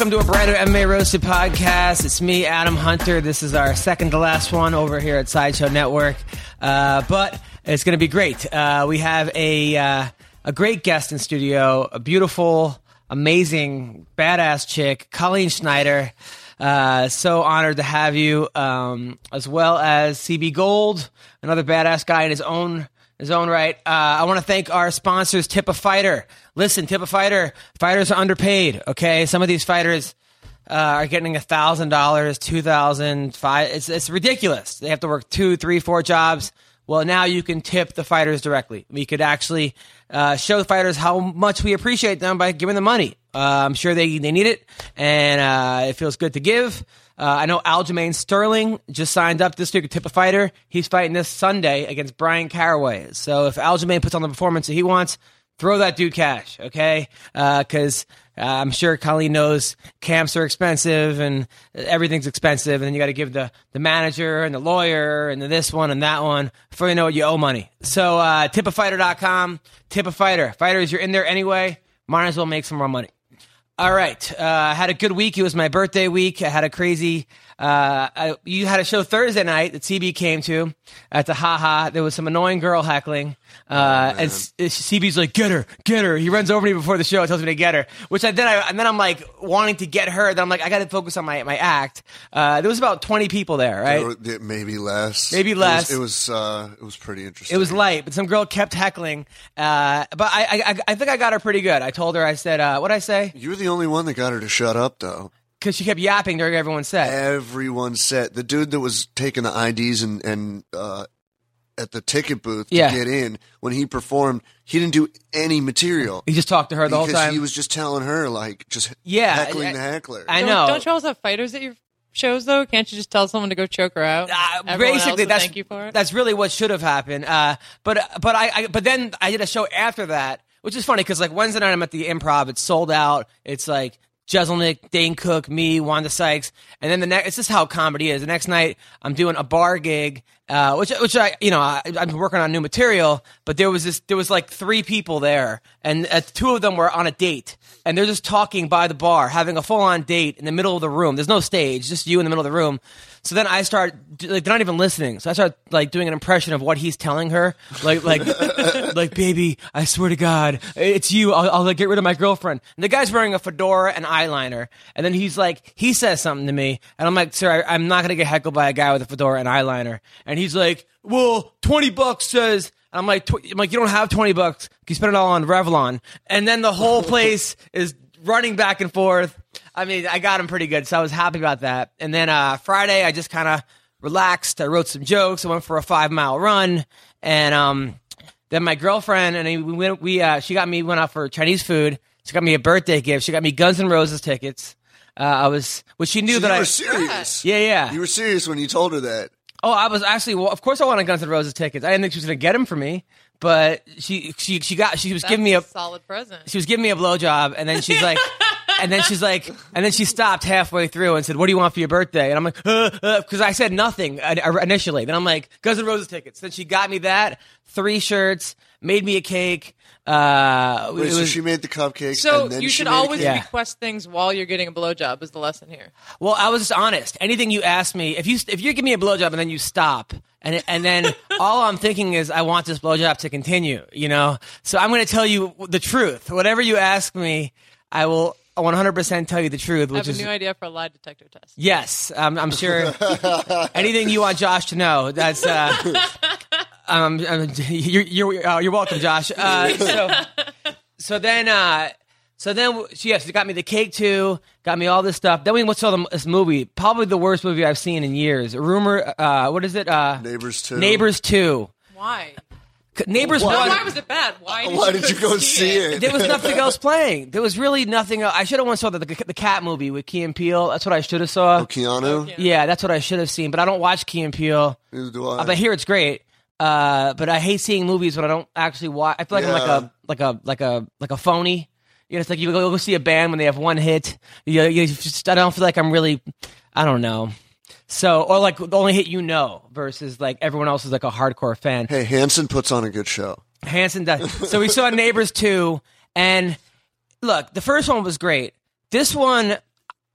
Welcome to a brand new MMA Roasted podcast. It's me, Adam Hunter. This is our second to last one over here at Sideshow Network, uh, but it's going to be great. Uh, we have a uh, a great guest in studio, a beautiful, amazing, badass chick, Colleen Schneider. Uh, so honored to have you, um, as well as CB Gold, another badass guy in his own his own right. Uh, I want to thank our sponsors, Tip a Fighter. Listen, Tip a Fighter. Fighters are underpaid. Okay, some of these fighters uh, are getting a thousand dollars, two thousand, five. It's it's ridiculous. They have to work two, three, four jobs. Well, now you can tip the fighters directly. We could actually uh, show the fighters how much we appreciate them by giving them money. Uh, I'm sure they they need it, and uh, it feels good to give. Uh, I know Aljamain Sterling just signed up this week to tip a fighter. He's fighting this Sunday against Bryan Caraway. So if Aljamain puts on the performance that he wants, throw that dude cash, okay? Because uh, I'm sure Colleen knows camps are expensive and everything's expensive, and then you got to give the, the manager and the lawyer and the this one and that one before you know it, you owe money. So uh, tipafighter.com, tip a fighter. Fighters, you're in there anyway, might as well make some more money. All right. Uh, I had a good week. It was my birthday week. I had a crazy. Uh, I, you had a show Thursday night that CB came to at the haha. There was some annoying girl heckling, uh, and CB's like, "Get her, get her." He runs over to me before the show, and tells me to get her. Which I then I and then I'm like wanting to get her. Then I'm like, I got to focus on my my act. Uh, there was about 20 people there, right? There maybe less. Maybe It was- less. It was. uh, it was pretty interesting. It was light, but some girl kept heckling. Uh, but I, I, I, think I got her pretty good. I told her, I said, uh, what I say? You were the only one that got her to shut up, though. Because she kept yapping during everyone's set. Everyone set. the dude that was taking the IDs and and uh, at the ticket booth to Yeah. get in when he performed, he didn't do any material He just talked to her the whole because time. he was just telling her like just Yeah, heckling I- the heckler. I Don't, know. Don't you also have fighters at your shows though? Can't you just tell someone to go choke her out? Uh, Everyone else basically, will that's thank you for it. that's really what should have happened. Uh, but but I, I but then I did a show after that, which is funny because like Wednesday night I'm at the Improv. It's sold out. It's like Jeselnik, Dane Cook, me, Wanda Sykes, and then the next. It's just how comedy is. The next night I'm doing a bar gig, uh, which which I you know I, I'm working on new material. But there was this there was like three people there, and uh, two of them were on a date, and they're just talking by the bar, having a full on date in the middle of the room. There's no stage, just you in the middle of the room. So then I start like they're not even listening. So I start like doing an impression of what he's telling her, like like like baby, I swear to God, it's you. I'll, I'll like, get rid of my girlfriend. And the guy's wearing a fedora and eyeliner, and then he's like he says something to me, and I'm like, sir, I, I'm not gonna get heckled by a guy with a fedora and eyeliner. And he's like, well, twenty bucks says. And I'm like, tw- I'm like, you don't have twenty bucks. You spend it all on Revlon, and then the whole place is running back and forth. I mean, I got him pretty good, so I was happy about that. And then uh, Friday, I just kind of relaxed. I wrote some jokes. I went for a five mile run, and um, then my girlfriend and I, we went. We uh, she got me went out for Chinese food. She got me a birthday gift. She got me Guns N' Roses tickets. Uh, I was, which she knew So that you I were serious. Yeah, yeah. You were serious when you told her that. Oh, I was actually. Well, of course, I wanted Guns N' Roses tickets. I didn't think she was going to get them for me, but she she she got. She was That's giving me a solid present. she was giving me a blowjob, and then she's like, and then she's like, and then she stopped halfway through and said, "What do you want for your birthday?" And I'm like, because I said nothing uh, initially. Then I'm like, Guns N' Roses tickets. Then she got me that, three shirts, made me a cake. Uh, Wait, it so she made the cupcakes. So and then you she should made always? Yeah. request things while you're getting a blowjob. Is the lesson here? Well, I was just honest. Anything you ask me, if you if you give me a blowjob and then you stop, and and then all I'm thinking is I want this blowjob to continue, you know. So I'm going to tell you the truth. Whatever you ask me, I will 100% tell you the truth, I which have a is new idea for a lie detector test. yes. Um, I'm sure anything you want Josh to know. That's uh, um, um, you're you're, uh, you're welcome, Josh. Uh, so so then uh so then she yes she got me the cake too got me all this stuff then we went saw the, this movie probably the worst movie i've seen in years rumor uh what is it uh Neighbors two. neighbors 2 Why? C- neighbors Why? Why, was it bad? Why did, Why you, did you go see it? there was nothing else playing there was really nothing else. i should have once saw the, the, the cat movie with Key and Peele. that's what i should have saw Oh, Keanu. Okay. yeah that's what i should have seen but i don't watch Key and Peele. Neither do I. Uh, but here it's great. Uh, but I hate seeing movies when I don't actually watch. I feel like I'm Yeah. like a like a like a like a phony. You know, it's like you go, go see a band when they have one hit. You, you just I don't feel like I'm really. I don't know. So or like the only hit you know versus like everyone else is like a hardcore fan. hey, Hanson puts on a good show. Hanson does. So we saw Neighbors two, and look, the first one was great. This one,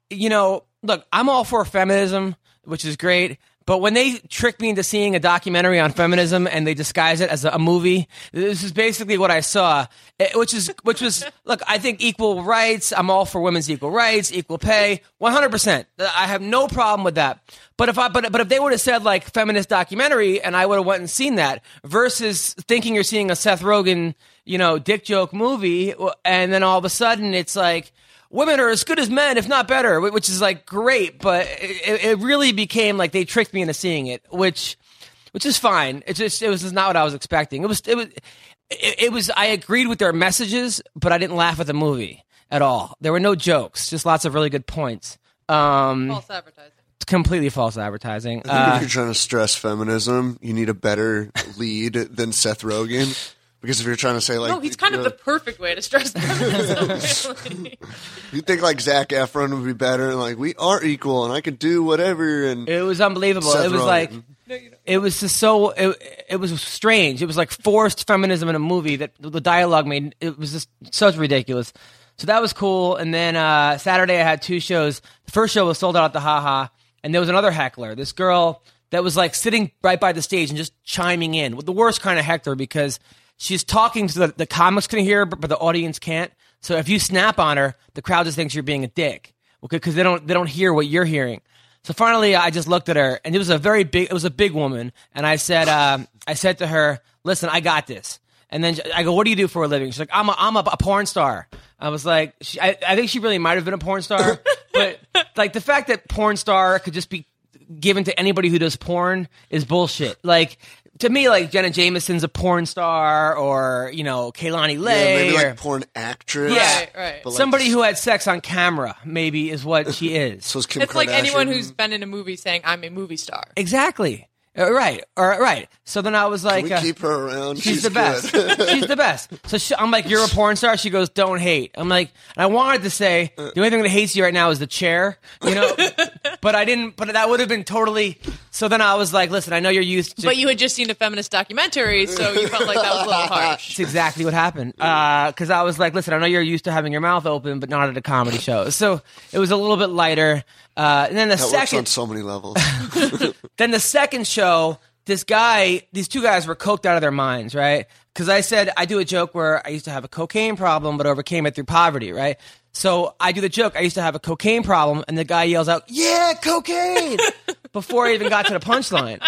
you know, look, I'm all for feminism, which is great. But when they tricked me into seeing a documentary on feminism and they disguise it as a, movie, this is basically what I saw, eh, which is which was look. I think equal rights. I'm all for women's equal rights, equal pay, 100. percent I have no problem with that. But if I but but if they would have said like feminist documentary and I would have went and seen that versus thinking you're seeing a Seth Rogen, you know, dick joke movie, and then all of a sudden it's like women are as good as men, if not better, which is like great. But it, it really became like they tricked me into seeing it, which which is fine. It just it was just not what I was expecting. It was it was it, it was. I agreed with their messages, but I didn't laugh at the movie at all. There were no jokes, just lots of really good points. Um, False advertising. completely false advertising. I think Uh, if you're trying to stress feminism, you need a better lead than Seth Rogen. Because if you're trying to say like, No, he's kind of you the perfect way to stress feminism. Really. you think like Zac Efron would be better, and like we are equal, and I could do whatever, and it was unbelievable. Seth it was Rogen. like it was just so it, it was strange. It was like forced feminism in a movie that the dialogue made it was just such ridiculous. So that was cool. And then uh, Saturday I had two shows. The first show was sold out at the Haha, and there was another heckler. This girl that was like sitting right by the stage and just chiming in with the worst kind of heckler because she's talking to the, the comics can hear, but, but the audience can't. So if you snap on her, the crowd just thinks you're being a dick because they don't they don't hear what you're hearing. So finally, I just looked at her, and it was a very big. It was a big woman, and I said, um, I said to her, "Listen, I got this." And then I go, "What do you do for a living?" She's like, "I'm a, I'm a, a porn star." I was like, she, I, I think she really might have been a porn star, but like the fact that porn star could just be given to anybody who does porn is bullshit. Like to me, like Jenna Jameson's a porn star, or you know, Kaylani yeah, Lay, maybe or like porn actress. Yeah. Right, right. Like, somebody who had sex on camera, maybe is what she is. So is Kim It's like anyone who's been in a movie saying, I'm a movie star. Exactly. Uh, right. Or right. So then I was like, we uh, keep her around. she's, the best. good. she's the best. So she, I'm like, you're a porn star. She goes, don't hate. I'm like, and I wanted to say the only thing that hates you right now is the chair, you know, but I didn't. But that would have been totally. So then I was like, listen, I know you're used to. But you had just seen a feminist documentary, so you felt like that was a little harsh. That's exactly what happened. Because I was like, listen, I know you're used to having your mouth open, but not at a comedy show. So it was a little bit lighter. Uh, and then the That works second, on so many levels. Then the second show, this guy, these two guys were coked out of their minds, right? Because I said I do a joke where I used to have a cocaine problem, but overcame it through poverty, right? So I do the joke. I used to have a cocaine problem, and the guy yells out, "Yeah, cocaine!" before I even got to the punchline,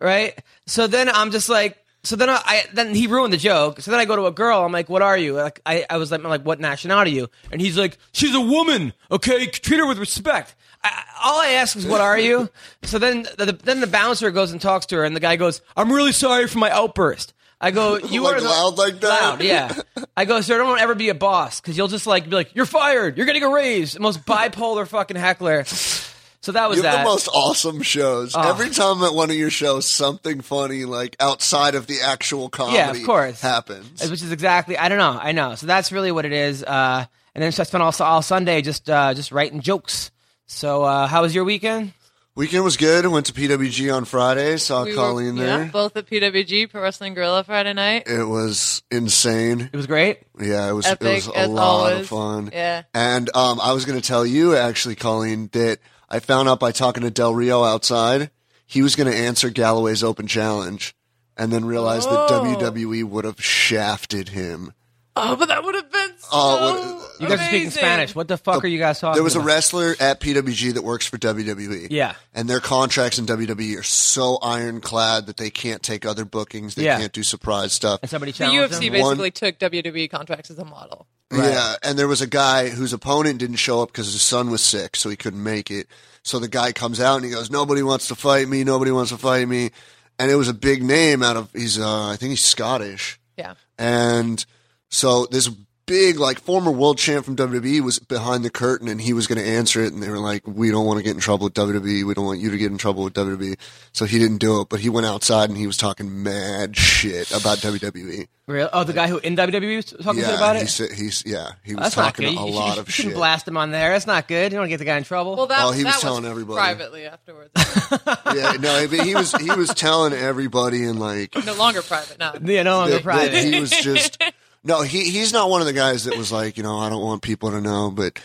right? So then I'm just like, so then I, I then he ruined the joke. So then I go to a girl. I'm like, "What are you?" Like I, I was like, I'm like, "What nationality are you?" And he's like, "She's a woman. Okay, treat her with respect." I, all I ask is, "What are you?" So then, the, then the bouncer goes and talks to her, and the guy goes, "I'm really sorry for my outburst." I go, "You Like are loud like that? Loud, yeah. I go, "Sir, don't ever be a boss because you'll just like be like, you're fired. You're getting a raise." The most bipolar fucking heckler. So that was You have that. the most awesome shows. Oh. Every time at one of your shows, something funny, like outside of the actual comedy, Yeah, of course. happens. which is exactly I don't know I know so that's really what it is uh, and then so I spent all, all Sunday just uh, just writing jokes so uh, how was your weekend Weekend was good. Went to PWG on Friday. Saw We were- Colleen there. yeah, both at PWG, Pro Wrestling Guerrilla Friday night. It was insane. it was great Yeah, it was. Epic, it was a as lot always. of fun. Yeah. And um, I was going to tell you actually, Colleen, that I found out by talking to Del Rio outside, he was going to answer Galloway's open challenge, and then realized Oh. that WWE would have shafted him. Oh, but that would have been so Oh, what- you guys are speaking amazing. Spanish what the fuck are you guys talking There was a about? wrestler at PWG that works for WWE. Yeah. And their contracts in WWE are so ironclad that they can't take other bookings. They Yeah. can't do surprise stuff. and somebody The challenged UFC him? One- basically took WWE contracts as a model. Yeah, and there was a guy whose opponent didn't show up because his son was sick, so he couldn't make it. So the guy comes out and he goes, "Nobody wants to fight me. Nobody wants to fight me." And it was a big name out of he's uh, I think he's Scottish, Yeah. and so this big like former world champ from WWE was behind the curtain and he was going to answer it, and they were like, "We don't want to get in trouble with WWE. We don't want you to get in trouble with WWE." So he didn't do it, but he went outside and he was talking mad shit about WWE. Real- oh the guy who in WWE was talking shit Yeah, about he it said he's yeah he oh, was that's not talking a you, lot you, of you shouldn't shit. blast him on there that's not good you don't want to get the guy in trouble Well, that, Oh, he was that telling everybody. privately afterwards. yeah, no, but he was he was telling everybody and like no longer private now. yeah no longer that, private that he was just no he he's not one of the guys that was like you know I don't want people to know, but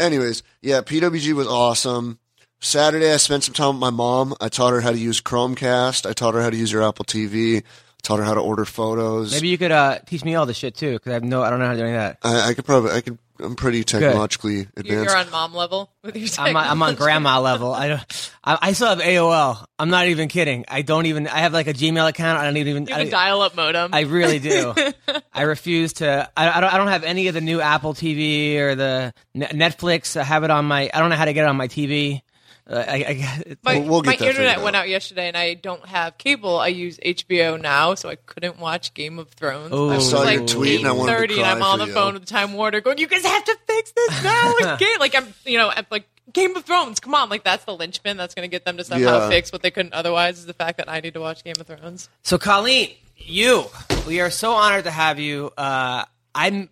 anyways, yeah, PWG was awesome. Saturday, I spent some time with my mom. I taught her how to use Chromecast. I taught her how to use her Apple TV. Taught her how to order photos. Maybe you could uh, teach me all this shit too, because I have no, I don't know how to do any of that. I, I could probably, I could. I'm pretty technologically You're, advanced. you're on mom level with your I'm, on- I'm on grandma level. I don't. I, I still have AOL. I'm not even kidding. I don't even. I have like a Gmail account. I don't even. You I, have a dial-up modem. I really do. I refuse to. I, I don't. I don't have any of the new Apple TV or the Ne- Netflix. I have it on my. I don't know how to get it on my TV. Uh, I, I, my We'll- we'll get my that internet figured went out. out yesterday, and I don't have cable. I use HBO now, so I couldn't watch Game of Thrones. Ooh. I I was saw like your tweet and I wanted to 8:30, and I'm on for the you. phone with Time Warner, going, "You guys have to fix this now." It's game. Like I'm, you know, I'm like Game of Thrones. Come on, like that's the linchpin that's going to get them to somehow Yeah. fix what they couldn't otherwise. Is the fact that I need to watch Game of Thrones. So, Colleen, you, we are so honored to have you. Uh, I'm,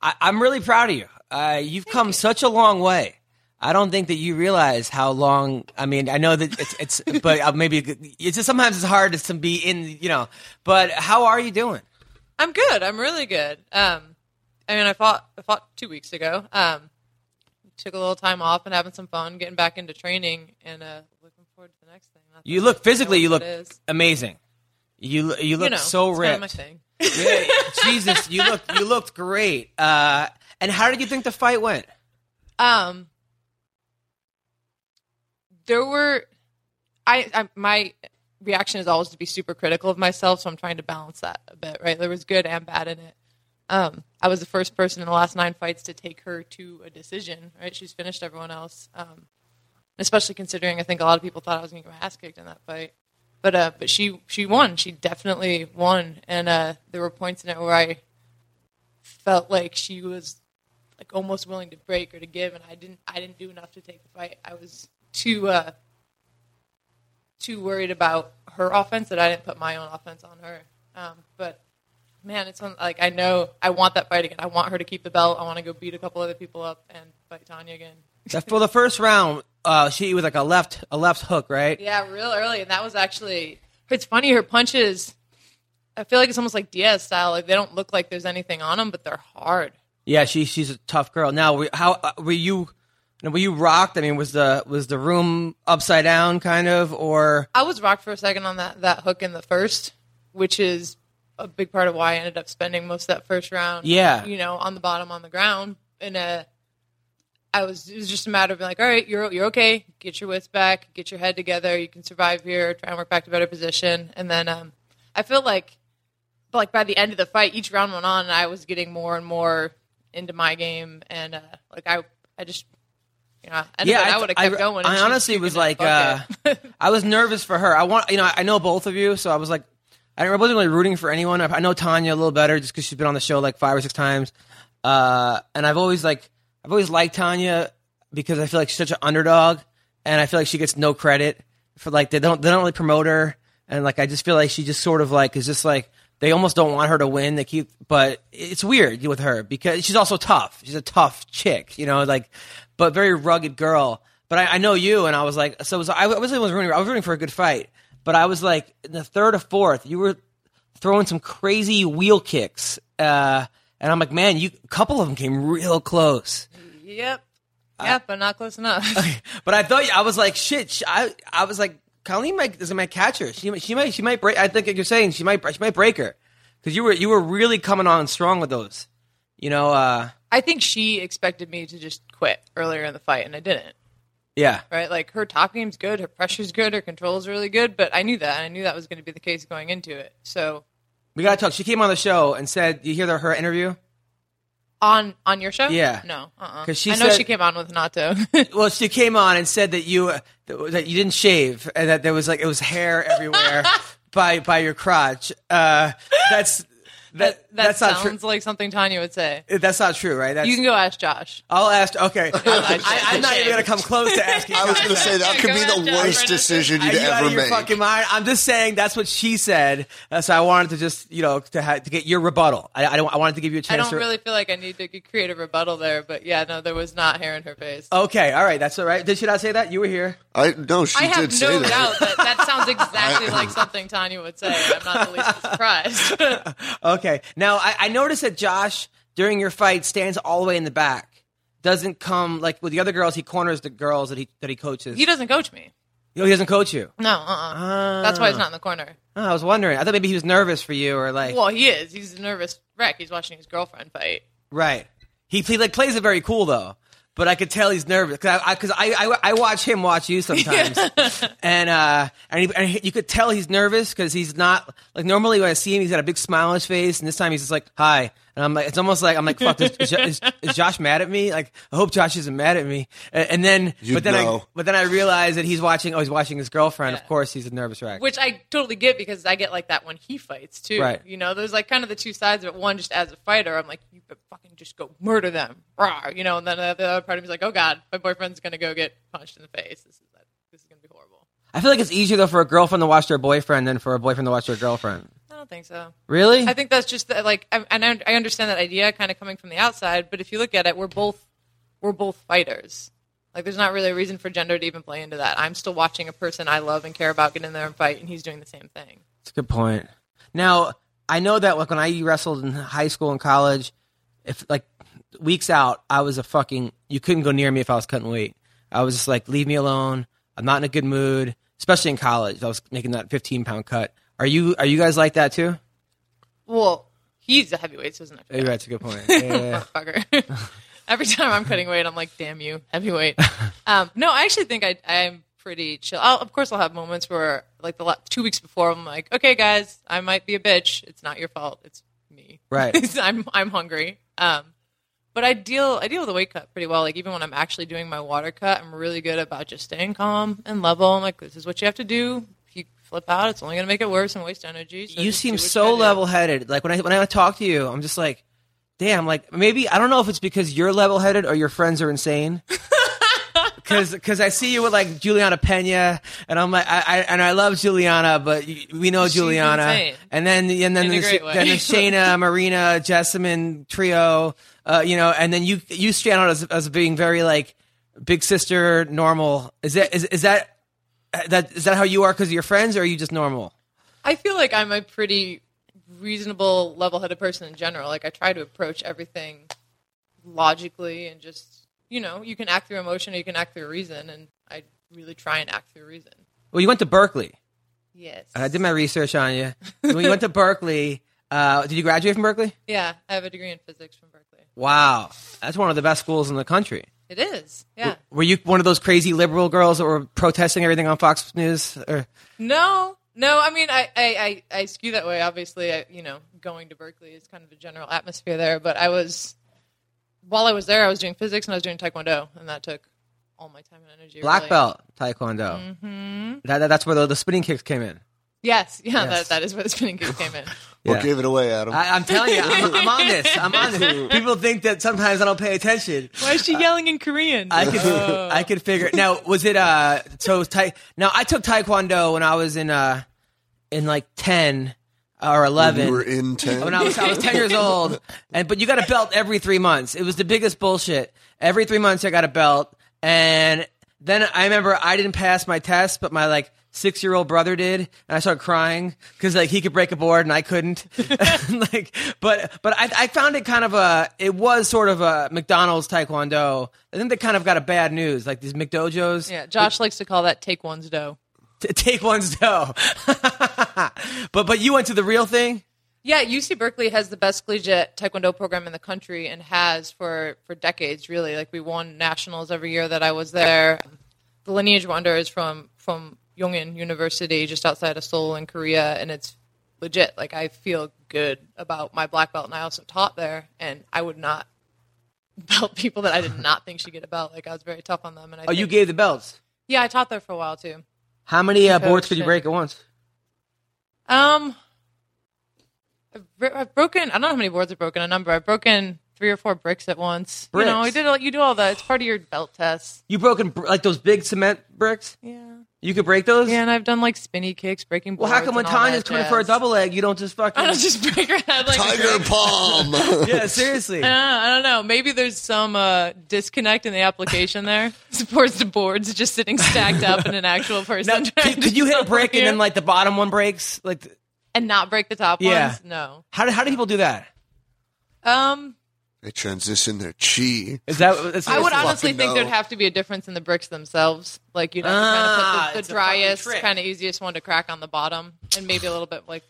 I, I'm really proud of you. Uh, you've come such a long way. I don't think that you realize how long. I mean, I know that it's, it's, but uh, maybe it's just sometimes it's hard to be in, you know. But how are you doing? I'm good. I'm really good. Um, I mean, I fought. I fought two weeks ago. Um, took a little time off and having some fun, getting back into training, and uh, looking forward to the next thing. Not You look physically. You look amazing. You you look You know, so it's kinda my ripped. thing. Yeah, Jesus, you look you looked great. Uh, and how did you think the fight went? Um, there were, I, I my reaction is always to be super critical of myself, so I'm trying to balance that a bit. Right, there was good and bad in it. Um, I was the first person in the last nine fights to take her to a decision. Right, she's finished everyone else. Um, especially considering I think a lot of people thought I was going to get my ass kicked in that fight. But uh, but she she won. She definitely won, and uh, there were points in it where I felt like she was like almost willing to break or to give, and I didn't. I didn't do enough to take the fight. I was too uh, too worried about her offense that I didn't put my own offense on her. Um, but man, it's one, like I know I want that fight again. I want her to keep the belt. I want to go beat a couple other people up and fight Tanya again. For the first round, uh, she was like a left a left hook, right? Yeah, real early, and that was actually. It's funny. Her punches. I feel like it's almost like Diaz style. Like they don't look like there's anything on them, but they're hard. Yeah, she she's a tough girl. Now, how uh, were you? And were you rocked? I mean, was the was the room upside down, kind of, or I was rocked for a second on that that hook in the first, which is a big part of why I ended up spending most of that first round. Yeah. you know, on the bottom on the ground, and uh, I was it was just a matter of being like, all right, you're you're okay. Get your wits back. Get your head together. You can survive here. Try and work back to a better position. And then um, I feel like, like by the end of the fight, each round went on, and I was getting more and more into my game, and uh, like I I just. Know, and yeah? I, would have kept going. I honestly was like, uh, and fuck it. I was nervous for her. I want, you know, I know both of you, so I was like, I wasn't really rooting for anyone. I I know Tanya a little better just because she's been on the show like five or six times, uh, and I've always like, I've always liked Tanya because I feel like she's such an underdog, and I feel like she gets no credit for like they don't they don't really promote her, and like I just feel like she just sort of like is just like they almost don't want her to win. They keep, but it's weird with her because she's also tough. She's a tough chick, you know, like, but very rugged girl. But I, I know you, and I was like, so was, I wasn't was rooting. I was rooting for a good fight, but I was like, in the third or fourth, you were throwing some crazy wheel kicks, uh, and I'm like, man, you a couple of them came real close. Yep. Yep, but not close enough. But I thought I was like, shit. I I was like, Colleen might doesn't might catch her. She might- she might she might break. I think like you're saying she might she might break her because you were you were really coming on strong with those. You know, uh, I think she expected me to just quit earlier in the fight, and I didn't. yeah. Right? Like her top game's good, her pressure's good, her control's really good, but I knew that. And I knew that was going to be the case going into it. So We gotta talk. She came on the show and said, "You hear the, her interview?" On on your show, Yeah. no, uh, uh I know said- she came on with Nato. Well, she came on and said that you uh, that you didn't shave and that there was like it was hair everywhere by by your crotch. Uh, that's that, that that's not sounds true. like something Tanya would say. That's not true, right? That's, You can go ask Josh. I'll ask. Okay, I, I am not even gonna come close to asking. I was going to say that could be the worst Brennan. decision you'd you ever of make. fucking mind? I'm just saying that's what she said. Uh, so I wanted to just you know to ha- to get your rebuttal. I, I don't. I wanted to give you a I chance. I don't to, really feel like I need to create a rebuttal there, but yeah, no, there was not hair in her face. Okay, all right, that's all right. Did she not say that? You were here. I no, she I have did say no that. doubt that that sounds exactly like something Tanya would say. I'm not the least surprised. Okay. Now I, I noticed that Josh during your fight stands all the way in the back. doesn't come like with the other girls. He corners the girls that he that he coaches. He doesn't coach me. Oh, he doesn't coach you. No, uh-uh. Ah. That's why he's not in the corner. Oh, I was wondering. I thought maybe he was nervous for you or like Well, he is. He's a nervous wreck. He's watching his girlfriend fight. right. He, he like plays it very cool though. But I could tell he's nervous because I, I, I, I watch him watch you sometimes, and uh, and, he, and he- you could tell he's nervous because he's not like normally when I see him he's got a big smile on his face, and this time he's just like hi, and I'm like it's almost like I'm like fuck is, is, is, is Josh mad at me? Like I hope Josh isn't mad at me, and, and then You'd but then I know. but then I realize that he's watching oh he's watching his girlfriend. Of course he's a nervous wreck. Which I totally get because I get like that when he fights too. Right. You know, there's like kind of the two sides of it. One, just as a fighter, I'm like, you better fucking just go murder them. Rah, you know, and then the other part of me's like, oh God, my boyfriend's going to go get punched in the face. This is, this is going to be horrible. I feel like it's easier though for a girlfriend to watch their boyfriend than for a boyfriend to watch their girlfriend. I don't think so. Really? I think that's just that, like, I- and I, I understand that idea kind of coming from the outside, but if you look at it, we're both we're both fighters. Like, there's not really a reason for gender to even play into that. I'm still watching a person I love and care about get in there and fight, and he's doing the same thing. That's a good point. Now, I know that like when I wrestled in high school and college, if like weeks out, I was a fucking you couldn't go near me if I was cutting weight. I was just like, leave me alone. I'm not in a good mood, especially in college. I was making that 15 pound cut. Are you are you guys like that too? Well, he's a heavyweight, so isn't it? Maybe that's a good point. Yeah, yeah, yeah. motherfucker. Every time I'm cutting weight, I'm like, damn you, heavyweight. um, no, I actually think I, I'm pretty chill. I'll, of course, I'll have moments where, like the two weeks before, I'm like, okay, guys, I might be a bitch. It's not your fault. It's me. Right. I'm I'm hungry. Um, but I deal I deal with the weight cut pretty well. Like even when I'm actually doing my water cut, I'm really good about just staying calm and level. I'm like, this is what you have to do. Flip out, it's only going to make it worse and waste energy. So you seem do what you so level headed. Like when I when I talk to you, I'm just like, damn. Like maybe I don't know if it's because you're level headed or your friends are insane. Because I see you with like Julianna Peña, and I'm like, I, I and I love Julianna, but we know She's Julianna, insane. and then and then there's, then Shayna, Marina, Jessamyn trio, uh, you know, and then you you stand out as as being very like big sister, normal. Is that is is that that is that how you are because of your friends, or are you just normal? I feel like I'm a pretty reasonable, level-headed person in general. Like I try to approach everything logically and just, you know, you can act through emotion or you can act through reason, and I really try and act through reason. Well, you went to Berkeley. Yes. I did my research on you. when you went to Berkeley, uh, did you graduate from Berkeley? yeah, I have a degree in physics from Berkeley. Wow, that's one of the best schools in the country. It is. Yeah. Were you one of those crazy liberal girls that were protesting everything on Fox News? Or No, no. I mean, I, I, I, I skew that way. Obviously, I, you know, going to Berkeley is kind of a general atmosphere there. But I was, while I was there, I was doing physics and I was doing taekwondo, and that took all my time and energy. black really. belt taekwondo? Mm-hmm. That, that- that's where the, the spinning kicks came in. Yes, yeah, Yes. That, that is where the spinning kicks came in. What Yeah. gave it away, Adam? I, I'm telling you, I'm, I'm on this. I'm on this. People think that sometimes I don't pay attention. Why is she yelling in Korean? I could I could figure. Now was it uh so tai- now I took taekwondo when I was in uh in like ten or eleven. you were in ten. when I was I was ten years old, and but you got a belt every three months. It was the biggest bullshit. Every three months I got a belt, and then I remember I didn't pass my test, but my like six year old brother did, and I started crying because like he could break a board and I couldn't. like, but but I, I found it kind of a it was sort of a McDonald's taekwondo. I think they kind of got a bad news, like these McDojos. yeah, Josh likes to call that take one's dough. T- take one's dough. but but you went to the real thing. Yeah, UC Berkeley has the best collegiate taekwondo program in the country and has for for decades. Really, like we won nationals every year that I was there. The lineage wonder is from from Yongin University, just outside of Seoul in Korea, and it's legit. Like I feel good about my black belt, and I also taught there, and I would not belt people that I did not think should get a belt. Like I was very tough on them. And I Oh, you gave the belts. yeah, I taught there for a while too. How many uh, boards could you break at once? Um, I've, I've broken. I don't know how many boards I've broken. A number. I've broken three or four bricks at once. You know, I Bricks? did. You do all that. It's part of your belt test. You broken br- like those big cement bricks. Yeah. You could break those. Yeah, and I've done like spinny kicks, breaking Well, boards. how come when and all Tanya's that coming for a jazz. double leg, you don't just fucking? I don't just break her head like a Tiger palm. yeah, seriously. Uh, I don't know. Maybe there's some uh, disconnect in the application there. Supports the boards just sitting stacked up in an actual Now, person. trying could, to could you hit a double brick and you then like the bottom one breaks? Like, and not break the top Yeah. ones? No. how do how do people do that? Um, They transition their chi. Is that? Is I would honestly fucking think know. there'd have to be a difference in the bricks themselves. Like you'd have to Ah, kind of put the, the driest, kind of easiest one to crack on the bottom, and maybe a little bit like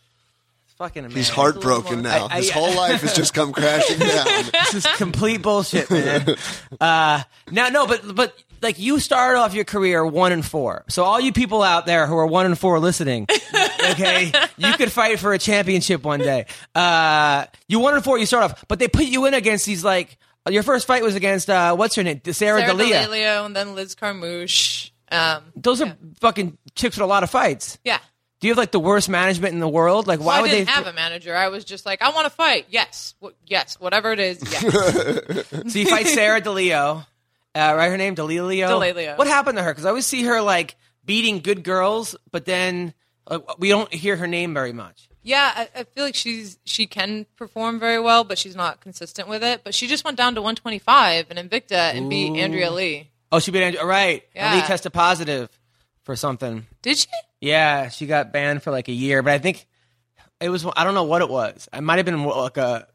fucking He's heartbroken more- now. I- I- His whole life has just come crashing down. this is complete bullshit, man. Uh, now, no, but but like you started off your career one and four. So all you people out there who are one and four listening, okay, you could fight for a championship one day. Uh, you one and four, you start off, but they put you in against these like your first fight was against uh, what's her name, Sarah, Sarah. D'Aleo and then Liz Carmouche. Um, Those are fucking chicks with a lot of fights. yeah. Do you have like the worst management in the world? Like, why I would they? have a manager. I was just like, I want to fight. Yes, Wh- yes, whatever it is. Yes. So you fight Sarah DeLeo, uh, right? Her name DeLeo. DeLeo. What happened to her? Because I always see her like beating good girls, but then uh, we don't hear her name very much. yeah, I, I feel like she's she can perform very well, but she's not consistent with it. But she just went down to 125 in Invicta and beat Andrea Lee. Oh, she beat Andrew. All right, Yeah. Ali tested positive for something. Did she? Yeah, she got banned for like a year, but I think it was. I don't know what it was. It might have been like a.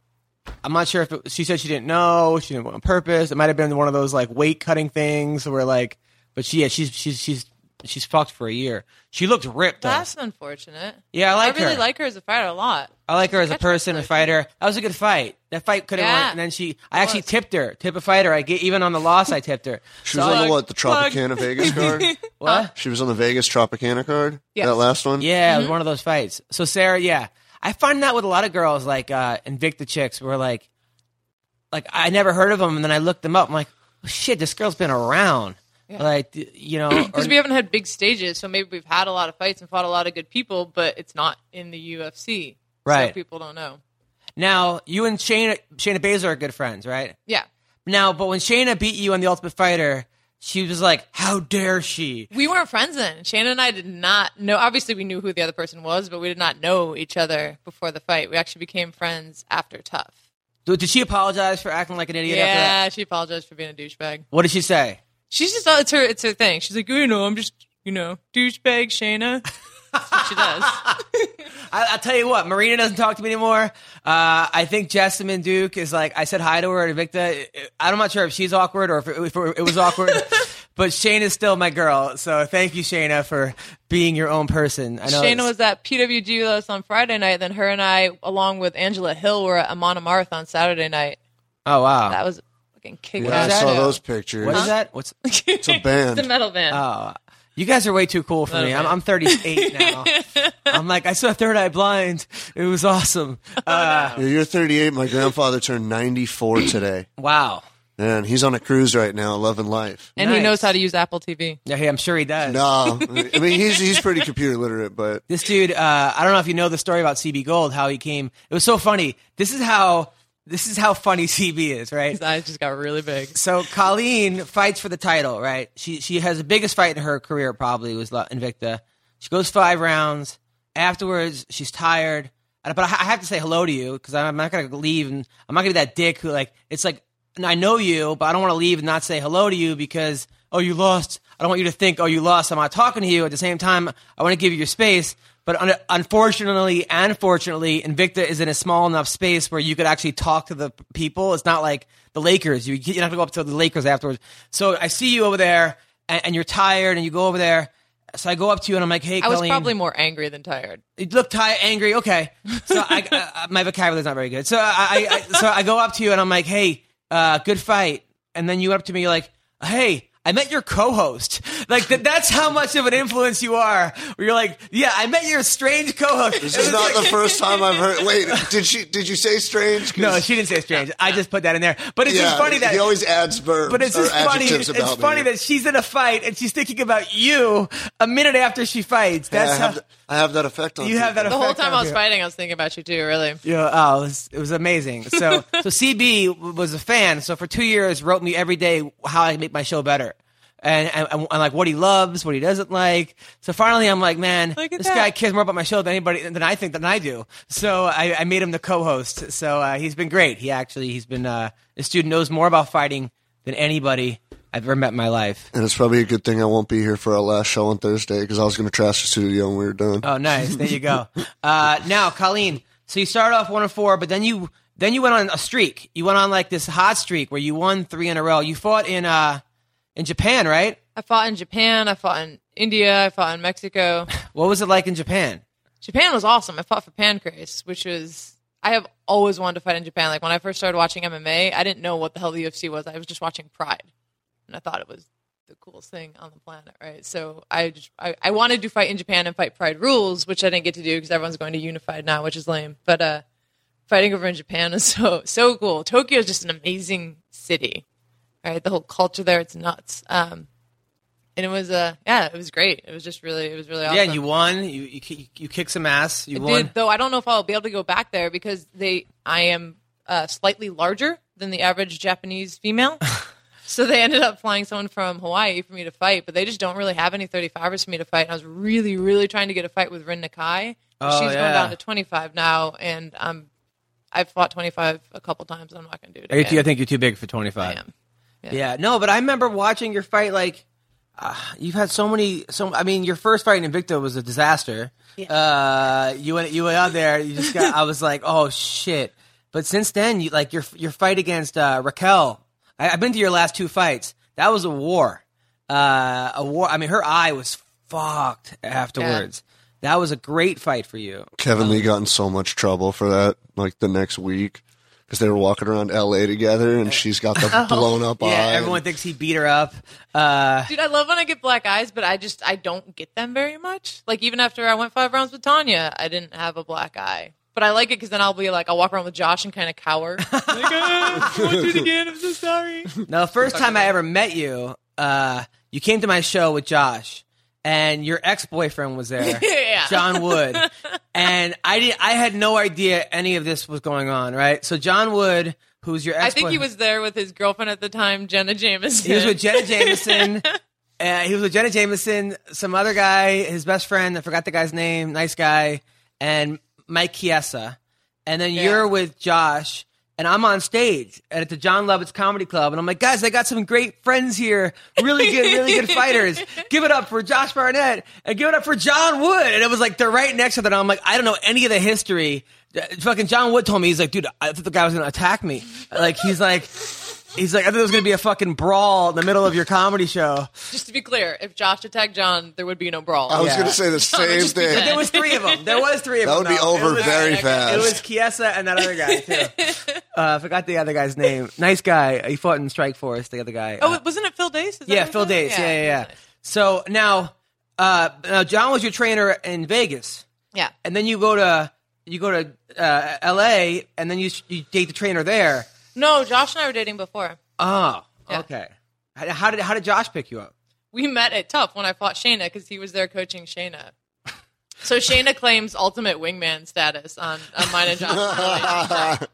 I'm not sure if it, she said she didn't know. She didn't want on purpose. It might have been one of those like weight cutting things where like. But she, yeah, she's she's she's she's fucked for a year. She looked ripped. Though. That's unfortunate. Yeah, I like I really her. like her as a fighter a lot. I like her as a person, a fighter. That was a good fight. That fight could have Yeah. went, and then she. I actually was. tipped her, tip a fighter. I get even on the loss. I tipped her. She was So- on the what? The plug. Tropicana Vegas card. what? She was on the Vegas Tropicana card. Yeah. That last one. Yeah, Mm-hmm. it was one of those fights. So Sarah, yeah, I find that with a lot of girls, like uh, Invicta chicks, where like, like I never heard of them, and then I looked them up. I'm like, oh, shit, this girl's been around. Like, you know, or- Because we haven't had big stages, so maybe we've had a lot of fights and fought a lot of good people, but it's not in the UFC. Right. So people don't know. now you and Shayna, Shayna Baszler are good friends, right? Yeah. Now, but when Shayna beat you on the Ultimate Fighter, she was like, "How dare she?" We weren't friends then. Shannon and I did not know. Obviously, we knew who the other person was, but we did not know each other before the fight. We actually became friends after Tough. Did she apologize for acting like an idiot after that? Yeah, she apologized for being a douchebag. What did she say? She's just it's her it's her thing. She's like, you know, I'm just you know douchebag what she does. I, I'll tell you what, Marina doesn't talk to me anymore. Uh, I think Jessamyn Duke is like, I said hi to her at Invicta. I'm not sure if she's awkward or if it, if it was awkward, but Shane is still my girl. So thank you, Shayna, for being your own person. I know Shayna was at PWG with us on Friday night. Then her and I, along with Angela Hill, were at Amon Amarth on Saturday night. Oh, wow. That was fucking kick Yeah, I is that? saw those pictures. what is that? What's, It's a band. It's a metal band. oh, you guys are way too cool for me. I'm, I'm 38 now. I'm like, I saw Third Eye Blind. It was awesome. Uh, Yeah, you're 38. My grandfather turned 94 today. wow. Man, he's on a cruise right now, loving life. and he nice. knows how to use Apple TV. Yeah, hey, I'm sure he does. No, I mean he's he's pretty computer literate, but This dude, uh, I don't know if you know the story about CB Gold, how he came. It was so funny. This is how this is how funny CB is, right? His eyes just got really big. So Colleen fights for the title, right? She she has the biggest fight in her career, probably was La- Invicta. She goes five rounds. Afterwards, she's tired. But I I have to say hello to you because I'm not gonna leave, and I'm not gonna be that dick who like it's like I know you, but I don't want to leave and not say hello to you because oh you lost. I don't want you to think oh you lost. I'm not talking to you. At the same time, I want to give you your space. But un- unfortunately and fortunately, Invicta is in a small enough space where you could actually talk to the people. It's not like the Lakers. You, you don't have to go up to the Lakers afterwards. So I see you over there and, and you're tired and you go over there. So I go up to you and I'm like, hey, I was Colleen. probably more angry than tired. You look tired, angry. Okay, so I, uh, my vocabulary's not very good. So I, I, I, so I go up to you and I'm like, "Hey, uh, good fight." And then you went up to me, you're like, "Hey, I met your co-host." Like that, that's how much of an influence you are. Where you're like, "Yeah, I met your strange co-host." this is not the first time I've heard. Wait, did she? Did you say strange? No, she didn't say strange. I just put that in there. But it's yeah, just funny that he always adds verbs But it's or just funny. It's funny me. that she's in a fight and she's thinking about you a minute after she fights. That's have, how I have that effect on you have that. people. The whole time on I was you. fighting, I was thinking about you too. Really. Yeah, oh, it was, it was amazing. So, so CB was a fan. So for two years, wrote me every day how I can make my show better, and, and, and like what he loves, what he doesn't like. So finally, I'm like, man, this that. guy cares more about my show than anybody than I think than I do. So I, I made him the co-host. So uh, he's been great. He actually he's been uh, this dude knows more about fighting than anybody I've ever met in my life. And it's probably a good thing I won't be here for our last show on Thursday because I was going to trash the studio when we were done. Oh, nice. There you go. Uh, now, Colleen. So you started off one and four, but then you then you went on a streak. You went on like this hot streak where you won three in a row. You fought in uh in Japan, right? I fought in Japan. I fought in India. I fought in Mexico. What was it like in Japan? Japan was awesome. I fought for Pancrase, which was I have always wanted to fight in Japan. Like when I first started watching MMA, I didn't know what the hell the UFC was. I was just watching Pride, and I thought it was the coolest thing on the planet, right? So I just I, I wanted to fight in Japan and fight Pride rules, which I didn't get to do because everyone's going to Unified now, which is lame. But uh, fighting over in Japan is so so cool. Tokyo is just an amazing city, right? The whole culture there, it's nuts. Um, and it was uh yeah, it was great. It was just really it was really awesome. Yeah, you won. You you, you kicked some ass. You I won. did, though I don't know if I'll be able to go back there because they I am uh, slightly larger than the average Japanese female. so they ended up flying someone from Hawaii for me to fight, but they just don't really have any 35ers for me to fight. And I was really, really trying to get a fight with Rin Nakai. Oh, She's yeah. going down to 25 now, and I'm I've fought 25 a couple times. I'm not going to do it. Are you too- I think you're too big for I 25. am. Yeah. no, but I remember watching your fight. Like, uh, you've had so many. So I mean, your first fight in Invicta was a disaster. Uh, you went you went out there. You just got. I was like, oh shit. But since then, you like your your fight against uh, Raquel. I, I've been to your last two fights. That was a war. Uh, a war. I mean, her eye was fucked afterwards. That was a great fight for you. Kevin Lee got in so much trouble for that, like the next week, because they were walking around L.A. together, and she's got the blown up Oh. Yeah, eye. everyone thinks he beat her up. Uh, Dude, I love when I get black eyes, but I just I don't get them very much. Like even after I went five rounds with Tanya, I didn't have a black eye. But I like it because then I'll be like, I'll walk around with Josh and kind of cower. like, ah, I won't do it again. I'm so sorry. Now, the first time I ever met you, uh, you came to my show with Josh, and your ex boyfriend was there, Yeah. John Wood, and I did, I had no idea any of this was going on. Right, so John Wood, who's your ex, I think he was there with his girlfriend at the time, Jenna Jameson. he was with Jenna Jameson. Uh, he was with Jenna Jameson, some other guy, his best friend. I forgot the guy's name. Nice guy, and Mike Chiesa. And then Yeah. you're with Josh, and I'm on stage and at the Jon Lovitz Comedy Club, and I'm like, guys, I got some great friends here, really good, really good fighters. Give it up for Josh Barnett and give it up for John Wood. And it was like they're right next to them. I'm like, I don't know any of the history. Fucking John Wood told me he's like, dude, I thought the guy was gonna attack me. Like he's like. He's like, I thought there was going to be a fucking brawl in the middle of your comedy show. Just to be clear, if Josh attacked John, there would be no brawl. I was Yeah. going to say the same just be thing. dead. There was three of them. There was three of them. That them. would be though. over was- very okay. fast. It was Chiesa and that other guy too. Uh, I forgot the other guy's name. Nice guy. He fought in Strike Force. The other guy. oh, Uh, wasn't it Phil Dace? Is that yeah, what Phil it was? Dace. Yeah, yeah, yeah. nice. So now, uh, now John was your trainer in Vegas, Yeah. and then you go to you go to uh, L.A. and then you you date the trainer there. No, Josh and I were dating before. Oh, Yeah. okay. How how did how did Josh pick you up? we met at Tough when I fought Shayna because he was there coaching Shayna. So Shayna claims ultimate wingman status on, on mine and Josh's relationship.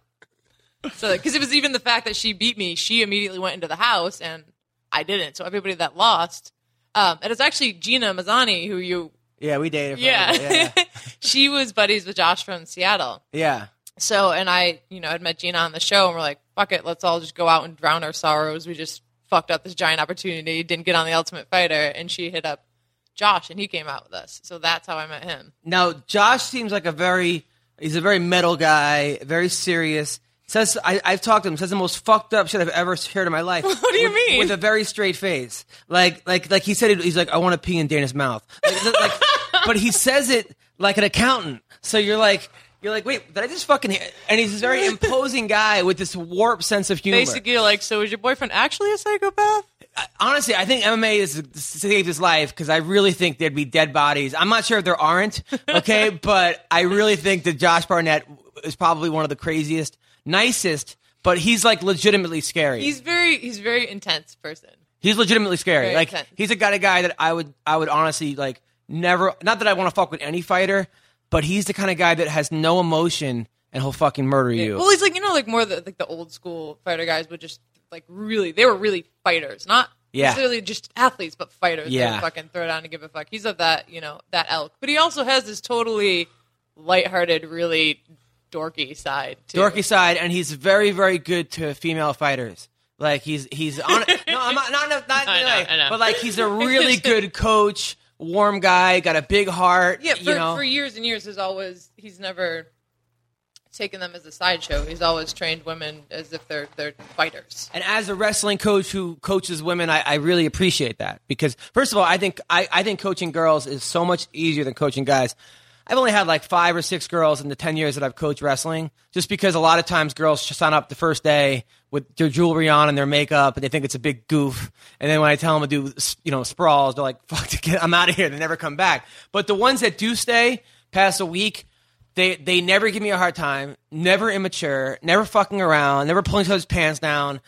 So because it was even the fact that she beat me, she immediately went into the house and I didn't. So everybody that lost, um, and it's actually Gina Mazany who you, Yeah, we dated. For yeah, yeah, she was buddies with Josh from Seattle. yeah. So, and I, you know, had met Gina on the show, and we're like, fuck it, let's all just go out and drown our sorrows. We just fucked up this giant opportunity, didn't get on the Ultimate Fighter, and she hit up Josh, and he came out with us. So that's how I met him. Now, Josh seems like a very he's a very metal guy, very serious. Says I, I've talked to him. Says the most fucked up shit I've ever heard in my life. What do you with, mean? With a very straight face, like like like he said. he- He's like, I want to pee in Dana's mouth. Like, like, but he says it like an accountant. So you're like. You're like, wait, did I just fucking? hear-" And he's this very imposing guy with this warped sense of humor. Basically, like, so is your boyfriend actually a psychopath? honestly, I think MMA is saved his life because I really think there'd be dead bodies. I'm not sure if there aren't, okay, but I really think that Josh Barnett is probably one of the craziest, nicest, but he's like legitimately scary. He's very, he's very intense person. He's legitimately scary. Very like intense. he's a kind of guy that I would I would honestly like never. Not that I want to fuck with any fighter, but he's the kind of guy that has no emotion and he'll fucking murder you. Well, he's like, you know, like more the like the old school fighter guys would just like really, they were really fighters, not Yeah. necessarily just athletes, but fighters. Yeah. fucking throw down and give a fuck. He's of that, you know, that elk. But he also has this totally lighthearted, really dorky side. Too. dorky side, and he's very, very good to female fighters. Like he's he's on. no, I'm not not not, not know, like, but like he's a really good coach, warm guy, got a big heart. Yeah, for, you know. for years and years, there's always he's never taken them as a sideshow. He's always trained women as if they're they're fighters. And as a wrestling coach who coaches women, I, I really appreciate that because first of all, I think I, I think coaching girls is so much easier than coaching guys. I've only had like five or six girls in the ten years that I've coached wrestling, just because a lot of times girls sign up the first day with their jewelry on and their makeup, and they think it's a big goof. And then when I tell them to do you know sprawls, they're like, "Fuck, I'm out of here." They never come back. But the ones that do stay past a week, they they never give me a hard time, never immature, never fucking around, never pulling each pants down.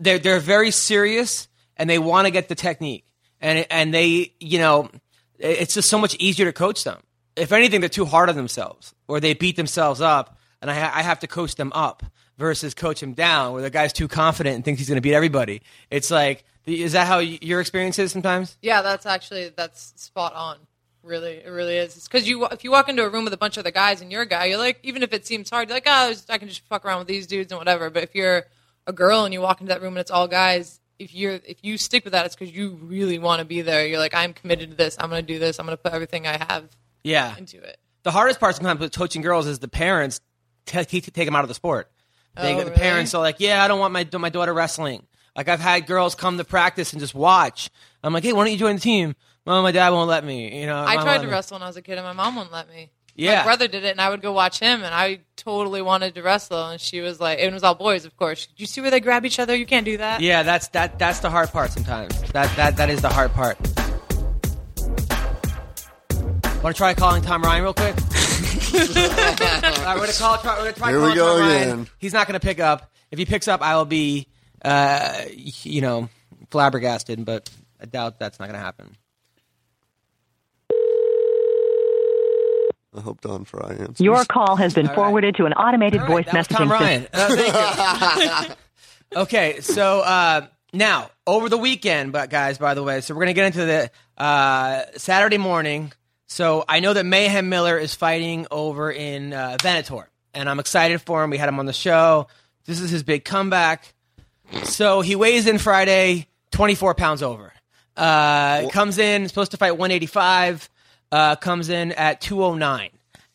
They're they're very serious and they want to get the technique. And and they, you know, it's just so much easier to coach them. If anything, they're too hard on themselves or they beat themselves up and I, I have to coach them up versus coach them down where the guy's too confident and thinks he's going to beat everybody. It's like, is that how your experience is sometimes? Yeah, that's actually that's spot on. Really, it really is. Because you if you walk into a room with a bunch of other guys and you're a guy, you're like, even if it seems hard, you're like, oh, I can just fuck around with these dudes and whatever. But if you're a girl and you walk into that room and it's all guys, if you're if you stick with that, it's because you really want to be there. You're like, I'm committed to this. I'm going to do this. I'm going to put everything I have Yeah. into it. The hardest part sometimes with coaching girls is the parents t- t- take them out of the sport. They, Oh, the really? parents are like, "Yeah, I don't want my my daughter wrestling." Like I've had girls come to practice and just watch. I'm like, "Hey, why don't you join the team?" Well, my dad won't let me. You know, I tried to me." wrestle when I was a kid, and my mom wouldn't let me. Yeah. My brother did it, and I would go watch him, and I totally wanted to wrestle, and she was like, it was all boys, of course. Do you see where they grab each other? You can't do that. Yeah, that's that that's the hard part sometimes. That that that is the hard part. Want to try calling Tom Ryan real quick? All right, we're gonna call. Try, we're gonna try Here we calling go Tom Ryan. again. He's not gonna pick up. If he picks up, I will be, uh, you know, flabbergasted. But I doubt that's not gonna happen. I hope Don Frye answers. Your call has been All right. forwarded to an automated All right, voice that was messaging Tom system. Ryan. Uh, thank you. okay, so uh, now over the weekend, but guys, by the way, so we're gonna get into the uh, Saturday morning. So I know that Mayhem Miller is fighting over in uh, Venator, and I'm excited for him. We had him on the show. This is his big comeback. So he weighs in Friday, 24 pounds over. Uh, comes in supposed to fight 185. Uh, comes in at 209,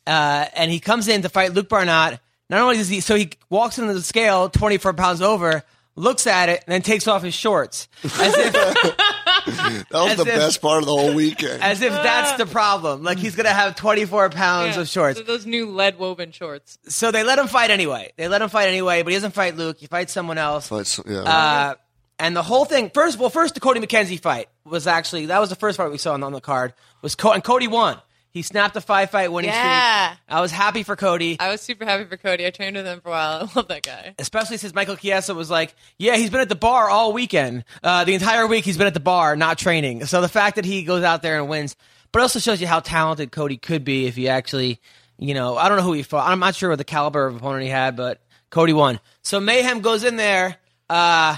uh, and he comes in to fight Luke Barnatt. Not only does he, so he walks into the scale 24 pounds over, looks at it, and then takes off his shorts, as if that was as the if- best part of the whole weekend. as if that's the problem. Like he's gonna have 24 pounds Yeah. of shorts. So those new lead woven shorts. So they let him fight anyway. They let him fight anyway, but he doesn't fight Luke. He fights someone else. But, so- yeah. Uh, and the whole thing, first, well, first the Cody McKenzie fight was actually that was the first fight we saw on, on the card. Was Co- and Cody won. He snapped a five fight winning Yeah. streak. I was happy for Cody, I was super happy for Cody. I trained with him for a while. I love that guy. especially since Michael Chiesa was like, "Yeah, he's been at the bar all weekend. Uh, the entire week he's been at the bar, not training." So the fact that he goes out there and wins, but it also shows you how talented Cody could be if he actually, you know, I don't know who he fought. I'm not sure what the caliber of opponent he had, but Cody won. So Mayhem goes in there. Uh,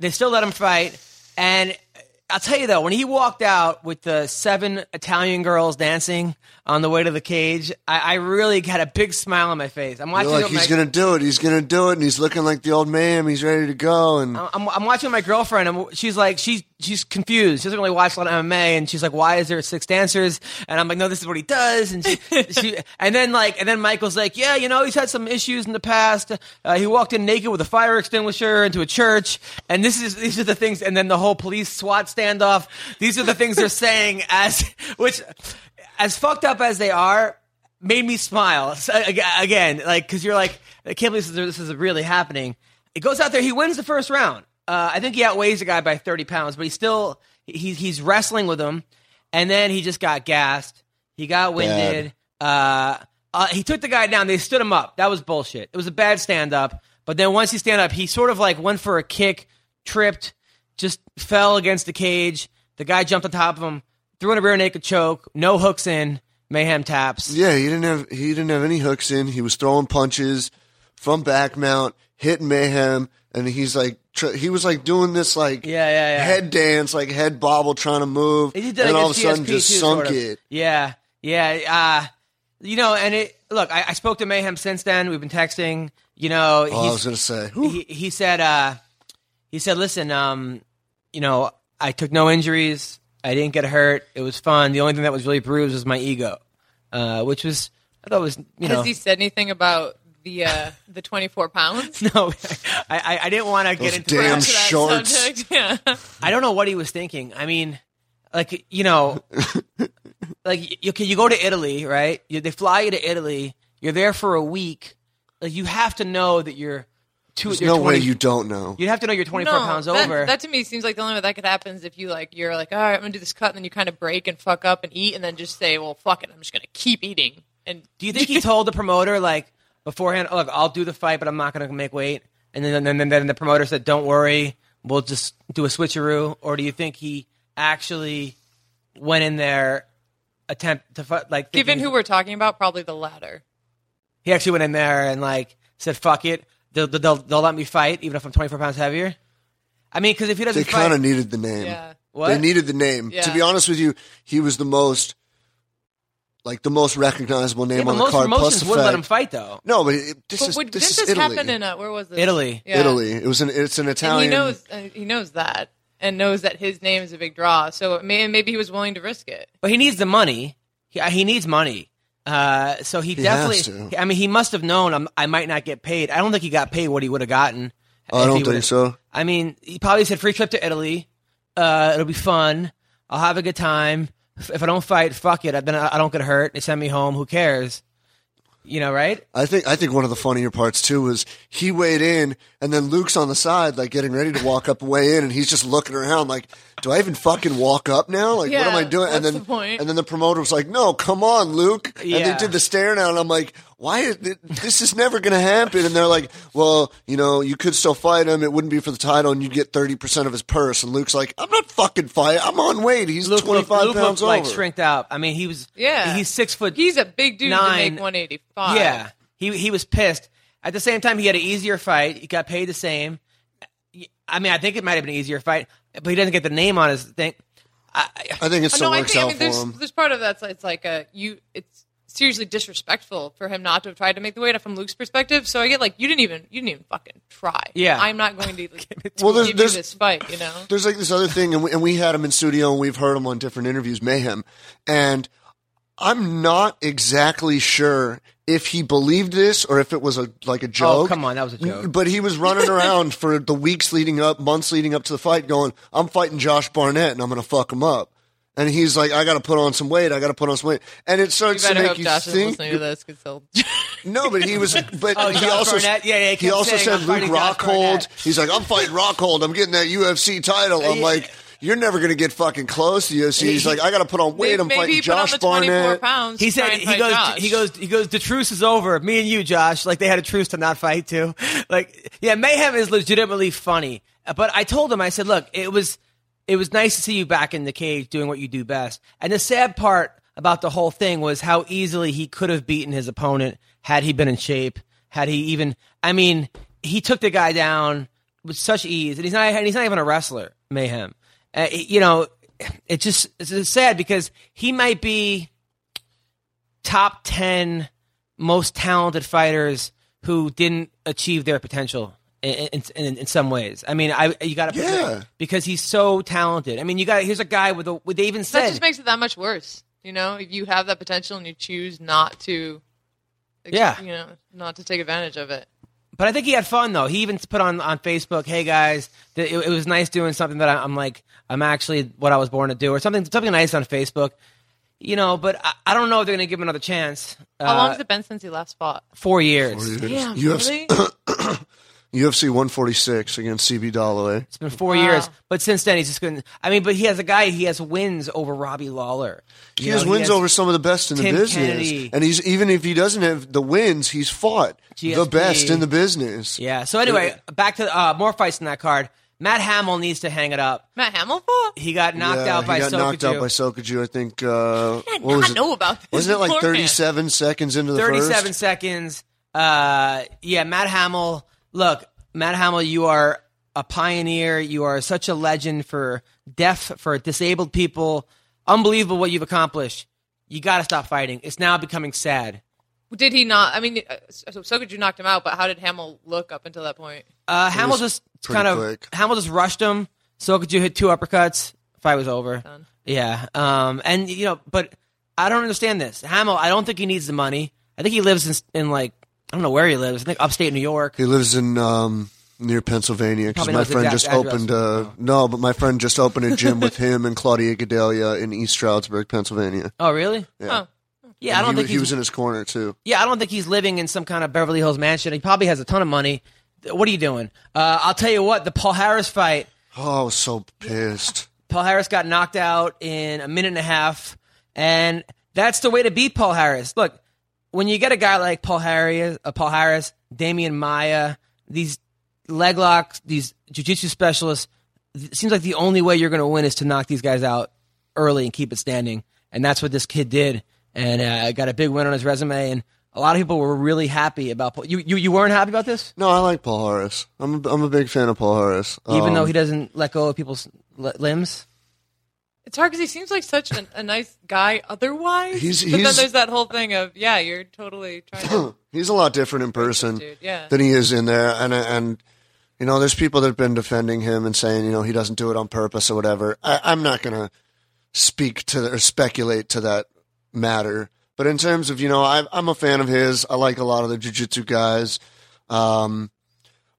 they still let him fight. And I'll tell you though, when he walked out with the seven Italian girls dancing on the way to the cage, I, I really had a big smile on my face. I'm watching You're like he's my- gonna do it. He's gonna do it, and he's looking like the old man. He's ready to go. And I'm, I'm watching my girlfriend, and she's like, she's she's confused. She doesn't really watch a lot of MMA, and she's like, "Why is there six dancers?" And I'm like, "No, this is what he does." And she, she and then like, and then Michael's like, "Yeah, you know, he's had some issues in the past. Uh, he walked in naked with a fire extinguisher into a church, and this is these are the things." And then the whole police SWAT standoff. These are the things they're saying as which, as fucked up as they are, made me smile So, again, like because you're like, I can't believe this is, this is really happening. It goes out there, he wins the first round. Uh, I think he outweighs the guy by 30 pounds, but he's still he's he's wrestling with him, and then he just got gassed. He got winded. Uh, uh, he took the guy down. They stood him up. That was bullshit. It was a bad stand up. But then once he stand up, he sort of like went for a kick, tripped, just fell against the cage. The guy jumped on top of him, threw in a rear naked choke, no hooks in, mayhem taps. yeah, he didn't have he didn't have any hooks in. He was throwing punches from back mount, hitting mayhem, and he's like tr- he was like doing this like Yeah, yeah, yeah. head dance, like head bobble, trying to move, He did that and all of a sudden just too, sunk sort of. it. Yeah, yeah. Uh, you know, and it. Look, I, I spoke to Mayhem since then. We've been texting. You know, Oh, I was gonna say, he, he said, uh, he said, listen, um, you know, I took no injuries. I didn't get hurt. It was fun. The only thing that was really bruised was my ego, uh, which was I thought was you know Has he said anything about the uh, the 24 pounds. No, I, I, I didn't want to get Those into damn that shorts. subject. Yeah. I don't know what he was thinking. I mean, like you know, like you you go to Italy, right? You, they fly you to Italy. You're there for a week. Like you have to know that you're two. There's no 20 way you don't know. You'd have to know you're 24 no, pounds that, over. That to me seems like the only way that could happen is if you like you're like, all right, I'm gonna do this cut, and then you kind of break and fuck up and eat, and then just say, well, fuck it, I'm just gonna keep eating. And Do you think he told the promoter like beforehand? Oh, look, I'll do the fight, but I'm not going to make weight. And then, then, then, then the promoter said, "Don't worry, we'll just do a switcheroo." Or do you think he actually went in there, attempt to fight? Like, given who we're talking about, probably the latter. he actually went in there and like said, "Fuck it, they'll they'll, they'll let me fight even if I'm 24 pounds heavier." I mean, because if he They doesn't kind fight, of needed the name. Yeah. what? They needed the name. Yeah. To be honest with you, he was the most, like the most recognizable name yeah, but on the most card. Plus promotions the would let fact, him fight though. no, but it, this But is would, this didn't is this Italy. happen in uh, where was this? Italy. Yeah. Italy. It was an it's an And Italian. he knows uh, he knows that and knows that his name is a big draw. So it may, maybe he was willing to risk it. But he needs the money. He, he needs money. Uh, so he, He definitely. has to. I mean, he must have known I'm, I might not get paid. I don't think he got paid what he would have gotten. Oh, I if don't think so. I mean, he probably said free trip to Italy. Uh, it'll be fun. I'll have a good time. If, if I don't fight, fuck it. Then I, I don't get hurt. They send me home. Who cares? You know, right? I think I think one of the funnier parts too was he weighed in, and then Luke's on the side, like getting ready to walk up and weigh in, and he's just looking around, like, "Do I even fucking walk up now? Like, what Yeah, am I doing?" and what's then the point? and then the promoter was like, "No, come on, Luke," and Yeah. they did the stare down. And I'm like, "Why? Is it, this is never going to happen." And they're like, "Well, you know, you could still fight him. It wouldn't be for the title, and you'd get thirty percent of his purse." And Luke's like, "I'm not fucking fight. I'm on weight. He's Luke, twenty Luke, five Luke pounds looked like over." shrinked out. I mean, he was. Yeah. He's six foot. He's a big dude Nine. to make 185. Yeah, he he was pissed. At the same time, he had an easier fight. He got paid the same. I mean, I think it might have been an easier fight, but he doesn't get the name on his thing. I, I think it Oh, still no, I works think I out mean for there's him. there's part of that's it's like a you it's seriously disrespectful for him not to have tried to make the weight up from Luke's perspective. So I get like you didn't even you didn't even fucking try. Yeah. I'm not going to, to Well, there's- give there's- you this fight. You know. there's like this other thing, and we, and we had him in studio, and we've heard him on different interviews, Mayhem, and I'm not exactly sure if he believed this or if it was a like a oh, joke. Oh, come on, that was a joke. But he was running around for the weeks leading up, months leading up to the fight, going, "I'm fighting Josh Barnett, and I'm going to fuck him up." And he's like, "I got to put on some weight. I got to put on some weight." And it You starts to make hope you Josh is think. listening to this because he'll. No, but he was. But Oh, he Josh also Barnett? Yeah, yeah, he he also saying, said Luke Rockhold. He's like, I'm fighting Rockhold. I'm getting that UFC title. I'm Yeah. like, you're never gonna get fucking close to you. UFC. He's He- like, I got to put on weight. I'm maybe fighting he put on Josh the 24 Barnett. pounds. He to try said and he fight goes Josh. he goes he goes the truce is over. Me and you, Josh, like they had a truce to not fight too. Like yeah, mayhem is legitimately funny. But I told him I said, look, it was it was nice to see you back in the cage doing what you do best. And the sad part about the whole thing was how easily he could have beaten his opponent had he been in shape. Had he even I mean, he took the guy down with such ease, and he's not and he's not even a wrestler. Mayhem, uh, you know, it just it's sad because he might be top 10 most talented fighters who didn't achieve their potential in, in, in, in some ways. I mean, I you got to Yeah. because he's so talented. I mean, you got here's a guy with a with they even That just makes it that much worse. You know, if you have that potential and you choose not to. Yeah. You know, not to take advantage of it. But I think he had fun though. He even put on on Facebook, "Hey guys, th- it, it was nice doing something that I, I'm like I'm actually what I was born to do, or something something nice on Facebook." You know, but I, I don't know if they're going to give him another chance. How Uh, long has it been since he last fought? Four years. Damn, UFC, really? UFC 146 against CB Dollaway. It's been four Wow. years, but since then he's just going. I mean, but he has a guy. He has wins over Robbie Lawler. He You has know, wins over some of the best in Tim the business, Kennedy. and he's even if he doesn't have the wins, he's fought the best in the business. Yeah. So anyway, back to uh, more fights in that card. Matt Hamill needs to hang it up. Matt Hamill fought? He got knocked Yeah, out by he got knocked out by Sokoudjou. Sokoudjou. I think. Uh, I did what was not it? know about this. Wasn't it like beforehand. 37 seconds into the Thirty-seven first? seconds. Uh, yeah, Matt Hamill. Look, Matt Hamill, you are a pioneer. You are such a legend for deaf, for disabled people. Unbelievable what you've accomplished. You got to stop fighting. It's now becoming sad. Did he not? I mean, uh, so Sokoudjou knocked him out, but how did Hamill look up until that point? Uh, Hamill just kind of quick. Hamill just rushed him. Sokoudjou hit two uppercuts. Fight was over. Done. Yeah. Um. And you know, but I don't understand this. Hamill. I don't think he needs the money. I think he lives in, in like I don't know where he lives. I think upstate New York. He lives in um, near Pennsylvania because my friend just address. opened a no, but my friend just opened a gym with him and Claudia Gadelha in East Stroudsburg, Pennsylvania. Oh, really? Huh. Yeah, I don't he, think he was in his corner too. Yeah, I don't think he's living in some kind of Beverly Hills mansion. He probably has a ton of money. What are you doing? Uh, I'll tell you what. The Paul Harris fight. Oh, I was so pissed. Paul Harris got knocked out in a minute and a half, and that's the way to beat Paul Harris. Look, when you get a guy like Paul Harris, uh, Paul Harris, Demian Maia, these leg locks, these jiu-jitsu specialists, it seems like the only way you're going to win is to knock these guys out early and keep it standing, and that's what this kid did, and uh, got a big win on his resume, and a lot of people were really happy about Paul. You, you, you weren't happy about this, No, I like Paul Harris. I'm a, I'm a big fan of Paul Harris. even Um, though he doesn't let go of people's limbs. It's hard because he seems like such a, a nice guy otherwise. He's- but then there's that whole thing of yeah, you're totally trying to. he's a lot different in person yeah. than he is in there, and and you know, there's people that've been defending him and saying you know he doesn't do it on purpose or whatever. I, I'm not gonna speak to or speculate to that matter. But in terms of you know, I, I'm a fan of his. I like a lot of the jiu-jitsu guys. Um,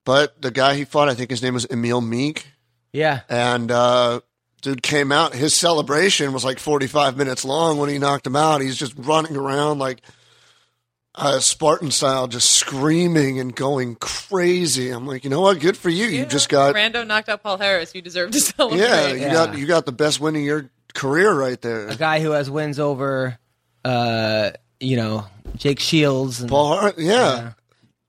but the guy he fought, I think his name was Emil Meek. Yeah. and uh, dude came out. His celebration was like 45 minutes long when he knocked him out. He's just running around like uh, Spartan style, just screaming and going crazy. I'm like, you know what? Good for you. You just got Rando knocked out Paul Harris. You deserve to celebrate. yeah, you Yeah. got you got the best win of your career right there. a guy who has wins over, uh, you know, Jake Shields. And, Paul Hart, yeah.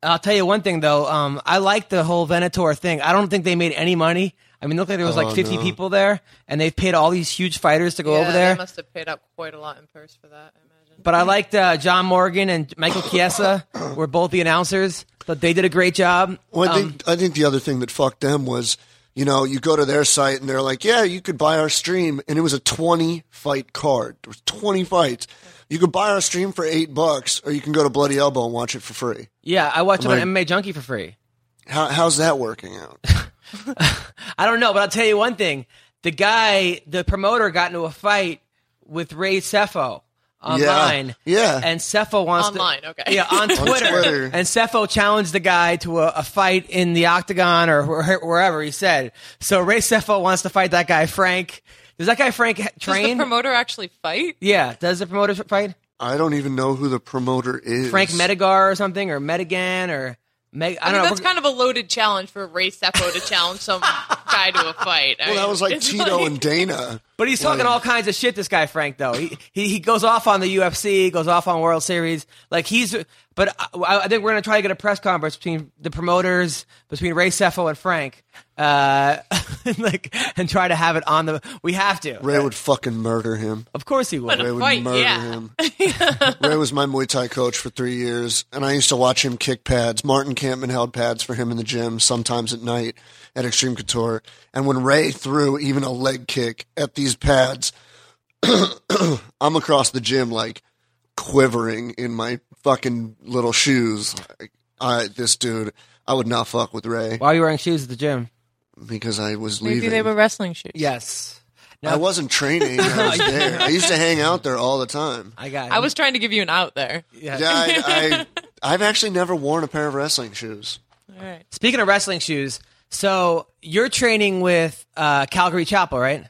I'll tell you one thing though. Um, I like the whole Venator thing. I don't think they made any money. I mean, look like there was like Oh, 50 no. people there, and they've paid all these huge fighters to go Yeah, over there. They must have paid up quite a lot in purse for that. I imagine. But I liked uh, John Morgan and Michael Chiesa were both the announcers. But they did a great job. Well, I Um, think I think the other thing that fucked them was, you know, you go to their site and they're like, yeah, you could buy our stream, and it was a twenty fight card. There was twenty fights. You could buy our stream for eight bucks, or you can go to Bloody Elbow and watch it for free. yeah, I watched it like- on MMA Junkie for free. How, how's that working out? I don't know, but I'll tell you one thing: the guy, the promoter, got into a fight with Ray Sefo online. yeah. and Sefo wants Online, to, okay. yeah, on Twitter. Twitter. And Sefo challenged the guy to a, a fight in the octagon or where- wherever he said. So Ray Sefo wants to fight that guy Frank. Does that guy Frank ha- Does the train? promoter actually fight? yeah, does the promoter fight I don't even know who the promoter is. Frank Medigar or something or Medigan or Meg? I I don't mean, know. that's kind of a loaded challenge for Ray Sefo to challenge some guy to a fight. I Well, that was like Tito like- and Dana. But he's talking all kinds of shit. This guy Frank, though, he he, he goes off on the UFC, goes off on World Series. Like he's, but I, I think we're gonna try to get a press conference between the promoters, between Ray Sefo and Frank, uh, like, and try to have it on the. We have to. Ray would fucking murder him. Of course he would. Ray would Fight, murder yeah. him. Ray was my Muay Thai coach for three years, and I used to watch him kick pads. Martin Kampmann held pads for him in the gym sometimes at night at Extreme Couture. And when Ray threw even a leg kick at these pads, I'm across the gym like quivering in my fucking little shoes. Like, I, this dude, I would not fuck with Ray Why are you wearing shoes at the gym? because I was Maybe leaving. they were wrestling shoes. Yes. I wasn't training. I was there. I used to hang out there all the time. I got. I was trying to give you an out there. Yeah. Yeah, I, I, I've actually never worn a pair of wrestling shoes. All right. Speaking of wrestling shoes, so you're training with uh, Calvary Chapel, right?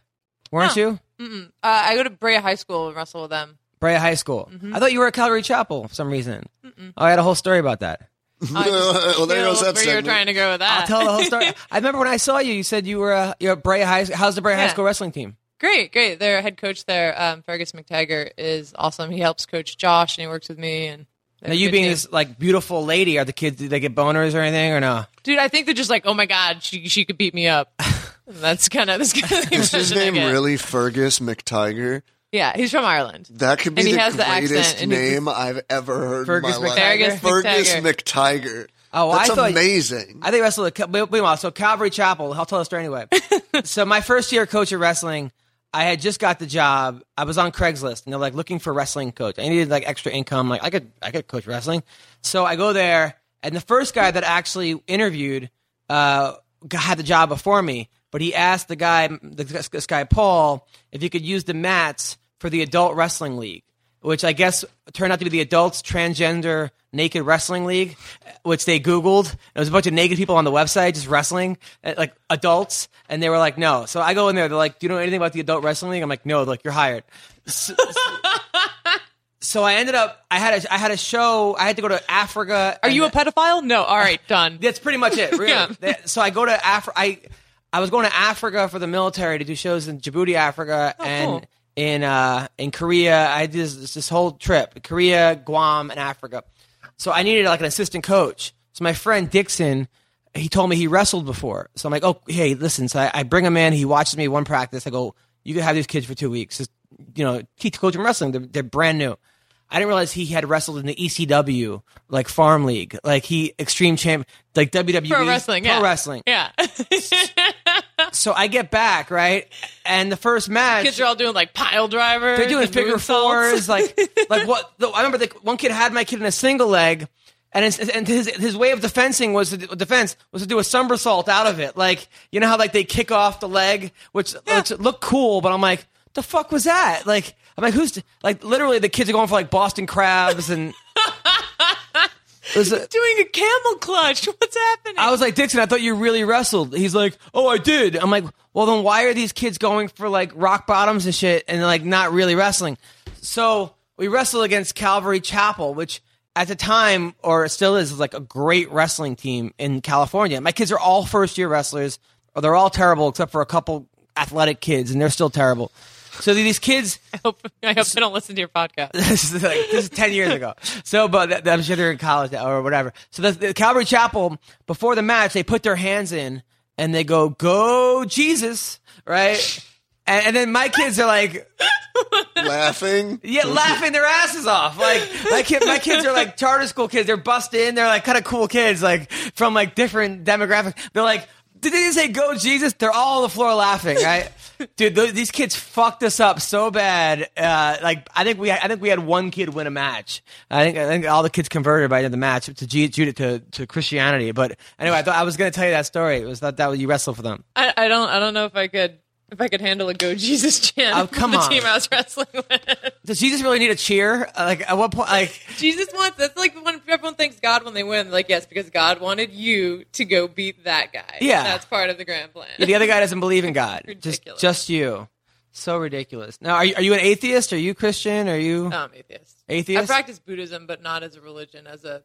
Weren't No. you? Uh, I go to Brea High School and wrestle with them. Brea High School. Mm-hmm. I thought you were at Calvary Chapel for some reason. Oh, I had a whole story about that. well, there You goes that where you were segment. trying to go with that. I'll tell the whole story. I remember when I saw you, you said you were uh, you're at Brea High. How's the Brea High Yeah. School wrestling team? Great, great. Their head coach there, um, Fergus McTaggart, is awesome. He helps coach Josh, and he works with me. And Now you being this like beautiful lady, are the kids? Do they get boners or anything or no? dude, I think they're just like, oh my god, she she could beat me up. that's kind of this kind of the Is his I name get. really Fergus McTiger? Yeah, he's from Ireland. That could be And he the has the accent, greatest and he's- name I've ever heard Fergus in my life. Fergus McTaggart. McTiger. Oh, I That's thought- amazing. I think wrestled at Cal- wait, wait a while. So Calvary Chapel. I'll tell the story anyway. so my first year coach of wrestling, I had just got the job. I was on Craigslist, and they're like looking for wrestling coach. I needed like extra income. Like I could, I could coach wrestling. So I go there, and the first guy that actually interviewed uh, had the job before me. But he asked the guy, this guy Paul, if he could use the mats for the adult wrestling league. which I guess turned out to be the adults transgender naked wrestling league, which they Googled. It was a bunch of naked people on the website just wrestling, uh, like adults, and they were like, no. So I go in there. They're like, do you know anything about the adult wrestling league? I'm like, no. They're like, you're hired. So, so I ended up. I had a I had a show. I had to go to Africa. Are you a pedophile? No. All right, done. That's pretty much it. Really. Yeah. So I go to Africa. I I was going to Africa for the military to do shows in Djibouti, Africa, and cool. In uh in Korea. I did this, this whole trip: Korea, Guam, and Africa. So I needed like an assistant coach. So my friend Dixon. He told me he wrestled before. So I'm like, oh, hey, listen. So I, I bring him in. He watches me one practice. I go, you can have these kids for two weeks. Just, you know, teach coach them wrestling. They're, they're brand new. I didn't realize he had wrestled in the ECW, like Farm League, like he Extreme Champ, like WWE Pro wrestling. Pro yeah. wrestling. Yeah. So I get back right, and the first match, Kids are all doing like pile drivers. they're doing figure fours, like like what? The, I remember the, one kid had my kid in a single leg, and his, and his his way of defending was to, do- defense was to do a somersault out of it, like you know how like they kick off the leg, which, which looked cool, but I'm like, the fuck was that? Like I'm like, who's like literally the kids are going for like Boston crabs and. A- doing a camel clutch. What's happening? I was like, Dixon, I thought you really wrestled. He's like, oh, I did. I'm like, well, then why are these kids going for like rock bottoms and shit and like not really wrestling? So we wrestled against Calvary Chapel, which at the time, or still is, like a great wrestling team in California. My kids are all first year wrestlers, or they're all terrible except for a couple athletic kids, and they're still terrible. So these kids, I hope, I hope they don't listen to your podcast. this is like this is ten years ago. So, but th- I'm sure they're in college now or whatever. So the, the Calvary Chapel before the match, they put their hands in and they go, "Go Jesus!" Right? And, and then my kids are like, laughing. yeah, laughing their asses off. Like my kid, my kids are like charter school kids. They're busted in. They're like kind of cool kids, like from like different demographics. They're like, did they say "Go Jesus"? They're all on the floor laughing, right? Dude, th- these kids fucked us up so bad. Uh, like I think we, I think we had one kid win a match. I think, I think all the kids converted by the the match to G- to, to Christianity. But anyway, I thought I was going to tell you that story. It was that that you wrestled for them. I, I don't. I don't know if I could. If I could handle a "Go Jesus" chant Oh, come the on. team I was wrestling with. Does Jesus really need a cheer? Uh, Like at what point? Like Jesus wants. That's like when everyone thanks God when they win. Like yes, because God wanted you to go beat that guy. Yeah. that's part of the grand plan. the other guy doesn't believe in God. Just Ridiculous. just you. So ridiculous. Now, are you, are you an atheist? Are you Christian? Are you No, I'm atheist. atheist? I practice Buddhism, but not as a religion, as a,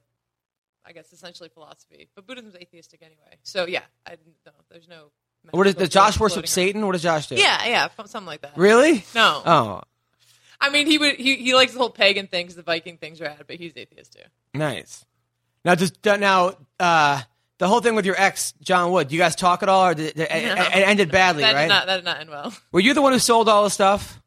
I guess, essentially philosophy. But Buddhism's atheistic anyway. So yeah, I no, there's no. What is, does Josh worship. Satan? What does Josh do? Yeah, yeah, something like that. Really? No, Oh, I mean he would he, he likes the whole pagan things, the Viking things rad, but he's atheist too. nice. Now, just now, uh, the whole thing with your ex, John Wood. Do you guys talk at all, or did it, it, No. it ended badly? that right? did not that did not end well. Were you the one who sold all the stuff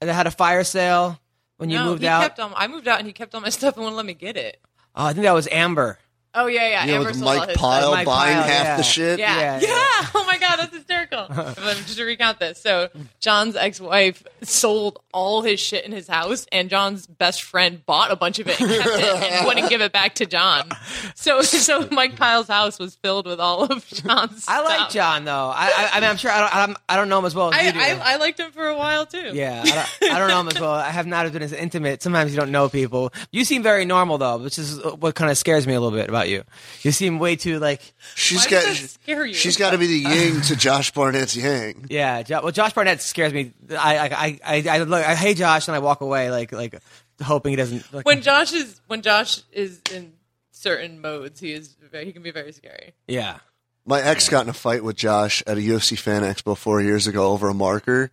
and had a fire sale when you no, moved he out? kept on. I moved out and he kept all my stuff and wouldn't let me get it. oh, I think that was Amber. Oh yeah, yeah. You know, Amber with Mike Pyle stuff. Mike buying Pyle, half yeah. the shit. Yeah. Yeah, yeah, yeah. Oh my god, that's hysterical. But just to recount this, so John's ex-wife sold all his shit in his house, and John's best friend bought a bunch of it and kept it and wouldn't give it back to John. So, so Mike Pyle's house was filled with all of John's. I like stuff. John though. I, I, I mean, I'm sure I don't, I'm, I don't know him as well as I, you do. I, I liked him for a while too. Yeah, I don't, I don't know him as well. I have not been as intimate. Sometimes you don't know people. You seem very normal though, which is what kind of scares me a little bit about you. You seem way too like, She's Why got does that scare you? she's got to be the yin to Josh Barnett's yang. yeah. Jo- Well, Josh Barnett scares me. I, I, I, I, I look. I hey Josh, and I walk away like, like hoping he doesn't. Like, When Josh is when Josh is in certain modes, he is very, he can be very scary. yeah. My ex got in a fight with Josh at a UFC Fan Expo four years ago over a marker.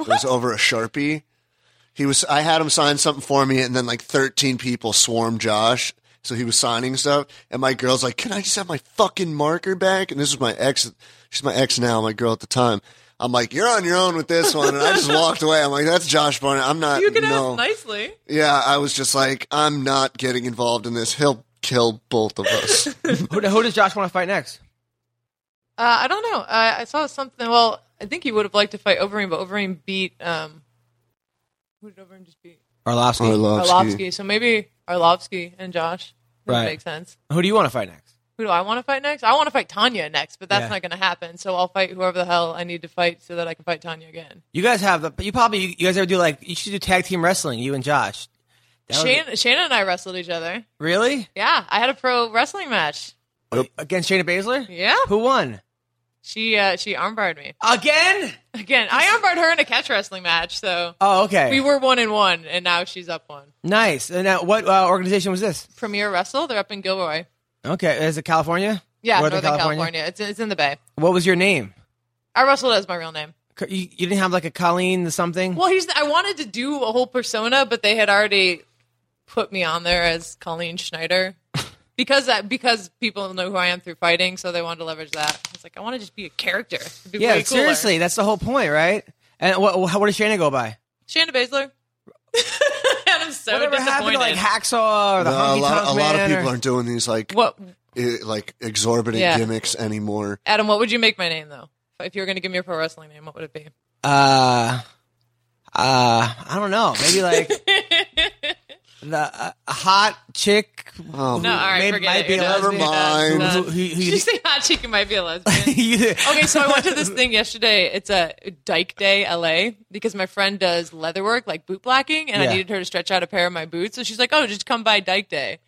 It was over a sharpie. He was. I had him sign something for me, and then like thirteen people swarmed Josh. So he was signing stuff, and my girl's like, "Can I just have my fucking marker back?" And this was my ex. She's my ex now, my girl at the time. I'm like, "You're on your own with this one," and I just walked away. I'm like, "That's Josh Barnett. I'm not." You can no. ask nicely. Yeah, I was just like, "I'm not getting involved in this. He'll kill both of us." Who, who does Josh want to fight next? Uh, I don't know. I, I saw something. Well, I think he would have liked to fight Overeem, but Overeem beat. Um, who did Overeem just beat? Arlovsky. Arlovsky. Arlovsky. So maybe Arlovsky and Josh. That Right. makes sense. Who do you want to fight next? Who do I want to fight next? I want to fight Tonya next, but that's Yeah. not going to happen. So I'll fight whoever the hell I need to fight so that I can fight Tonya again. You guys have the. You probably. You guys ever do like? You should do tag team wrestling. You and Josh. Was- Shayna, Shayna and I wrestled each other. really? Yeah, I had a pro wrestling match. Against Shayna Baszler? Yeah, Who won? She uh, she armbarred me Again? again. I armbarred her in a catch wrestling match, so Oh, okay. we were one and one, and now she's up one. nice. And now, what uh, organization was this? Premier Wrestle, they're up in Gilroy. Okay, is it California? Yeah, Northern Northern California. It's it's in the Bay. What was your name? I wrestled as my real name. You, you didn't have like a Colleen something? Well, the, I wanted to do a whole persona, but they had already put me on there as Colleen Schneider because that because people know who I am through fighting, so they wanted to leverage that. It's like, I want to just be a character. Be yeah, seriously, that's the whole point, right? And what, what does Shayna go by? Shayna Baszler. and I'm so Whatever disappointed. happened to like Hacksaw or the No, a Honky lot, Tonk a lot of people or- aren't doing these like what i- like exorbitant Yeah. gimmicks anymore. Adam? What would you make my name though? If you were going to give me a pro wrestling name, what would it be? Uh, uh, I don't know. Maybe like the uh, hot chick. Oh, No, all right, maybe forget might it. be a done. Never You're mind. You're Who, done. who, who, Did you say hot chicken might be a lesbian? Okay, so I went to this thing yesterday. It's a Dyke Day LA because my friend does leather work, like boot blacking, and Yeah. I needed her to stretch out a pair of my boots. So she's like, "Oh, just come by Dyke Day."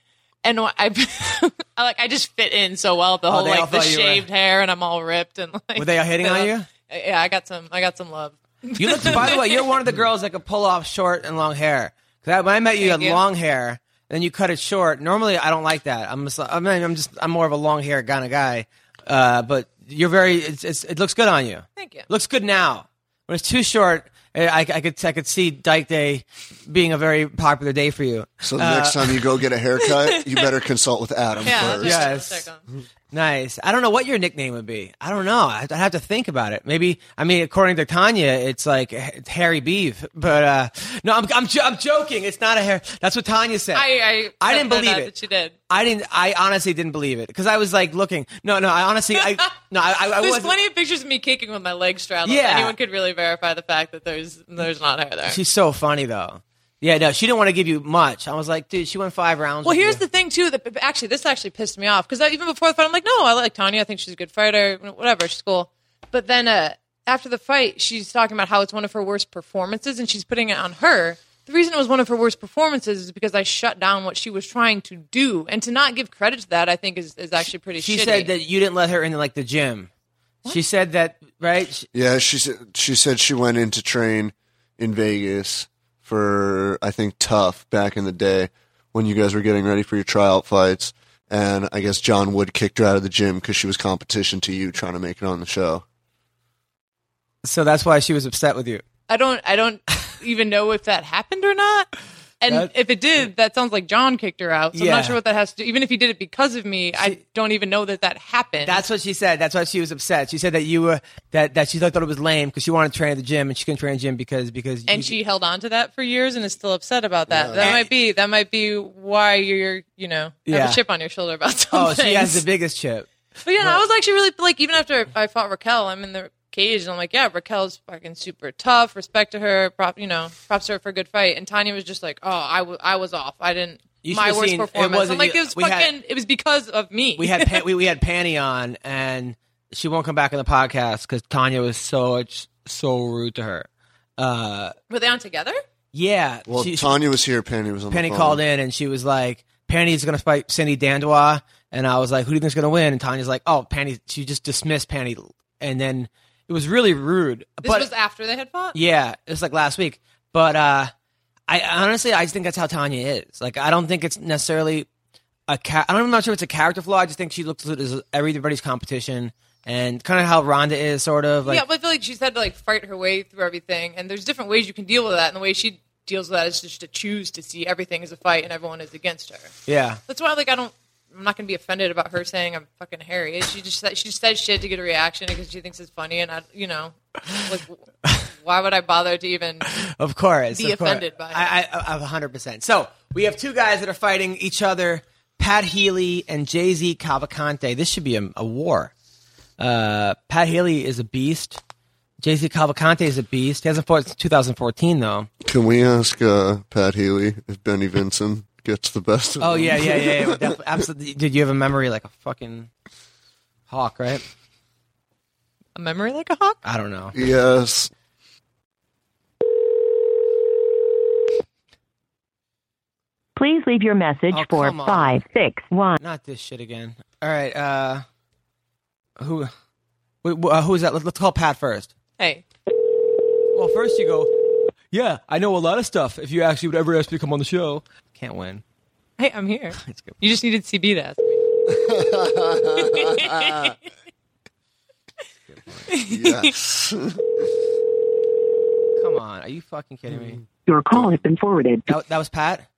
And I, I like, I just fit in so well. The whole Oh, like the thought you were- shaved hair, and I'm all ripped and like. Were they all hitting on you? Yeah, I got some. I got some love. You look. By the way, you're one of the girls that could pull off short and long hair. 'Cause when I met you, you had you. long hair, then you cut it short. Normally, I don't like that. I'm just. I mean, I'm just. I'm more of a long hair kind of guy. Uh, but you're very. It's, it's, it looks good on you. Thank you. Looks good now. When it's too short, eh, I, I could I could see Dyke Day being a very popular day for you. So the next time you go get a haircut, you better consult with Adam Yeah, first. that's Yeah. just Yes. Nice. I don't know what your nickname would be. I don't know. I'd have to think about it. Maybe. I mean, according to Tonya, it's like Harry Beef. But uh no, I'm I'm, jo- I'm joking. It's not a hair. That's what Tonya said. I I, I didn't believe it. That you did. I didn't. I honestly didn't believe it because I was like looking. No, no. I honestly. I no. I. I, I There's wasn't- plenty of pictures of me kicking with my legs straddled. Yeah. Anyone could really verify the fact that there's there's not hair there. She's so funny though. Yeah, no, she didn't want to give you much. I was like, dude, she went five rounds. Well, here's you. the thing too. That actually, this actually pissed me off because even before the fight, I'm like, no, I like Tonya. I think she's a good fighter. Whatever, she's cool. But then uh, after the fight, she's talking about how it's one of her worst performances, and she's putting it on her. The reason it was one of her worst performances is because I shut down what she was trying to do, and to not give credit to that, I think is, is actually pretty. She shitty. said that you didn't let her into like the gym. She said that right. She- Yeah, she said she said she went in to train in Vegas for I think Tough back in the day when you guys were getting ready for your tryout fights, and I guess John Wood kicked her out of the gym because she was competition to you trying to make it on the show. So that's why she was upset with you. I don't I don't even know if that happened or not. And That- if it did, that sounds like John kicked her out. So I'm not sure what that has to do. Even if he did it because of me, I don't even know that that happened. That's what she said. That's why she was upset. She said that you were that that she thought it was lame because she wanted to train at the gym and she couldn't train at the gym because because and you- she held on to that for years and is still upset about that. That And- might be that might be why you're you know have Yeah. a chip on your shoulder about something. oh she has the biggest chip. But yeah, I was actually really like even after I fought Raquel, I'm in the cage and I'm like, yeah, Raquel's fucking super tough. Respect to her, prop, you know, props to her for a good fight. And Tonya was just like, oh, I, w- I was off. I didn't. You my should've worst seen- it performance. wasn't I'm like, it was we had- fucking. it was because of me. We had pan, we, we had Panny on and she won't come back on the podcast because Tonya was so so rude to her. Uh, Were they on together? yeah, Well, she- she- Tonya was here. Penny was on. Penny called in and she was like, Penny's going to fight Cindy Dandois. And I was like, who do you think's going to win? And Tonya's like, oh, Penny. She just dismissed Penny. And then it was really rude. This but was after they had fought. yeah, it was like last week. But uh, I honestly, I just think that's how Tonya is. Like, I don't think it's necessarily a ca- I'm not sure if it's a character flaw. I just think she looks at it as everybody's competition and kind of how Ronda is, sort of. Like, yeah, but I feel like she's had to like fight her way through everything, and there's different ways you can deal with that. And the way she deals with that is just to choose to see everything as a fight, and everyone is against her. yeah. That's why, like, I don't. I'm not gonna be offended about her saying I'm fucking hairy. She just said- she just says shit to get a reaction because she thinks it's funny, and I, you know, like, why would I bother to even? Of course. be of course. offended by it. I, I, I'm 100%. So we have two guys that are fighting each other Pat Healy and JZ Cavalcante. This should be a, a war. Uh, Pat Healy is a beast. JZ Cavalcante is a beast. He hasn't fought since 2014, though. Can we ask uh, Pat Healy if Benny Vincent gets the best of Oh, him? yeah, yeah, yeah. yeah. Def- absolutely. Did you have a memory like a fucking hawk, right? A memory like a hawk. I don't know. Yes. Please leave your message Oh, for come on. 561. Not this shit again. All right. Uh, who? wh- wh- uh, who is that? Let's, let's call Pat first. Hey, Well, first you go. Yeah, I know a lot of stuff. If you actually would ever ask me to come on the show, can't win. hey, I'm here. It's good. You just needed CB to ask me. Yes. Come on, are you fucking kidding me? Your call has been forwarded. That, that was Pat.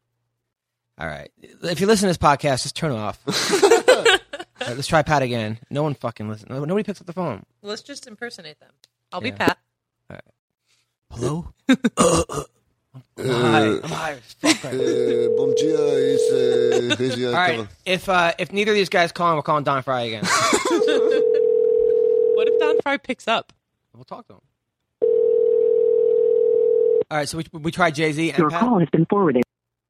All right. If you listen to this podcast, just turn it off. All right, let's try Pat again. No one fucking listens. Nobody picks up the phone. Let's just impersonate them. I'll Yeah. be Pat. Hello. I'm high. I'm high as fuck right now. Uh, bom dia, it's, uh, busy All right. If uh, if neither of these guys call, we're calling Don Frye again. What if Don Frye picks up? we'll talk to him. All right. So we we tried JZ and Your Pat. call has been forwarded.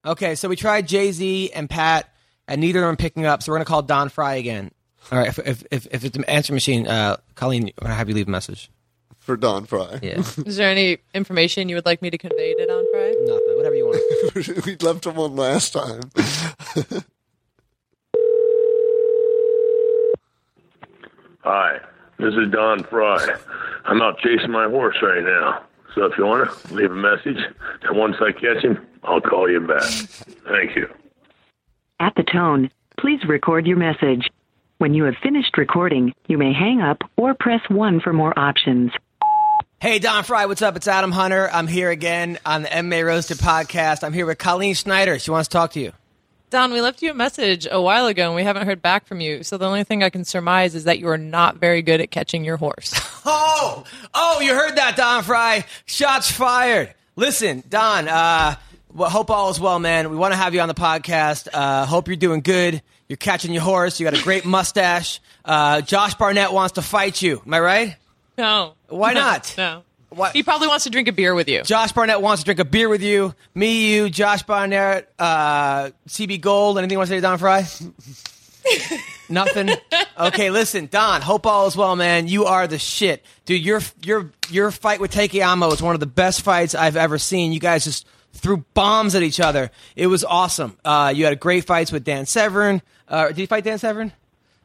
Okay. So we tried JZ and Pat, and neither of them picking up. So we're gonna call Don Frye again. All right. If if if, if it's an answer machine, uh, Colleen, I'm gonna have you leave a message. For Don Frye. Yeah. Is there any information you would like me to convey to Don Frye? Nothing. Whatever you want. we left him on last time. Hi, this is Don Frye. I'm out chasing my horse right now. So if you want to leave a message, and once I catch him, I'll call you back. Thank you. At the tone, please record your message. When you have finished recording, you may hang up or press 1 for more options. Hey, Don Frye, what's up? It's Adam Hunter. I'm here again on the MMA Roasted podcast. I'm here with Colleen Schneider. She wants to talk to you. Don, we left you a message a while ago and we haven't heard back from you. So the only thing I can surmise is that you are not very good at catching your horse. Oh, oh, you heard that, Don Frye. Shots fired. Listen, Don, uh, well, hope all is well, man. We want to have you on the podcast. Uh, hope you're doing good. You're catching your horse. You got a great mustache. Uh, Josh Barnett wants to fight you. Am I right? No. Why No, not? No. What? He probably wants to drink a beer with you. Josh Barnett wants to drink a beer with you. Me, you, Josh Barnett, uh, CB Gold. Anything you want to say to Don Frye? Nothing. Okay, listen, Don. Hope all is well, man. You are the shit, dude. Your your your fight with Takayama was one of the best fights I've ever seen. You guys just threw bombs at each other. It was awesome. Uh, you had great fights with Dan Severn. Uh, did you fight Dan Severn?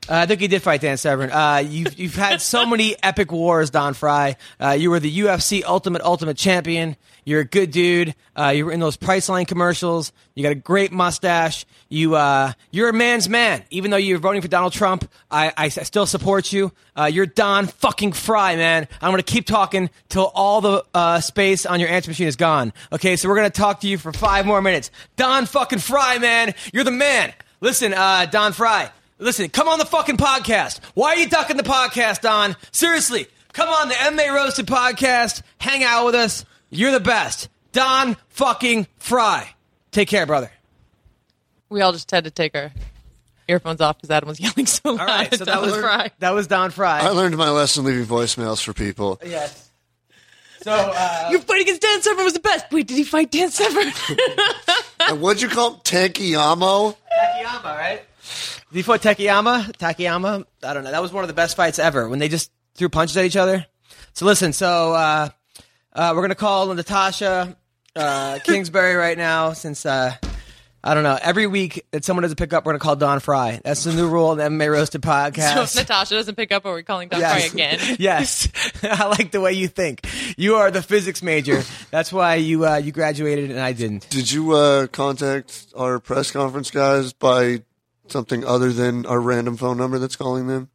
Uh, I think he did fight Dan Severn. Uh, you've you've had so many epic wars, Don Frye. Uh, you were the UFC Ultimate Ultimate Champion. You're a good dude. Uh, you were in those Priceline commercials. You got a great mustache. You uh, you're a man's man. Even though you're voting for Donald Trump, I I still support you. Uh, you're Don fucking Frye, man. I'm gonna keep talking till all the uh, space on your answer machine is gone. Okay, so we're gonna talk to you for five more minutes. Don fucking Frye, man. You're the man. Listen, uh, Don Frye. Listen, come on the fucking podcast. Why are you ducking the podcast, Don? Seriously, come on the MA Roasted podcast. Hang out with us. You're the best. Don fucking Frye. Take care, brother. We all just had to take our earphones off because Adam was yelling so loud. All right, so that Don was Frye. that was Don Frye. I learned my lesson leaving voicemails for people. Yes. So uh, Your fight against Dan Severn was the best. Wait, did he fight Dan Severn? And what'd you call him? Tankiyamo? Takayama, right? Did you fought Takayama? Takayama? I don't know. That was one of the best fights ever when they just threw punches at each other. So listen, so uh, uh, we're gonna call Natasha uh, Kingsbury right now since uh, I don't know. Every week that someone doesn't pick up, we're gonna call Don Frye. That's the new rule in the MMA Roasted podcast. so if Natasha doesn't pick up, are we calling Don Yes. Frye again? yes, I like the way you think. You are the physics major. That's why you uh, you graduated and I didn't. Did you uh, contact our press conference guys by something other than our random phone number that's calling them?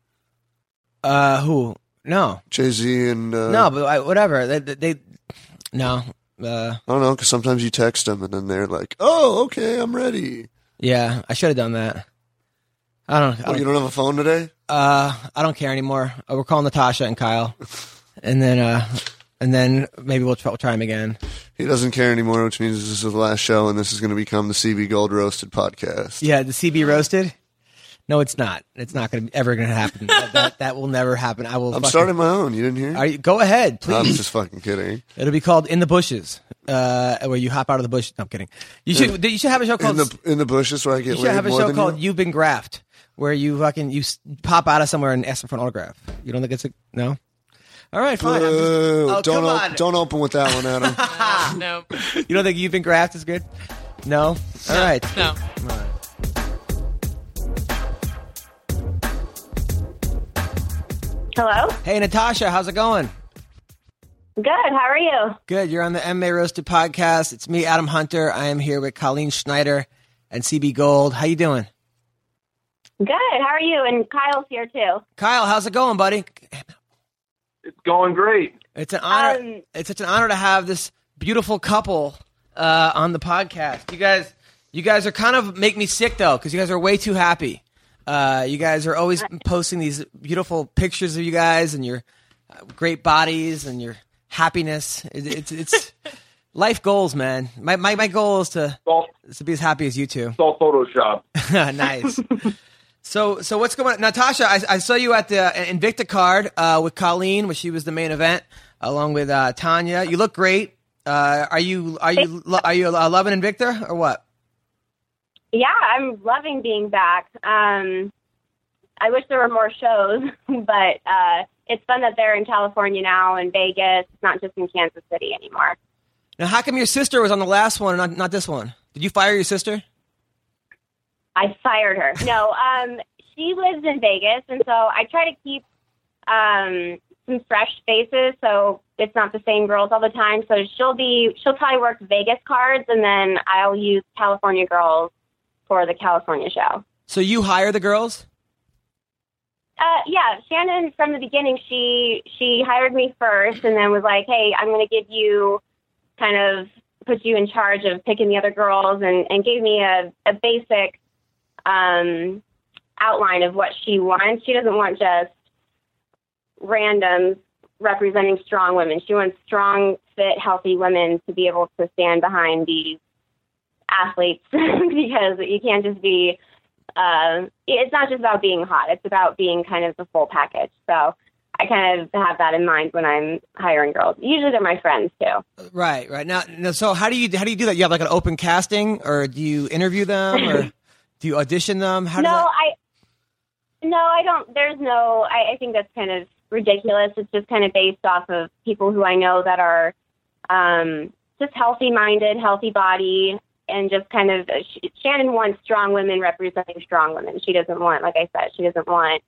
Uh, who? No, JZ and uh, no, but I, whatever. They, they, they no. Uh, I don't know because sometimes you text them and then they're like, "Oh, okay, I'm ready." Yeah, I should have done that. I don't. I Oh, don't, you don't have a phone today? uh, I don't care anymore. Uh, we're calling Natasha and Kyle, and then uh, and then maybe we'll try, we'll try him again. He doesn't care anymore, which means this is the last show, and this is going to become the CB Gold Roasted podcast. Yeah, the CB roasted. No, it's not. It's not going to ever going to happen. that, that, that will never happen. I will. I'm fucking- starting my own. You didn't hear? Are you, go ahead, please. I'm just fucking kidding. It'll be called In the Bushes, uh, where you hop out of the bush. No, I'm kidding. You should. You should have a show In called. the in the bushes where I get. you should have a show called you? You've Been Graphed, where you fucking you pop out of somewhere and ask for an autograph. You don't think it's a no? All right, fine. I'm just- Boo. oh, don't come op- on. don't open with that one, Adam. no. You don't think You've Been Graphed is good? No. All right. No. Hello? Hey, Natasha, how's it going? Good. How are you? Good. You're on the MA Roasted podcast. It's me, Adam Hunter. I am here with Colleen Schneider and CB Gold. How you doing? Good. How are you? And Kyle's here too. Kyle, how's it going, buddy? It's going great. It's an honor. Um, it's such an honor to have this beautiful couple uh, on the podcast. You guys, you guys are kind of make me sick though, because you guys are way too happy. Uh, you guys are always posting these beautiful pictures of you guys and your uh, great bodies and your happiness. It, it's it's life goals, man. My, my my goal is to all, is to be as happy as you two. it's all Photoshop. nice. So, so what's going on, Natasha? I, I saw you at the Invicta card uh, with Colleen, when she was the main event, along with uh, Tonya. You look great. Uh, are you are you are you uh, loving Invicta or what? Yeah, I'm loving being back. Um, I wish there were more shows, but uh, it's fun that they're in California now and Vegas. It's not just in Kansas City anymore. Now, how come your sister was on the last one and not, not this one? Did you fire your sister? I fired her. No, um, she lives in Vegas, and so I try to keep um, some fresh faces, so it's not the same girls all the time. So she'll be, she'll probably work Vegas cards, and then I'll use California girls for the California show. So you hire the girls? Uh, yeah, Shannon from the beginning, she she hired me first, and then was like, "Hey, I'm going to give you, kind of put you in charge of picking the other girls," and and gave me a a basic um, outline of what she wants. She doesn't want just randoms representing strong women. She wants strong, fit, healthy women to be able to stand behind these athletes because you can't just be uh, it's not just about being hot. It's about being kind of the full package. So I kind of have that in mind when I'm hiring girls. Usually they're my friends too. Right, right. Now, now, so how do you how do you do that? You have like an open casting, or do you interview them, or do you audition them? How no, that? I no, I don't. There's no. I, I think that's kind of ridiculous. It's just kind of based off of people who I know that are um, just healthy minded, healthy body, and just kind of. Sh- Shannon wants strong women representing strong women. She doesn't want, like I said, she doesn't want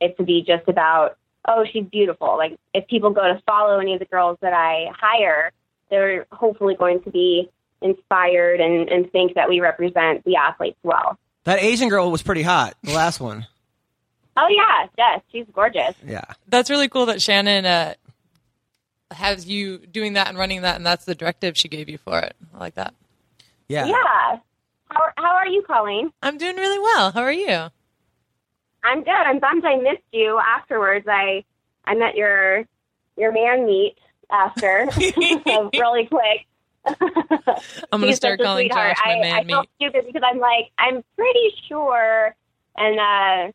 it to be just about oh she's beautiful. Like if people go to follow any of the girls that I hire, they're hopefully going to be inspired and, and think that we represent the athletes well. That Asian girl was pretty hot. The last one. Oh yeah, yes, she's gorgeous. Yeah. That's really cool that Shannon uh, has you doing that and running that, and that's the directive she gave you for it. I like that. Yeah. Yeah. How how are you, Colleen? I'm doing really well. How are you? I'm good. I'm bummed I missed you afterwards. I I met your your man meet after so really quick. I'm gonna start calling sweetheart. Josh my I, man I feel stupid because I'm like I'm pretty sure, and uh,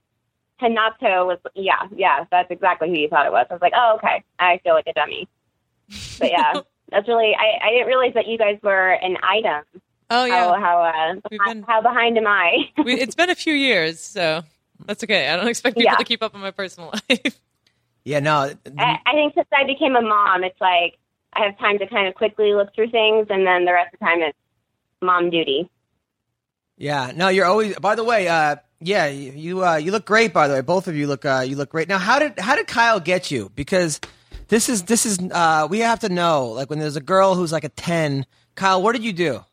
Hanato was yeah yeah that's exactly who you thought it was. I was like oh okay I feel like a dummy, but yeah that's really I I didn't realize that you guys were an item. Oh yeah, How how uh, We've behind, been- how behind am I? we, it's been a few years, so that's okay. I don't expect people Yeah. to keep up on my personal life. Yeah. No. I, I think since I became a mom, it's like I have time to kind of quickly look through things, and then the rest of the time it's mom duty. Yeah, no, you're always. By the way, uh, yeah, you you, uh, you look great. By the way, both of you look uh, you look great. Now, how did how did Kyle get you? Because this is this is uh, we have to know. Like when there's a girl who's like a ten, Kyle, what did you do?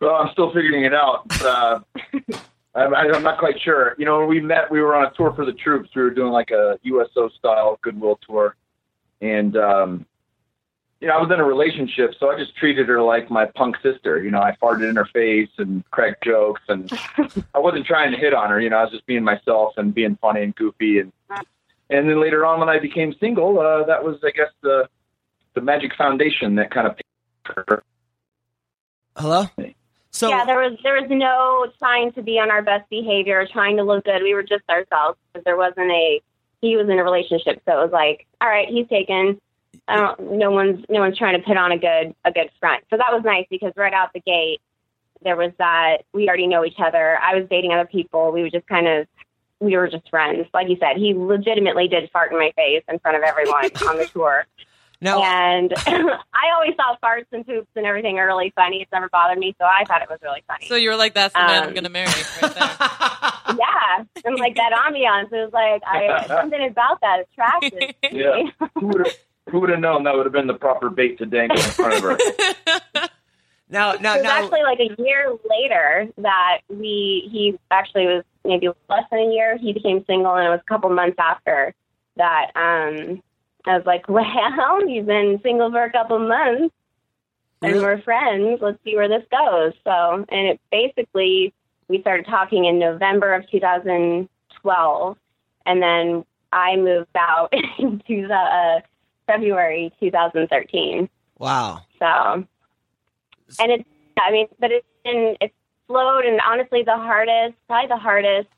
Well, I'm still figuring it out. Uh, I'm, I'm not quite sure. You know, when we met, we were on a tour for the troops. We were doing like a USO style goodwill tour, and um, you know, I was in a relationship, so I just treated her like my punk sister. You know, I farted in her face and cracked jokes, and I wasn't trying to hit on her. You know, I was just being myself and being funny and goofy, and and then later on, when I became single, uh, that was, I guess, the the magic foundation that kind of. Hello. So yeah, there was there was no trying to be on our best behavior, trying to look good. We were just ourselves because there wasn't a he was in a relationship, so it was like, all right, he's taken. I don't, no one's no one's trying to put on a good a good front. So that was nice because right out the gate there was that we already know each other. I was dating other people. We were just kind of we were just friends. Like you said, he legitimately did fart in my face in front of everyone on the tour. Now, and I always thought farts and poops and everything are really funny. It's never bothered me, so I thought it was really funny. So you were like, "That's the man I'm Um, going to marry." Right there. yeah, and like that ambiance, it was like I something about that attracted me. Yeah. who would have who would have known that would have been the proper bait to dangle in front of her? now, now, It was now. actually like a year later that we he actually was maybe less than a year. He became single, and it was a couple months after that. Um, I was like, "Well, you've been single for a couple months, and Really? we're friends. Let's see where this goes." So, and it basically we started talking in November of 2012, and then I moved out in two, uh, February 2013. Wow. So, and it's, I mean, but it's been, it's flowed, and honestly, the hardest, probably the hardest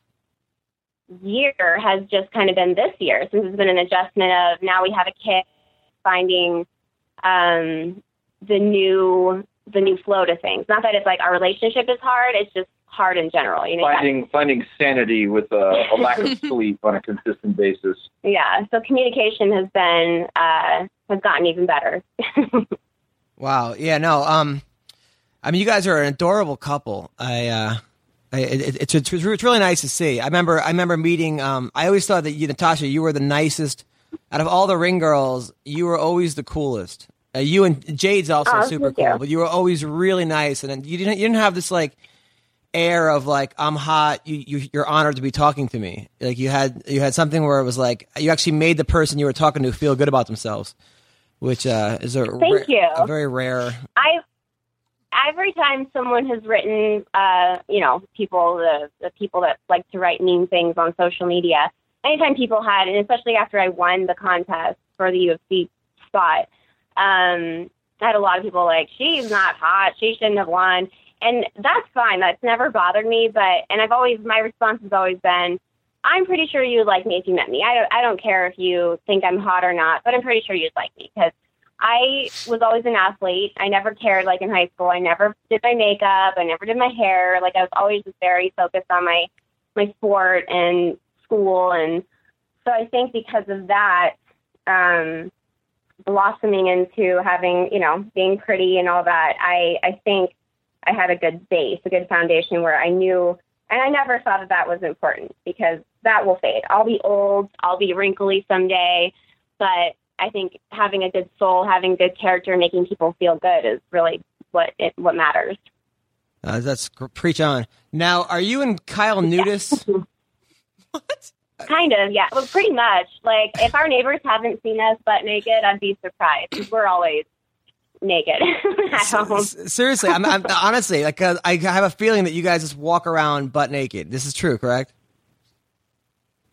year has just kind of been this year, since it's been an adjustment of now we have a kid, finding um, the new, the new flow to things. Not that it's like our relationship is hard; it's just hard in general. You know, finding finding sanity with a, a lack of sleep on a consistent basis. yeah. So communication has been uh, has gotten even better. Wow. Yeah. No. Um, I mean, you guys are an adorable couple. I, uh, I it, it's, it's it's really nice to see. I remember I remember meeting. Um, I always thought that you, Natasha, you were the nicest out of all the ring girls. You were always the coolest. Uh, you and Jade's also Oh, super you. cool, but you were always really nice, and you didn't you didn't have this like air of like I'm hot. You, you you're honored to be talking to me. Like you had you had something where it was like you actually made the person you were talking to feel good about themselves, which uh, is a Thank ra- you. a very rare. I every time someone has written, uh, you know, people the the people that like to write mean things on social media. Anytime people had, and especially after I won the contest for the UFC spot, um, I had a lot of people like, "She's not hot. She shouldn't have won." And that's fine. That's never bothered me. But and I've always my response has always been, "I'm pretty sure you'd like me if you met me. I don't I don't care if you think I'm hot or not, but I'm pretty sure you'd like me because." I was always an athlete. I never cared like in high school. I never did my makeup. I never did my hair. Like I was always just very focused on my my sport and school and so I think because of that, um blossoming into having, you know, being pretty and all that, I I think I had a good base, a good foundation where I knew and I never thought that that was important because that will fade. I'll be old, I'll be wrinkly someday, but I think having a good soul, having good character, making people feel good is really what it, what matters. Uh, that's preach on. Now, are you and Kyle Nudis? Kind of, yeah. Well, pretty much. Like, if our neighbors haven't seen us butt naked, I'd be surprised. we're always naked at home. S- Seriously, I'm, I'm honestly like uh, I have a feeling that you guys just walk around butt naked. This is true, correct?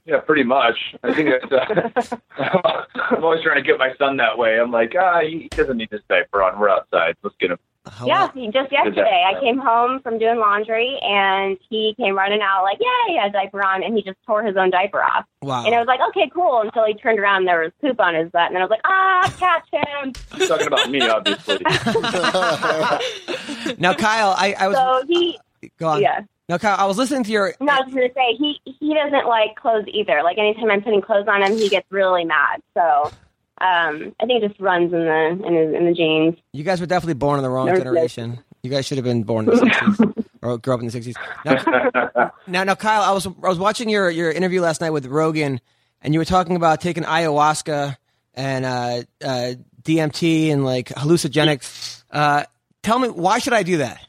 Yeah, pretty much. I think that's. Uh, I'm always trying to get my son that way. I'm like, ah, he doesn't need this diaper on. We're outside. Let's get him. How- Yeah, just yesterday I came home from doing laundry and he came running out like, "Yeah, he had a diaper on," and he just tore his own diaper off. Wow. And I was like, "Okay, cool." Until he turned around and there was poop on his butt, and then I was like, "Ah, catch him!" He's talking about me, obviously. now, Kyle, I, I was So he, go on. yeah. Now, Kyle, I was listening to your. No, I was going to say he he doesn't like clothes either. Like anytime I'm putting clothes on him, he gets really mad. So um, I think it just runs in the in, his, in the genes. You guys were definitely born in the wrong There's- generation. You guys should have been born in the '60s or grew up in the '60s. Now, now, now, Kyle, I was I was watching your your interview last night with Rogan, and you were talking about taking ayahuasca and uh, uh, DMT and like hallucinogenics. Uh, tell me, why should I do that?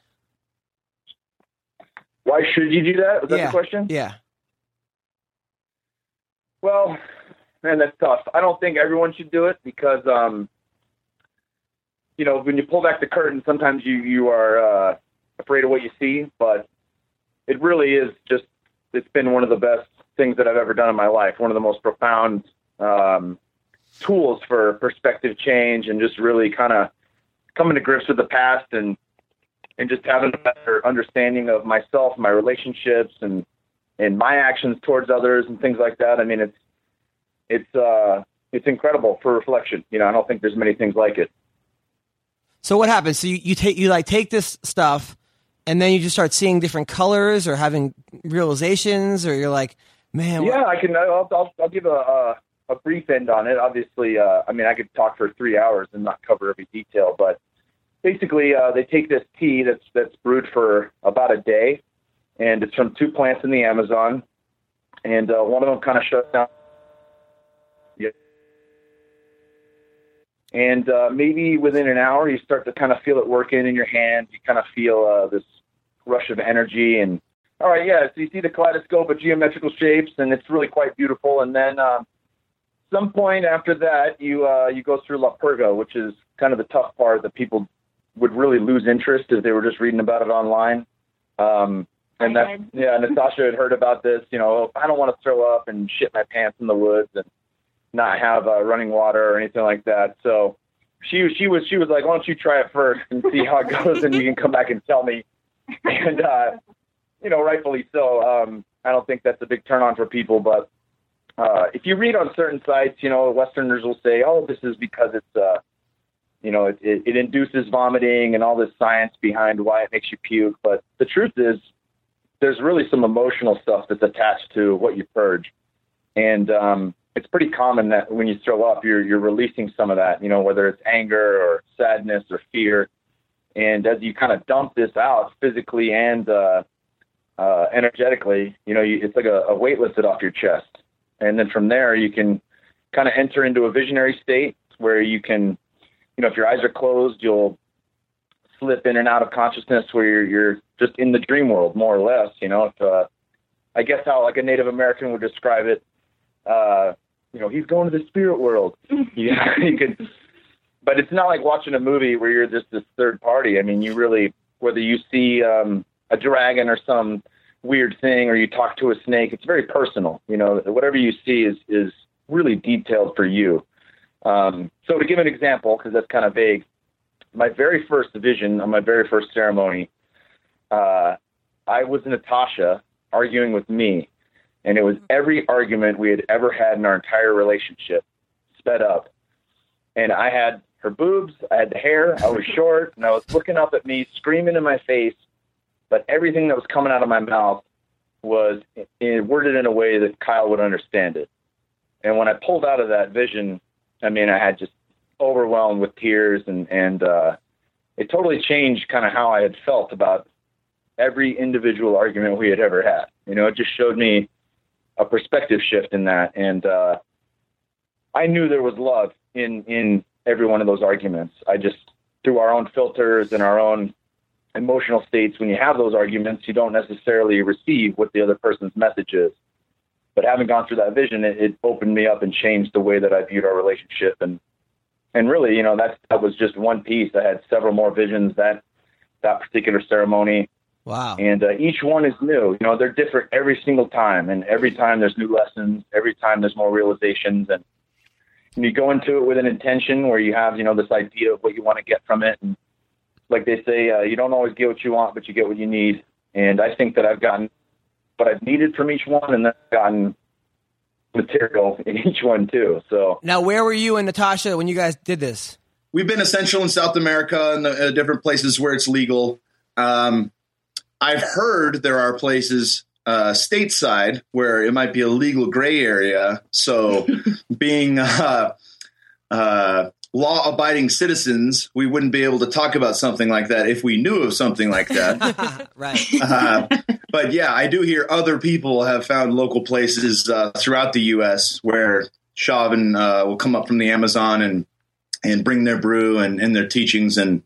Why should you do that? Was that yeah, the question? Yeah. Well, man, that's tough. I don't think everyone should do it because, um, you know, when you pull back the curtain, sometimes you you are uh, afraid of what you see. But it really is just it's been one of the best things that I've ever done in my life. One of the most profound um, tools for perspective change and just really kind of coming to grips with the past and and just having a better understanding of myself, my relationships, and and my actions towards others and things like that. I mean, it's it's uh it's incredible for reflection. You know, I don't think there's many things like it. So what happens? So you, you take you like take this stuff, and then you just start seeing different colors or having realizations, or you're like, man, what- Yeah, I can. I'll, I'll, I'll give a, a a brief end on it. Obviously, uh, I mean, I could talk for three hours and not cover every detail, but basically, uh, they take this tea that's that's brewed for about a day, and it's from two plants in the Amazon, and uh, one of them kind of shuts down. Yeah. And uh, maybe within an hour, you start to kind of feel it working in your hand. You kind of feel uh, this rush of energy, and all right, yeah. So you see the kaleidoscope of geometrical shapes, and it's really quite beautiful. And then um, some point after that, you uh, you go through La Purga, which is kind of the tough part that people would really lose interest if they were just reading about it online. Um, and that, yeah, Natasha had heard about this. You know, I don't want to throw up and shit my pants in the woods and not have uh, running water or anything like that. So she she was she was like, why don't you try it first and see how it goes, and you can come back and tell me. And uh, you know, rightfully so. Um, I don't think that's a big turn on for people, but uh, if you read on certain sites, you know, Westerners will say, "Oh, this is because it's, uh, you know, it, it, it induces vomiting and all this science behind why it makes you puke." But the truth is, there's really some emotional stuff that's attached to what you purge, and um, it's pretty common that when you throw up, you're you're releasing some of that. You know, whether it's anger or sadness or fear, and as you kind of dump this out physically and uh, uh, energetically, you know, you, it's like a, a weight lifted off your chest. And then from there, you can kind of enter into a visionary state where you can, you know, if your eyes are closed, you'll slip in and out of consciousness where you're, you're just in the dream world, more or less. You know, if, uh, I guess how like a Native American would describe it, uh, you know, he's going to the spirit world. yeah, you could, but it's not like watching a movie where you're just this third party. I mean, you really, whether you see um, a dragon or some weird thing, or you talk to a snake, it's very personal. You know, whatever you see is is really detailed for you. Um, so to give an example, because that's kind of vague, my very first vision on my very first ceremony, uh, I was Natasha arguing with me, and it was every argument we had ever had in our entire relationship sped up. And I had her boobs, I had the hair, I was short, and I was looking up at me, screaming in my face. But everything that was coming out of my mouth was in, worded in a way that Kyle would understand it. And when I pulled out of that vision, I mean, I had just overwhelmed with tears, and and uh, it totally changed kind of how I had felt about every individual argument we had ever had. You know, it just showed me a perspective shift in that, and uh, I knew there was love in in every one of those arguments. I just through our own filters and our own emotional states, when you have those arguments, you don't necessarily receive what the other person's message is. But having gone through that vision, it, it opened me up and changed the way that I viewed our relationship. And and really, you know, that that was just one piece. I had several more visions that that particular ceremony. Wow. And uh, each one is new. You know, they're different every single time, and every time there's new lessons. Every time there's more realizations, and, and you go into it with an intention where you have, you know, this idea of what you want to get from it. And like they say, uh, you don't always get what you want, but you get what you need. And I think that I've gotten what I've needed from each one, and then I've gotten material in each one too. So Now, where were you and Natasha when you guys did this? We've been essential in South America and the uh, different places where it's legal. Um, I've heard there are places uh, stateside where it might be a legal gray area. So, being uh, uh, law abiding citizens, we wouldn't be able to talk about something like that if we knew of something like that. right. uh, but yeah, I do hear other people have found local places uh, throughout the U.S. where Chauvin uh, will come up from the Amazon and and bring their brew and, and their teachings and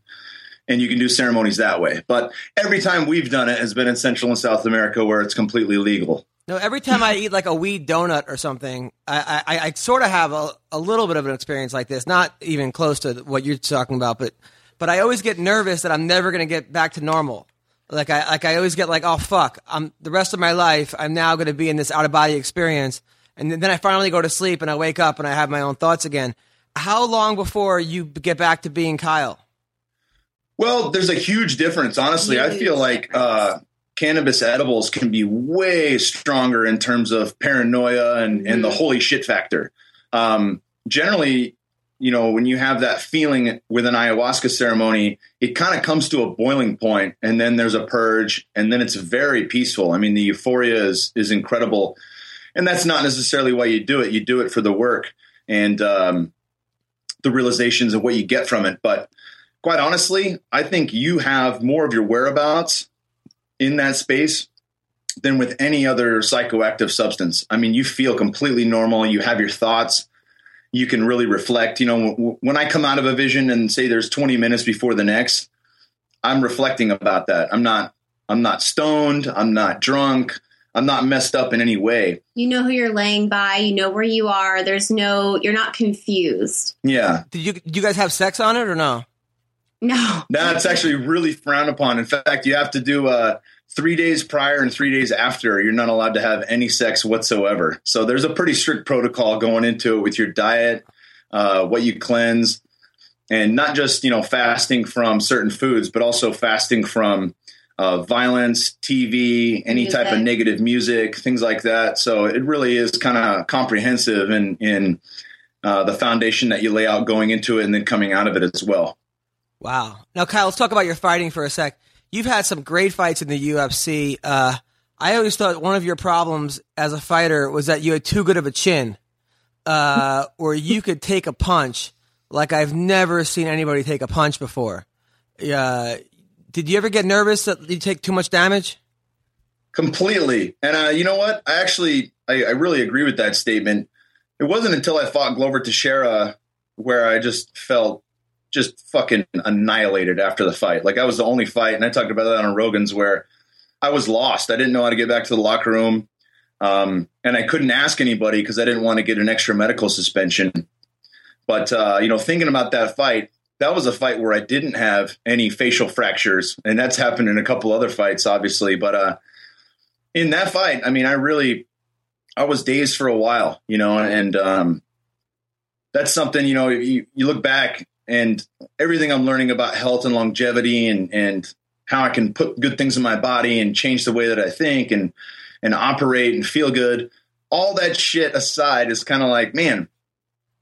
and you can do ceremonies that way. But every time we've done it has been in Central and South America where it's completely legal. No, every time I eat like a weed donut or something, I, I, I sort of have a, a little bit of an experience like this. Not even close to what you're talking about, but but I always get nervous that I'm never going to get back to normal. Like I like I always get like, oh fuck, I'm the rest of my life. I'm now going to be in this out of body experience, and then I finally go to sleep and I wake up and I have my own thoughts again. How long before you get back to being Kyle? Well, there's a huge difference. Honestly, I feel like uh, cannabis edibles can be way stronger in terms of paranoia and, and the holy shit factor. Um, generally, you know, when you have that feeling with an ayahuasca ceremony, it kind of comes to a boiling point, and then there's a purge, and then it's very peaceful. I mean, the euphoria is is incredible. and that's not necessarily why you do it. You do it for the work and um, the realizations of what you get from it. But quite honestly, I think you have more of your whereabouts in that space than with any other psychoactive substance. I mean, you feel completely normal. You have your thoughts. You can really reflect. You know, w- when I come out of a vision and say there's 20 minutes before the next, I'm reflecting about that. I'm not. I'm not stoned. I'm not drunk. I'm not messed up in any way. You know who you're laying by. You know where you are. There's no. You're not confused. Yeah, Did you did you guys have sex on it or no? No. that's actually really frowned upon. In fact, you have to do uh, three days prior and three days after. You're not allowed to have any sex whatsoever. So there's a pretty strict protocol going into it with your diet, uh, what you cleanse, and not just you know fasting from certain foods, but also fasting from uh, violence, TV, any type of negative music, things like that. So it really is kind of comprehensive in in uh, the foundation that you lay out going into it and then coming out of it as well. Wow. Now, Kyle, let's talk about your fighting for a sec. You've had some great fights in the UFC. Uh, I always thought one of your problems as a fighter was that you had too good of a chin, uh, or you could take a punch like I've never seen anybody take a punch before. Uh, did you ever get nervous that you take too much damage? Completely. And uh, you know what? I actually, I, I really agree with that statement. It wasn't until I fought Glover Teixeira where I just felt just fucking annihilated after the fight. Like I was the only fight, and I talked about that on Rogan's where I was lost. I didn't know how to get back to the locker room. Um, and I couldn't ask anybody because I didn't want to get an extra medical suspension. But, uh, you know, thinking about that fight, that was a fight where I didn't have any facial fractures. And that's happened in a couple other fights, obviously. But, uh, in that fight, I mean, I really, I was dazed for a while, you know, and um, that's something, you know, you, you look back and everything I'm learning about health and longevity and, and how I can put good things in my body and change the way that I think and, and operate and feel good. All that shit aside is kind of like, man,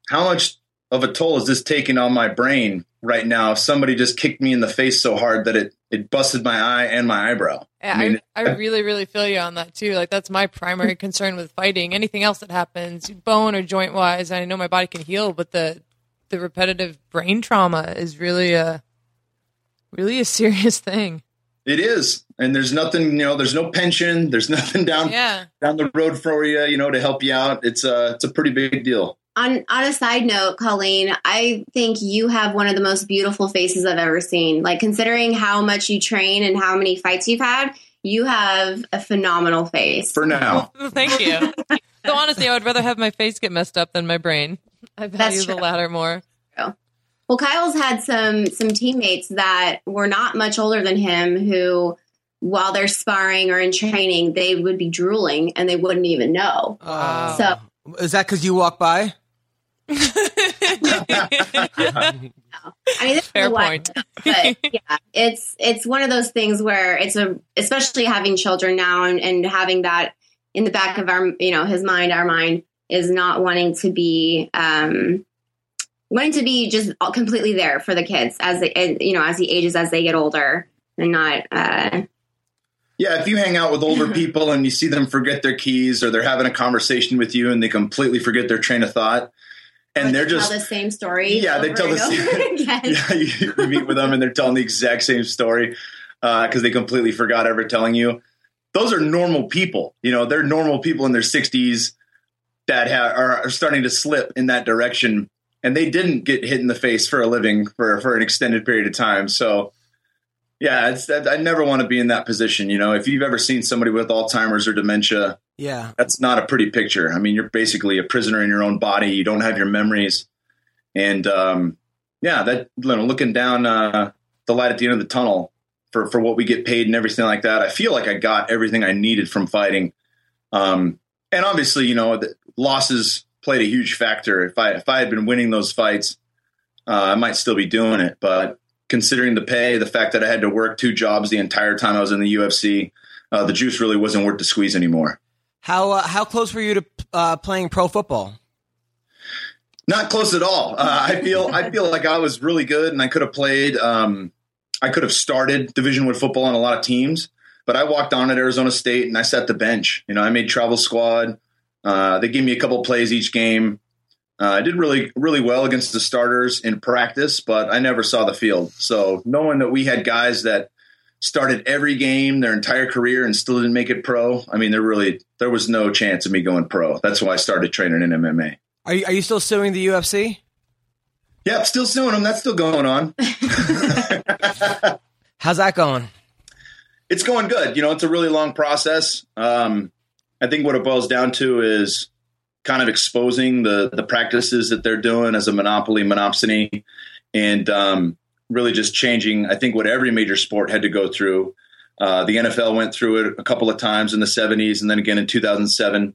how much of a toll is this taking on my brain right now? If somebody just kicked me in the face so hard that it, it busted my eye and my eyebrow. Yeah, I mean, I, I really, really feel you on that too. Like that's my primary concern with fighting. Anything else that happens, bone or joint wise, I know my body can heal, but the the repetitive brain trauma is really a really a serious thing. It is, and there's nothing, you know, there's no pension, there's nothing down Yeah. down the road for you, you know, to help you out. It's a it's a pretty big deal. On on a side note, Colleen, I think you have one of the most beautiful faces I've ever seen. Like considering how much you train and how many fights you've had, you have a phenomenal face. For now, thank you. so honestly, I would rather have my face get messed up than my brain. I value That's the latter more. Well, Kyle's had some some teammates that were not much older than him who while they're sparring or in training, they would be drooling and they wouldn't even know. Uh, So is that because you walk by? I mean, this Fair is what- point. but yeah, it's it's one of those things where it's a especially having children now and, and having that in the back of our you know his mind, our mind is not wanting to be um wanting to be just completely there for the kids as they you know as he ages as they get older and not uh yeah, if you hang out with older people and you see them forget their keys or they're having a conversation with you and they completely forget their train of thought, and they're tell just the same story. Yeah, they tell the same- again. yeah, you, you meet with them and they're telling the exact same story because they completely forgot ever telling you. Those are normal people. You know, they're normal people in their 60s that ha- are, starting to slip in that direction. And they didn't get hit in the face for a living for, for an extended period of time. So, yeah, it's, I never want to be in that position. You know, if you've ever seen somebody with Alzheimer's or dementia, Yeah. that's not a pretty picture. I mean, you're basically a prisoner in your own body. You don't have your memories, and um, yeah, that you know, looking down uh, the light at the end of the tunnel for for what we get paid and everything like that. I feel like I got everything I needed from fighting, um, and obviously, you know, the losses played a huge factor. If I if I had been winning those fights, uh, I might still be doing it. But considering the pay, the fact that I had to work two jobs the entire time I was in the UFC, uh, the juice really wasn't worth the squeeze anymore. How uh, how close were you to uh, playing pro football? Not close at all. Uh, I feel I feel like I was really good, and I could have played. Um, I could have started Division One football on a lot of teams, but I walked on at Arizona State and I sat the bench. You know, I made travel squad. Uh, they gave me a couple plays each game. Uh, I did really, really well against the starters in practice, but I never saw the field. So knowing that we had guys that started every game their entire career and still didn't make it pro, I mean, there really there was no chance of me going pro. That's why I started training in MMA. Are you, are you still suing the UFC? Yep, still suing them. That's still going on. How's that going? It's going good. You know, it's a really long process. Um, I think what it boils down to is kind of exposing the the practices that they're doing as a monopoly, monopsony, and um, really just changing. I think what every major sport had to go through. Uh, the NFL went through it a couple of times in the 70s and then again in 2007.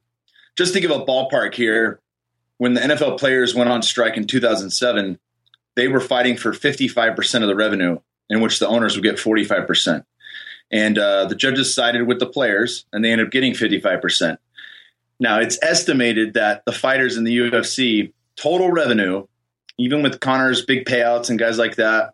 Just to give a ballpark here, when the NFL players went on strike in 2007, they were fighting for 55% of the revenue, in which the owners would get 45%. And uh, the judges sided with the players, and they ended up getting 55%. Now, it's estimated that the fighters in the UFC total revenue, even with Conor's big payouts and guys like that,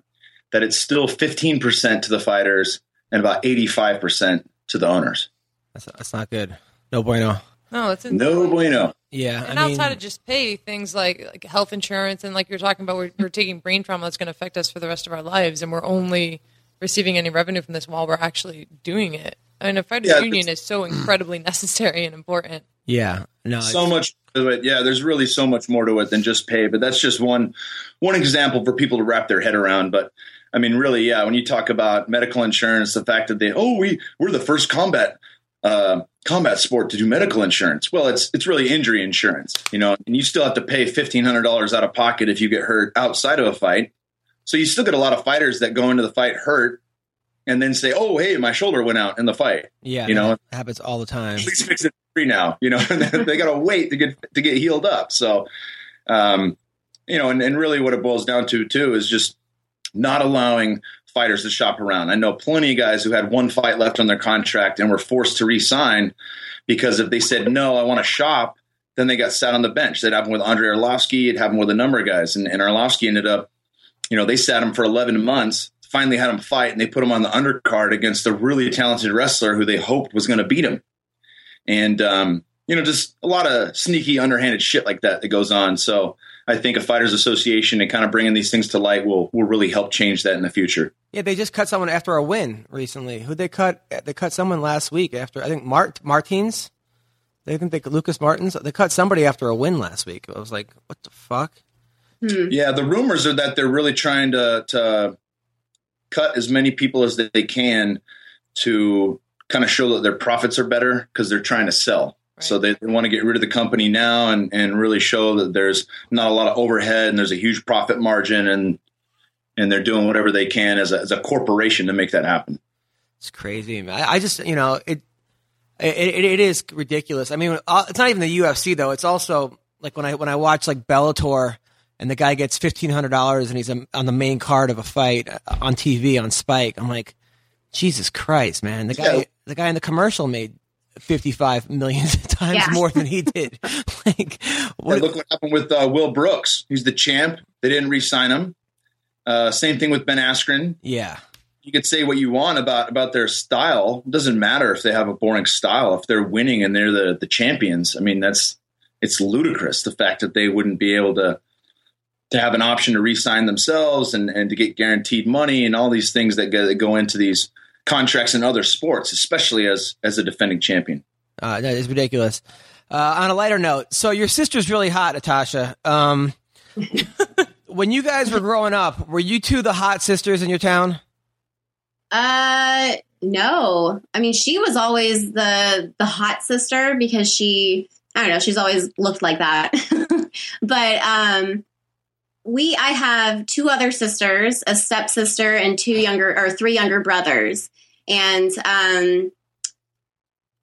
that it's still 15% to the fighters and about 85% to the owners. That's, that's not good. No bueno. No, it's No bueno. Yeah, And I mean, outside of just pay, things like, like health insurance and like you're talking about, we're, we're taking brain trauma that's going to affect us for the rest of our lives, and we're only receiving any revenue from this while we're actually doing it. I mean, a fighters Yeah, union is so incredibly necessary and important. yeah, no, so much to it. Yeah, there's really so much more to it than just pay. But that's just one one example for people to wrap their head around. But I mean, really, yeah, when you talk about medical insurance, the fact that they oh we we're the first combat uh, combat sport to do medical insurance. Well, it's it's really injury insurance, you know, and you still have to pay fifteen hundred dollars out of pocket if you get hurt outside of a fight. So you still get a lot of fighters that go into the fight hurt and then say, "Oh, hey, my shoulder went out in the fight." yeah, you know, happens all the time. please fix it free now. You know, they got to wait to get to get healed up. So, um, you know, and, and really what it boils down to too is just not allowing fighters to shop around. I know plenty of guys who had one fight left on their contract and were forced to re-sign because if they said no, I want to shop, then they got sat on the bench. That happened with Andre Arlovsky. It happened with a number of guys, and, and Arlovsky ended up, you know, they sat him for 11 months. Finally, had him fight, and they put him on the undercard against a really talented wrestler who they hoped was going to beat him and um, you know just a lot of sneaky underhanded shit like that that goes on so i think a fighters association and kind of bringing these things to light will will really help change that in the future Yeah, they just cut someone after a win recently. Who they cut? They cut someone last week after I think Mart Martins. They think they Lucas Martins. They cut somebody after a win last week. I was like, what the fuck? Yeah the rumors are that they're really trying to to cut as many people as they can to kind of show that their profits are better because they're trying to sell so they, they want to get rid of the company now and, and really show that there's not a lot of overhead and there's a huge profit margin and and they're doing whatever they can as a, as a corporation to make that happen It's crazy. man. I, I just, you know, it, it, it, it is ridiculous. I mean, uh, it's not even the UFC though. It's also like when I when I watch like Bellator and the guy gets fifteen hundred dollars and he's on the main card of a fight uh, on TV on Spike. I'm like, Jesus Christ, man! The guy, Yeah. the guy in the commercial made fifty five million times Yeah. more than he did. like, Yeah, what, look what happened with uh, Will Brooks. He's the champ. They didn't re-sign him. Uh, same thing with Ben Askren. yeah, You could say what you want about about their style. It doesn't matter if they have a boring style. If they're winning and they're the the champions, I mean that's it's ludicrous the fact that they wouldn't be able to to have an option to re-sign themselves and and to get guaranteed money and all these things that go, that go into these contracts in other sports, especially as as a defending champion. uh, that is ridiculous. Uh, on a lighter note, so your sister's really hot, Natasha. Um, when you guys were growing up, were you two the hot sisters in your town? Uh, no. I mean, she was always the the hot sister because she, I don't know, she's always looked like that. but um, we, I have two other sisters, a stepsister, and two younger or three younger brothers, and um,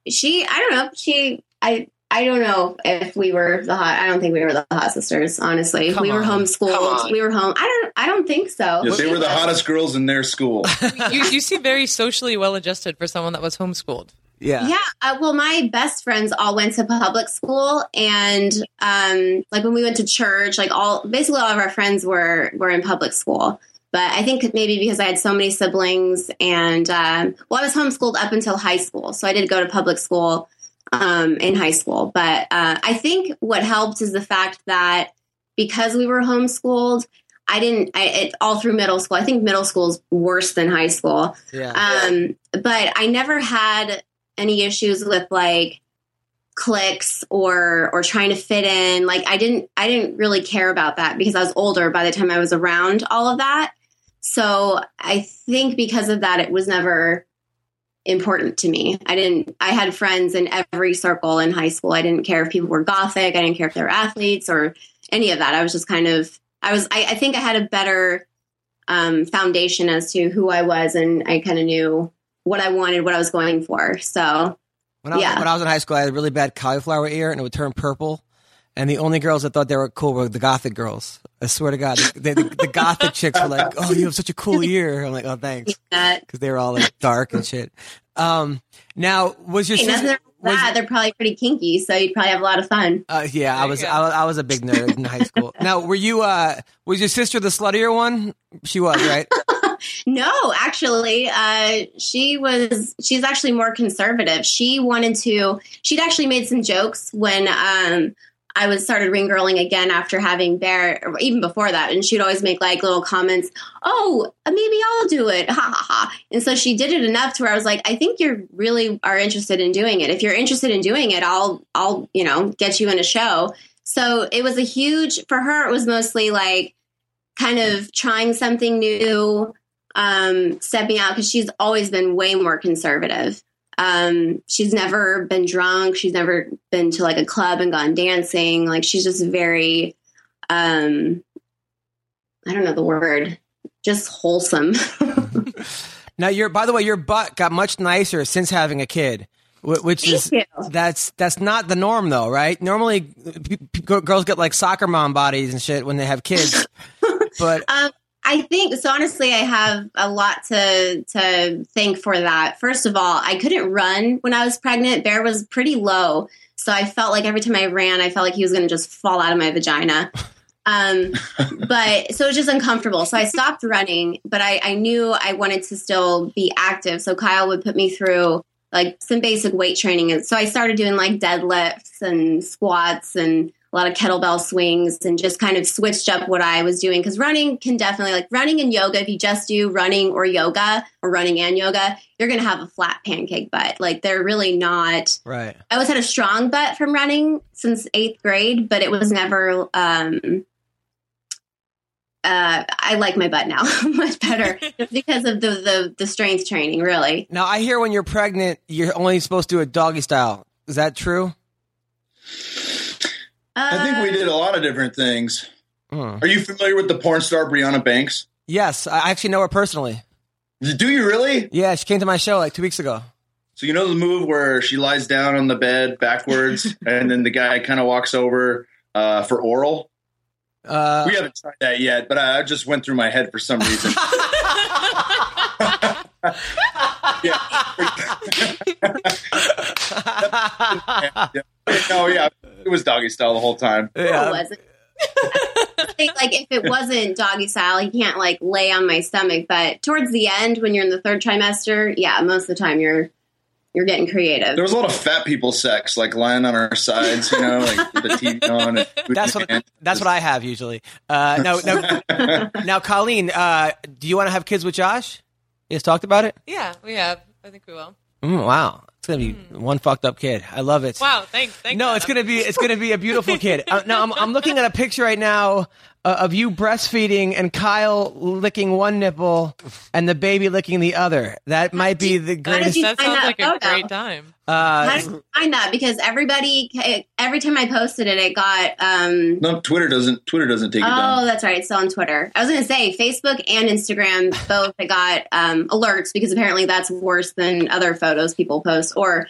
she, I don't know, she, I. I don't know if we were the hot. I don't think we were the hot sisters. Honestly, Come we were on. Come homeschooled. on. We were home. I don't. I don't think so. Yes, they were the hottest girls in their school. you, you seem very socially well adjusted for someone that was homeschooled. Yeah. Yeah. Uh, well, my best friends all went to public school, and um, like when we went to church, like all basically all of our friends were were in public school. But I think maybe because I had so many siblings, and um, well, I was homeschooled up until high school, so I did go to public school. um, in high school. But uh, I think what helped is the fact that because we were homeschooled, I didn't. I, it, all through middle school, I think middle school is worse than high school. Yeah. Um, but I never had any issues with like clicks or or trying to fit in. Like I didn't I didn't really care about that because I was older by the time I was around all of that. So I think because of that, it was never important to me. I didn't. I had friends in every circle in high school. I didn't care if people were gothic. I didn't care if they were athletes or any of that. I was just kind of. I was. I, I think I had a better um, foundation as to who I was, and I kind of knew what I wanted, what I was going for. So When I, was, Yeah. when I was in high school, I had a really bad cauliflower ear, and it would turn purple. And the only girls that thought they were cool were the gothic girls. I swear to God, the, the, the gothic chicks were like, "Oh, you have such a cool ear." I'm like, "Oh, thanks," because they were all like dark and shit. Um, now was your Hey, sister? that. They're probably pretty kinky, so you'd probably have a lot of fun. Uh, yeah, I was, I was I was a big nerd in high school. Now, were you? Uh, was your sister the sluttier one? She was, right? No, actually, uh, she was. She's actually more conservative. She wanted to. She'd actually made some jokes when um, I was started ring girling again after having Bear, even before that, and she'd always make like little comments. Oh, maybe I'll do it. Ha ha ha. And so she did it enough to where I was like, I think you really are interested in doing it. If you're interested in doing it, I'll I'll you know get you in a show. So it was a huge for her. It was mostly like kind of trying something new um, stepping out because she's always been way more conservative. Um, she's never been drunk. She's never been to like a club and gone dancing. Like she's just very, um, I don't know the word, just wholesome. Now, your by the way, your butt got much nicer since having a kid, which Thank is you. that's that's not the norm though, right? Normally, p- p- girls get like soccer mom bodies and shit when they have kids, but Um, I think so. Honestly, I have a lot to to thank for that. First of all, I couldn't run when I was pregnant. Bear was pretty low, so I felt like every time I ran, I felt like he was going to just fall out of my vagina. Um, but so it was just uncomfortable. So I stopped running, but I, I knew I wanted to still be active. So Kyle would put me through like some basic weight training. And so I started doing like deadlifts and squats and a lot of kettlebell swings and just kind of switched up what I was doing. Cause running can definitely like running and yoga. If you just do running or yoga or running and yoga, you're going to have a flat pancake butt. Like they're really not, right. I always had a strong butt from running since eighth grade, but it was never. Um, uh, I like my butt now much better because of the, the the strength training. Really, Now, I hear when you're pregnant, you're only supposed to do a doggy style. Is that true? I think we did a lot of different things. Hmm. Are you familiar with the porn star Briana Banks? Yes, I actually know her personally. Do you really? Yeah, she came to my show like two weeks ago. So you know the move where she lies down on the bed backwards, and then the guy kind of walks over uh, for oral. Uh, we haven't tried that yet, but I I just went through my head for some reason. yeah. no, yeah, it was doggy style the whole time. no, it wasn't. Think like if it wasn't doggy style, he can't like lay on my stomach. But towards the end, when you're in the third trimester, yeah, most of the time you're you're getting creative. There was a lot of fat people sex, like lying on our sides, you know, like with the TV on. And That's what hand. that's what I have usually. Uh, now, now, now, Colleen, uh, do you want to have kids with Josh? You guys talked about it. Yeah, we have. I think we will. Mm, wow, it's gonna be one fucked up kid. I love it. Wow, thanks. thanks No, it's Adam. gonna be it's gonna be a beautiful kid. Uh, now I'm I'm looking at a picture right now uh, of you breastfeeding and Kyle licking one nipple and the baby licking the other. That might be the did greatest. you That find sounds that like a great time. How Uh, did you find that? Because everybody, every time I posted it, it got. um No, Twitter doesn't. Twitter doesn't take it Oh, down. that's right. It's still on Twitter. I was going to say Facebook and Instagram both it got um, alerts because apparently that's worse than other photos people post or,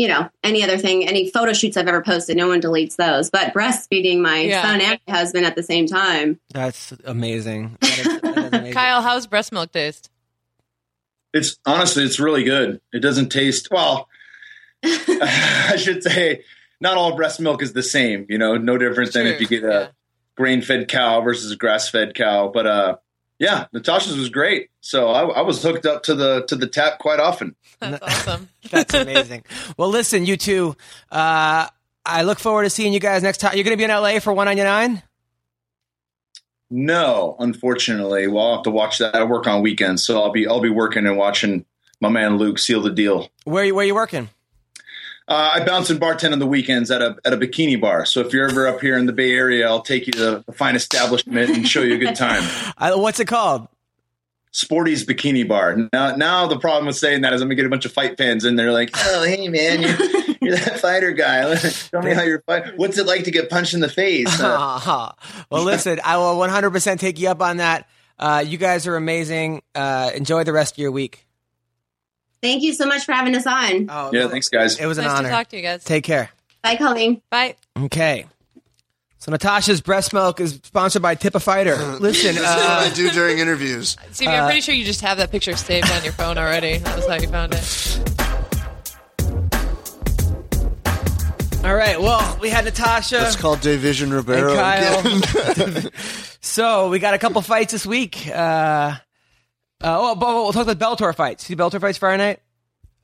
you know, any other thing, any photo shoots I've ever posted. No one deletes those. But breastfeeding my Yeah. son and my husband at the same time. that's amazing. That is, that is amazing. Kyle, how's breast milk taste? It's honestly, it's really good. It doesn't taste well. I should say, not all breast milk is the same. You know, no different than if you get a yeah. grain-fed cow versus a grass-fed cow. But uh, Yeah, Natasha's was great. So I, I was hooked up to the to the tap quite often. That's awesome. That's amazing. well, listen, you two. Uh, I look forward to seeing you guys next time. You're going to be in LA for 199. No, unfortunately, well, I'll have to watch that. I work on weekends, so I'll be I'll be working and watching my man Luke seal the deal. Where you where you working? Uh, I bounce and bartend on the weekends at a at a bikini bar. So if you're ever up here in the Bay Area, I'll take you to a fine establishment and show you a good time. I, what's it called? Sporty's Bikini Bar. Now, now the problem with saying that is I'm gonna get a bunch of fight fans in there like, oh hey man, you're, you're that fighter guy. Tell me how you're fight. What's it like to get punched in the face? Uh, well, listen, I will 100% take you up on that. Uh, you guys are amazing. Uh, enjoy the rest of your week. Thank you so much for having us on. Oh, yeah, thanks guys. It was an honor. to talk to you guys. Take care. Bye, Colleen. Bye. Okay. So Natasha's breast milk is sponsored by Tip a Fighter. Listen, This is what uh, I do during interviews. See, I'm pretty sure you just have that picture saved on your phone already. That was how you found it. all right. Well, we had Natasha. That's called Division Ribeiro. and Kyle. so we got a couple fights this week. Uh, uh, oh, but we'll talk about Bellator fights. See Bellator fights Friday night.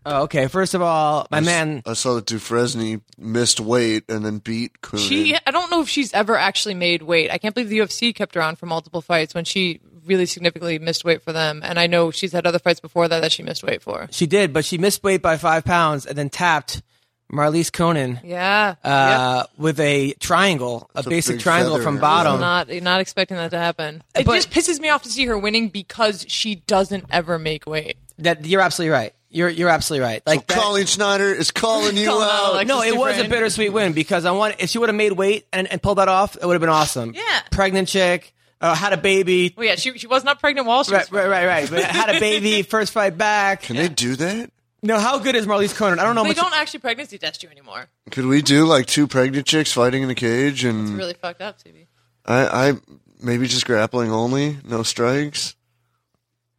Oh, okay. First of all, my man. I saw that Dufresne missed weight and then beat Cooney. She, I don't know if she's ever actually made weight. I can't believe the UFC kept her on for multiple fights when she really significantly missed weight for them. And I know she's had other fights before that that she missed weight for. She did, but she missed weight by five pounds and then tapped Marloes Coenen Yeah. uh, with a triangle, a a basic triangle feather. from yep. bottom. Not, not expecting that to happen. It But- just pisses me off to see her winning because she doesn't ever make weight. that you're absolutely right. You're you're absolutely right. Like that- Colleen Schneider is calling you Calling out out. Alexis no, it was a bittersweet win because I want if she would have made weight and, and pulled that off, it would have been awesome. Yeah. pregnant chick, uh, had a baby. Well, yeah, she, she was not pregnant while she was Right, right, right, right. But had a baby, first fight back. Can they do that? No, how good is Marloes Coenen? I don't know They much. don't actually pregnancy test you anymore. Could we do like two pregnant chicks fighting in a cage and It's really fucked up, CB. I, I maybe just grappling only, no strikes?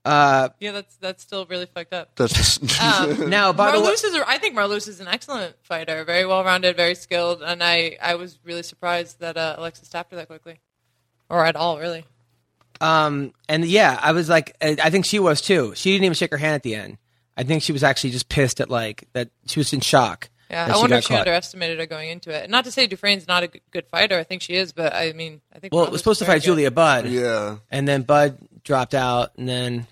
Uh, Yeah, that's that's still really fucked up. That's just, Um, now, by the way, Marloes is, a, I think Marloes is an excellent fighter, very well rounded, very skilled, and I, I was really surprised that uh, Alexis tapped her that quickly, or at all, really. um, and yeah, I was like, I I think she was too. She didn't even shake her hand at the end. I think she was actually just pissed at like that. She was in shock. Yeah, I wonder if she caught. underestimated her going into it. Not to say Dufresne's not a good fighter. I think she is, but I mean, I think. Well, it was supposed to fight good. Julia Budd. yeah. and then Budd dropped out, and then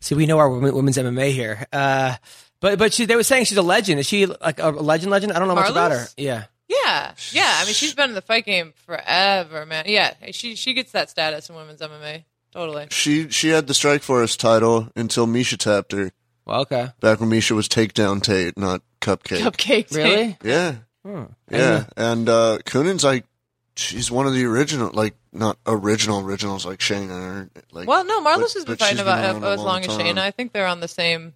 see, we know our women's MMA here. Uh, but but she, they were saying she's a legend. Is she like a legend? Legend? I don't know much about her. Yeah. Yeah, yeah. I mean, she's been in the fight game forever, man. Yeah, she she gets that status in women's MMA. Totally. She she had the Strikeforce title until Miesha tapped her. Well, okay. Back when Miesha was takedown Tate, not cupcake. Cupcake. Really? Yeah. Yeah. And uh Coenen's like she's one of the original like not original originals like Shayna or like Well, no, Marloes has been fighting she's about around as long as time. Shayna. I think they're on the same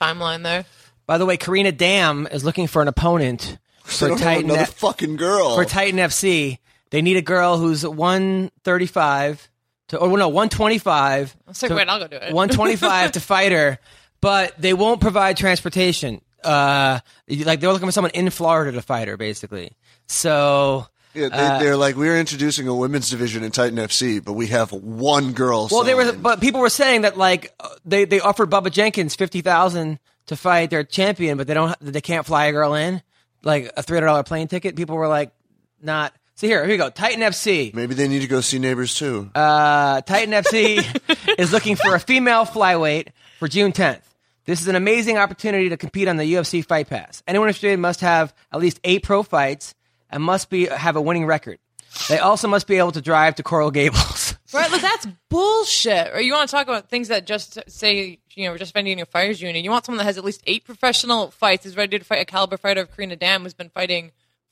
timeline there. By the way, Carina Damm is looking for an opponent I for don't know, Titan another F- fucking girl. for Titan FC. They need a girl who's one thirty five to or no one twenty five. I was like, wait, I'll go do it. 125 to fight her, but they won't provide transportation. Uh, like they're looking for someone in Florida to fight her, basically. So, yeah, they, uh, they're like we're introducing a women's division in Titan FC, but we have one girl. well, they were, signed." but people were saying that like uh, they they offered Bubba Jenkins fifty thousand to fight their champion, but they don't, they can't fly a girl in, like a three hundred dollar plane ticket. People were like, not. So here, here you go. Titan FC. maybe they need to go see neighbors too. Uh, Titan FC is looking for a female flyweight for June 10th. This is an amazing opportunity to compete on the UFC Fight Pass. Anyone interested must have at least eight pro fights and must be have a winning record. They also must be able to drive to Coral Gables. Right, but that's bullshit. Or you want to talk about things that just say, you know, just in your fires union. You want someone that has at least eight professional fights, is ready to fight a caliber fighter of Carina Damm, who's been fighting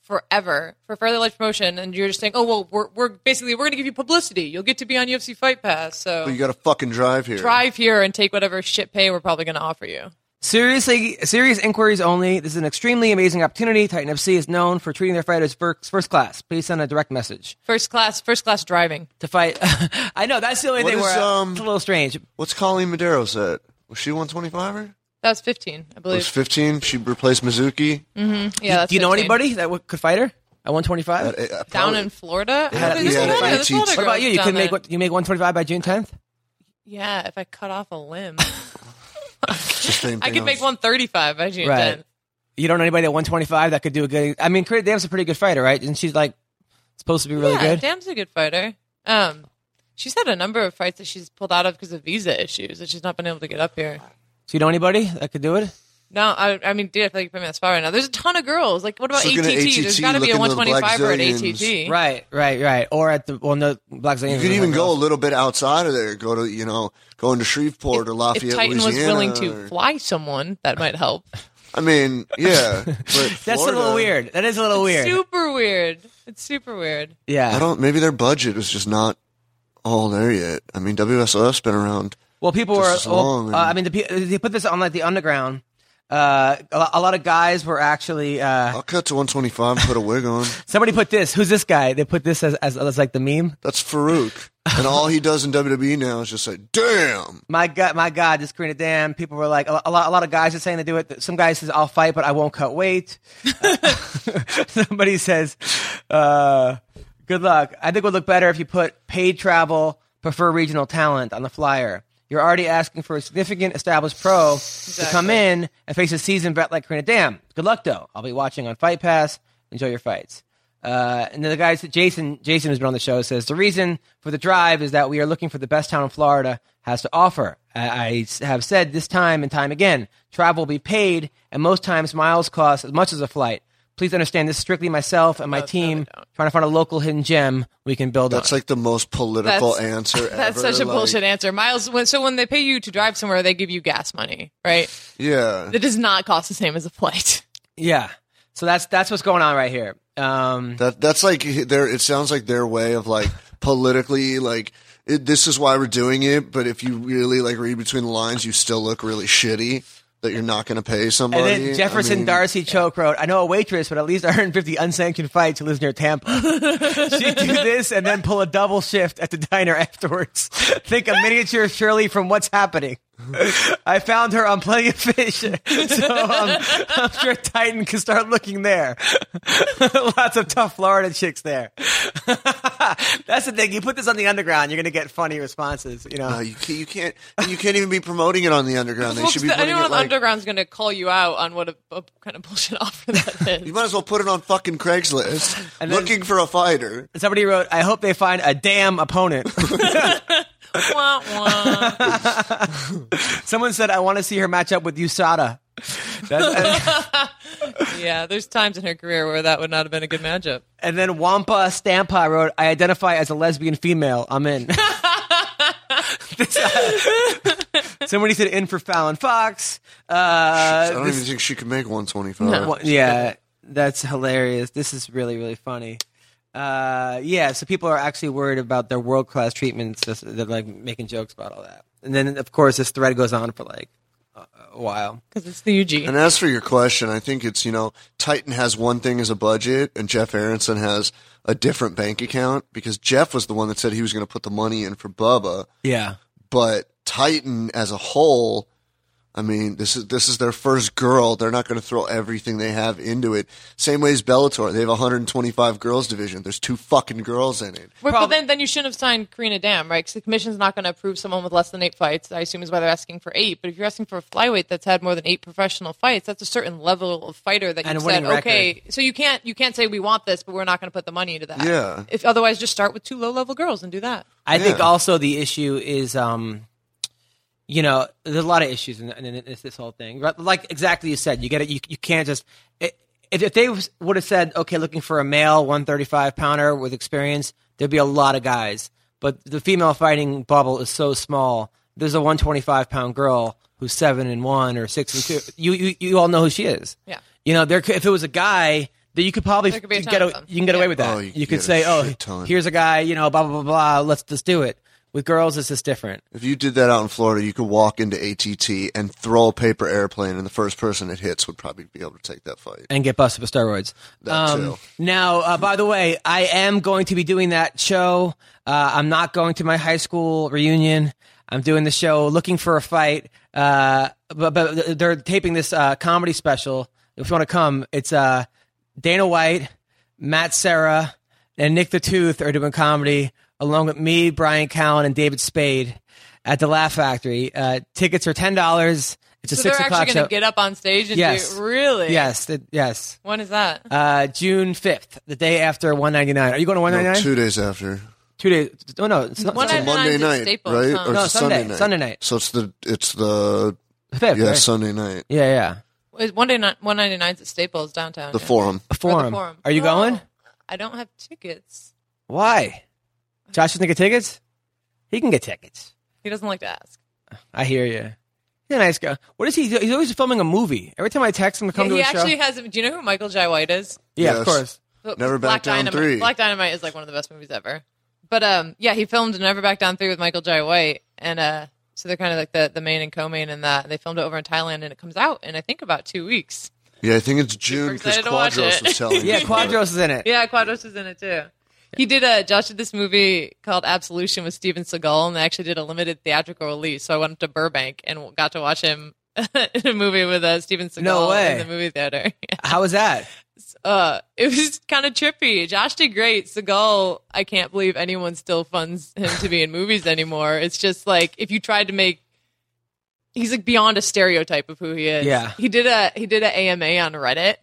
forever for Fairly Life Promotion, and you're just saying, oh well, we're we're basically we're going to give you publicity. You'll get to be on UFC Fight Pass. So But you got to fucking drive here. drive here and take whatever shit pay we're probably going to offer you. Seriously, serious inquiries only. This is an extremely amazing opportunity. Titan FC is known for treating their fighters first, first class. Please send a direct message First class, first class driving. to fight. I know that's the only What thing is, where um, it's a little strange. What's Colleen Madero said? Was she 125er? That was 15, I believe. It was believe. 15. She replaced Mizuki. Yeah, that's Do you know 15. anybody that w- could fight her at 125? At- uh, down in Florida? Yeah, There's he a had lot an of- there's a lot of AT. What about you? You down could make what you make 125 by June 10th? Yeah, if I cut off a limb, It's I thing could make 135 by June Right. 10th. You don't know anybody at 125 that could do a good. I mean, Creed Dam's a pretty good fighter, right? And she's like supposed to be really yeah, good. Damm's a good fighter. Um, she's had a number of fights that she's pulled out of because of visa issues that she's not been able to get up here. So you know anybody that could do it? No, I, I mean, dude, I feel like you put me on the spot right now. There's a ton of girls. Like, what about Just ATT? looking at There's ATT, got to be a looking at the Black 125er at Zillions. ATT. Right, right, right. Or at the well, no, Blackzilians. You could even go a little bit outside of there. Go to you know, go into Shreveport or Lafayette, If Titan was Louisiana, willing to or- fly someone, that might help. I mean, yeah, but That's a Florida- little weird. That is a little weird. Super weird. It's super weird. yeah. I don't. Maybe their budget is just not all there yet. I mean, WSOF's been around. Well, people were. well, long, uh, I mean, the, they put this on like the underground. Uh, a, a lot of guys were actually. Uh, I'll cut to 125 and put a wig on. somebody put this. Who's this guy? They put this as as, as like the meme. That's Faarooq, and all he does in WWE now is just say, "Damn." My God, my God, this Carina Damm. People were like, a, a lot, a lot of guys are saying they do it. Some guy says, "I'll fight, but I won't cut weight." Somebody says, uh, "Good luck." I think it would look better if you put paid travel, prefer regional talent on the flyer. You're already asking for a significant established pro to come in and face a seasoned vet like Carina Damm. Good luck, though. I'll be watching on Fight Pass. Enjoy your fights. Uh, and then the guys, Jason, Jason, who's been on the show, says the reason for the drive is that we are looking for the best town in Florida has to offer. I, I have said this time and time again, travel will be paid, and most times miles cost as much as a flight. Please understand this is strictly myself and my No, team no, no. trying to find a local hidden gem we can build That's on. like the most political That's- answer ever. That's such a like, bullshit answer. Miles, when, so when they pay you to drive somewhere, they give you gas money, right? Yeah, That does not cost the same as a flight. yeah. So that's that's what's going on right here. Um, that that's like their. It sounds like their way of like politically like. It, this is why we're doing it, but if you really like read between the lines, you still look really shitty that you're not going to pay somebody. and then Jefferson I mean, Darcy Choke wrote, I know a waitress, but at least 150 unsanctioned fights who lives near Tampa. She'd do this and then pull a double shift at the diner afterwards. Think a miniature Shirley from What's Happening. I found her on Plenty of Fish, so um, I'm sure Titan can start looking there. Lots of tough Florida chicks there. That's the thing. You put this on the underground, you're going to get funny responses. You know, Uh, you can't, you can't, you can't even be promoting it on the underground. They Folks, should be putting anyone it on like. underground's going to call you out on what a, a kind of bullshit offer that is. You might as well put it on fucking Craigslist. And then- looking for a fighter. somebody wrote, I hope they find a damn opponent. Wah, wah. Someone said, I want to see her match up with USADA. That's, yeah, there's times in her career where that would not have been a good matchup. and then Wampa Stampa wrote, I identify as a lesbian female. I'm in. This- somebody said in for Fallon Fox. Uh, I don't this- even think she could make 125. Well, yeah, that's hilarious. This is really, really funny. Uh, yeah, so people are actually worried about their world class treatments. Just- They're like making jokes about all that. And then, of course, this thread goes on for like a, a while. Because it's the UG. And as for your question, I think it's, you know, Titan has one thing as a budget and Jeff Aronson has a different bank account because Jeff was the one that said he was going to put the money in for Bubba. Yeah. But Titan as a whole, I mean, this is this is their first girl. They're not going to throw everything they have into it. Same way as Bellator. They have 125 girls division. There's two fucking girls in it. Well, but then, then you shouldn't have signed Carina Damm, right? Because the commission's not going to approve someone with less than eight fights. I assume is why they're asking for eight. But if you're asking for a flyweight that's had more than eight professional fights, that's a certain level of fighter that you a said, winning okay. So you can't you can't say we want this, but we're not going to put the money into that. Yeah. If otherwise, just start with two low level girls and do that. I think also the issue is, um, you know, there's a lot of issues in, in, in this, this whole thing. But Like exactly you said, you get it. You, you can't just. It, if, if they would have said, okay, looking for a male 135 pounder with experience, there'd be a lot of guys. But the female fighting bubble is so small. There's a 125 pound girl who's seven and one or six and two. You you, you all know who she is. Yeah. You know, there if it was a guy, that you could probably There could be a ton get a, you can get Yeah. away with that. Oh, you you could could get a say, oh, ton. here's a guy, you know, blah blah blah blah. Let's just do it. With girls, it's just different. If you did that out in Florida, you could walk into ATT and throw a paper airplane, and the first person it hits would probably be able to take that fight. and get busted with steroids. That too. Now, uh, by the way, I am going to be doing that show. Uh, I'm not going to my high school reunion. I'm doing the show looking for a fight. Uh, but, but they're taping this uh, comedy special. If you want to come, it's uh, Dana White, Matt Serra, and Nick the Tooth are doing comedy along with me, Brian Callen, and David Spade. At the Laugh Factory. Uh, tickets are ten dollars. It's a So six they're o'clock actually show. going to get up on stage and Yes. do really? Yes, th- yes. When is that? Uh, June fifth, the day after one ninety nine. Are you going to one ninety nine? No, two days after. Two days. Oh no, it's not. It's a Monday 99's night, Staples, right? huh? Or No, it's Sunday- Sunday night. Sunday night. So it's the it's the Fifth, yeah right? Sunday night. Yeah, yeah. Is one day one ninety nine at Staples downtown. The yeah. forum. A Or the forum. forum. Are you Oh, going? I don't have tickets. Why? Josh doesn't get tickets. He can get tickets. He doesn't like to ask. I hear you. He's a nice guy. What is he? do? He's always filming a movie. Every time I text him to come Yeah, to he a actually show. has. Do you know who Michael Jai White is? yeah, of Yes. course. Never Black Back Down Dynamite. 3. Black Dynamite is like one of the best movies ever. But um, yeah, he filmed Never Back Down three with Michael Jai White, and uh, so they're kind of like the the main and co-main in that. They filmed it over in Thailand, and it comes out in I think about two weeks. Yeah, I think it's June because excited to watch Quadros it. was telling me. Yeah, Quadros is in it. Yeah, Quadros is in it too. He did a Josh did this movie called Absolution with Steven Seagal, and they actually did a limited theatrical release. So I went up to Burbank and got to watch him in a movie with uh, Steven Seagal No way. in the movie theater. How was that? uh, it was kind of trippy. Josh did great. Seagal, I can't believe anyone still funds him to be in movies anymore. It's just like if you tried to make, he's like beyond a stereotype of who he is. Yeah. he did a he did an AMA on Reddit.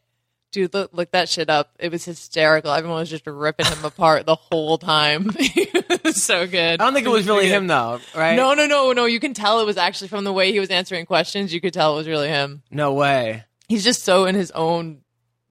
Dude, look, look that shit up. It was hysterical. Everyone was just ripping him apart the whole time. it was so good. I don't think it was really him though, right? No, no, no, no. You can tell it was actually from the way he was answering questions. You could tell it was really him. No way. He's just so in his own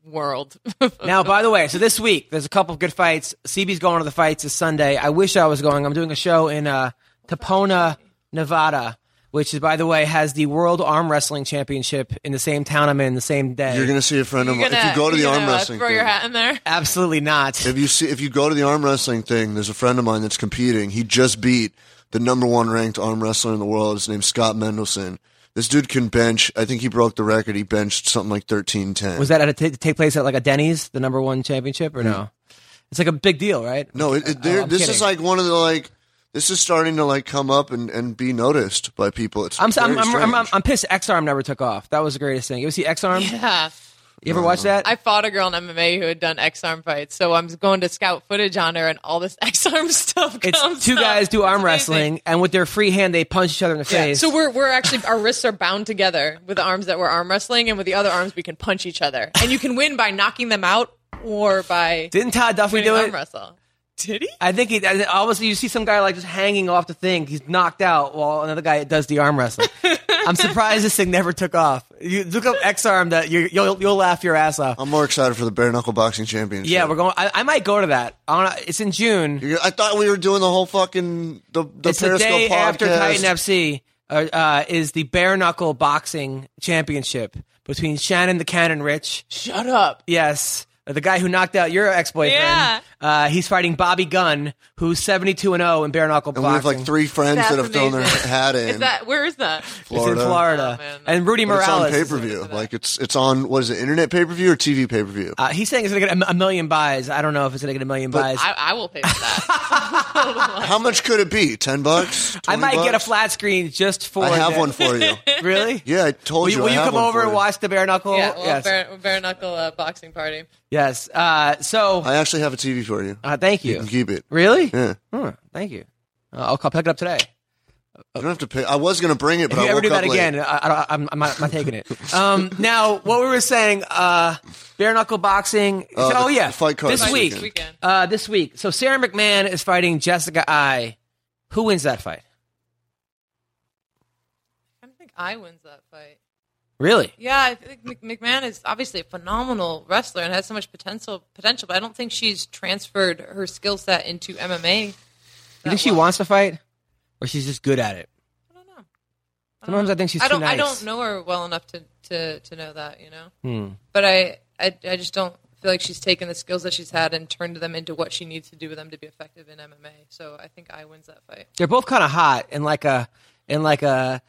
world. Now, by the way, so this week there's a couple of good fights. CB's going to the fights this Sunday. I wish I was going. I'm doing a show in uh, Topona, Nevada, which is, by the way, has the World Arm Wrestling Championship in the same town I'm in the same day. You're gonna see a friend of You're mine. If you go to the arm wrestling throw your hat in there. Absolutely not. if you see if you go to the arm wrestling thing, there's a friend of mine that's competing. He just beat the number one ranked arm wrestler in the world. His name's Scott Mendelson. This dude can bench. I think he broke the record. He benched something like thirteen ten. Was that at a t- take place at like a Denny's, the number one championship, or hmm. no? It's like a big deal, right? No, it, it, Oh, there- I'm this kidding. is like one of the like. This is starting to like come up and, and be noticed by people. It's I'm, I'm, I'm, I'm, I'm. I'm pissed X Arm never took off. That was the greatest thing. You ever see X Arm? Yeah. You ever watch that? I fought a girl in MMA who had done X arm fights, so I'm going to scout footage on her, and all this X arm stuff. it's two up. guys do arm wrestling, and with their free hand, they punch each other in the Yeah. face. So we're we're actually our wrists are bound together with the arms that we're arm wrestling, and with the other arms we can punch each other, and you can win by knocking them out or by Didn't Todd Duffy winning do arm it? wrestle. Did he? I think he. I- Obviously, you see some guy like just hanging off the thing. He's knocked out while another guy does the arm wrestling. I'm surprised this thing never took off. You look up X Arm. That you, you'll you'll laugh your ass off. I'm more excited for the bare knuckle boxing championship. Yeah, we're going. I, I might go to that. I wanna, it's in June. You're- I thought we were doing the whole fucking the the it's the Periscope day podcast. after Titan FC uh, uh, is the bare knuckle boxing championship between Shannon the Cannon Ritch. Shut up. Yes. The guy who knocked out your ex boyfriend. Yeah. Uh, he's fighting Bobby Gunn, who's 72 and 0 in bare knuckle boxing. And we have like three friends That's that have thrown their amazing. hat in. Is that where is that? It's in Florida. Florida. Oh, man. and Rudy But it's on pay per view. Like it's it's on what is it? Internet pay per view or TV pay per view? Uh, he's saying it's going to get a, a million buys. I don't know if it's going to get a million buys. I, I will pay for that. How much could it be? Ten bucks? I 20 might get a flat screen just for. I have that. one for you. Really? Yeah, I told Will you. you, will I you have come one over and you. watch the bare knuckle? yeah, well, yes. bare, bare knuckle uh, boxing party. yes. Uh, so, I actually have a TV for you. uh, thank You you. can keep it. Really? Yeah. Huh, thank you. Uh, I'll, I'll pick it up today. You don't have to pay. I was going to bring it, but If you I ever woke do that up late. again, I, I, I'm, I'm, not, I'm not taking it. Um, now, what we were saying, uh, bare knuckle boxing. Uh, oh the- yeah, the fight card this this week. weekend. Uh, this week. So Sara McMann is fighting Jessica Eye. Who wins that fight? I don't think Eye wins that fight. Really? Yeah, I think McMann is obviously a phenomenal wrestler and has so much potential. Potential, but I don't think she's transferred her skill set into MMA. Do you think she wants to fight, or she's just good at it? I don't know. Sometimes I think she's I don't. too I don't know her well enough to to to know that. You know. Hmm. But I, I I just don't feel like she's taken the skills that she's had and turned them into what she needs to do with them to be effective in MMA. So I think Eye wins that fight. They're both kind of hot in like a in like a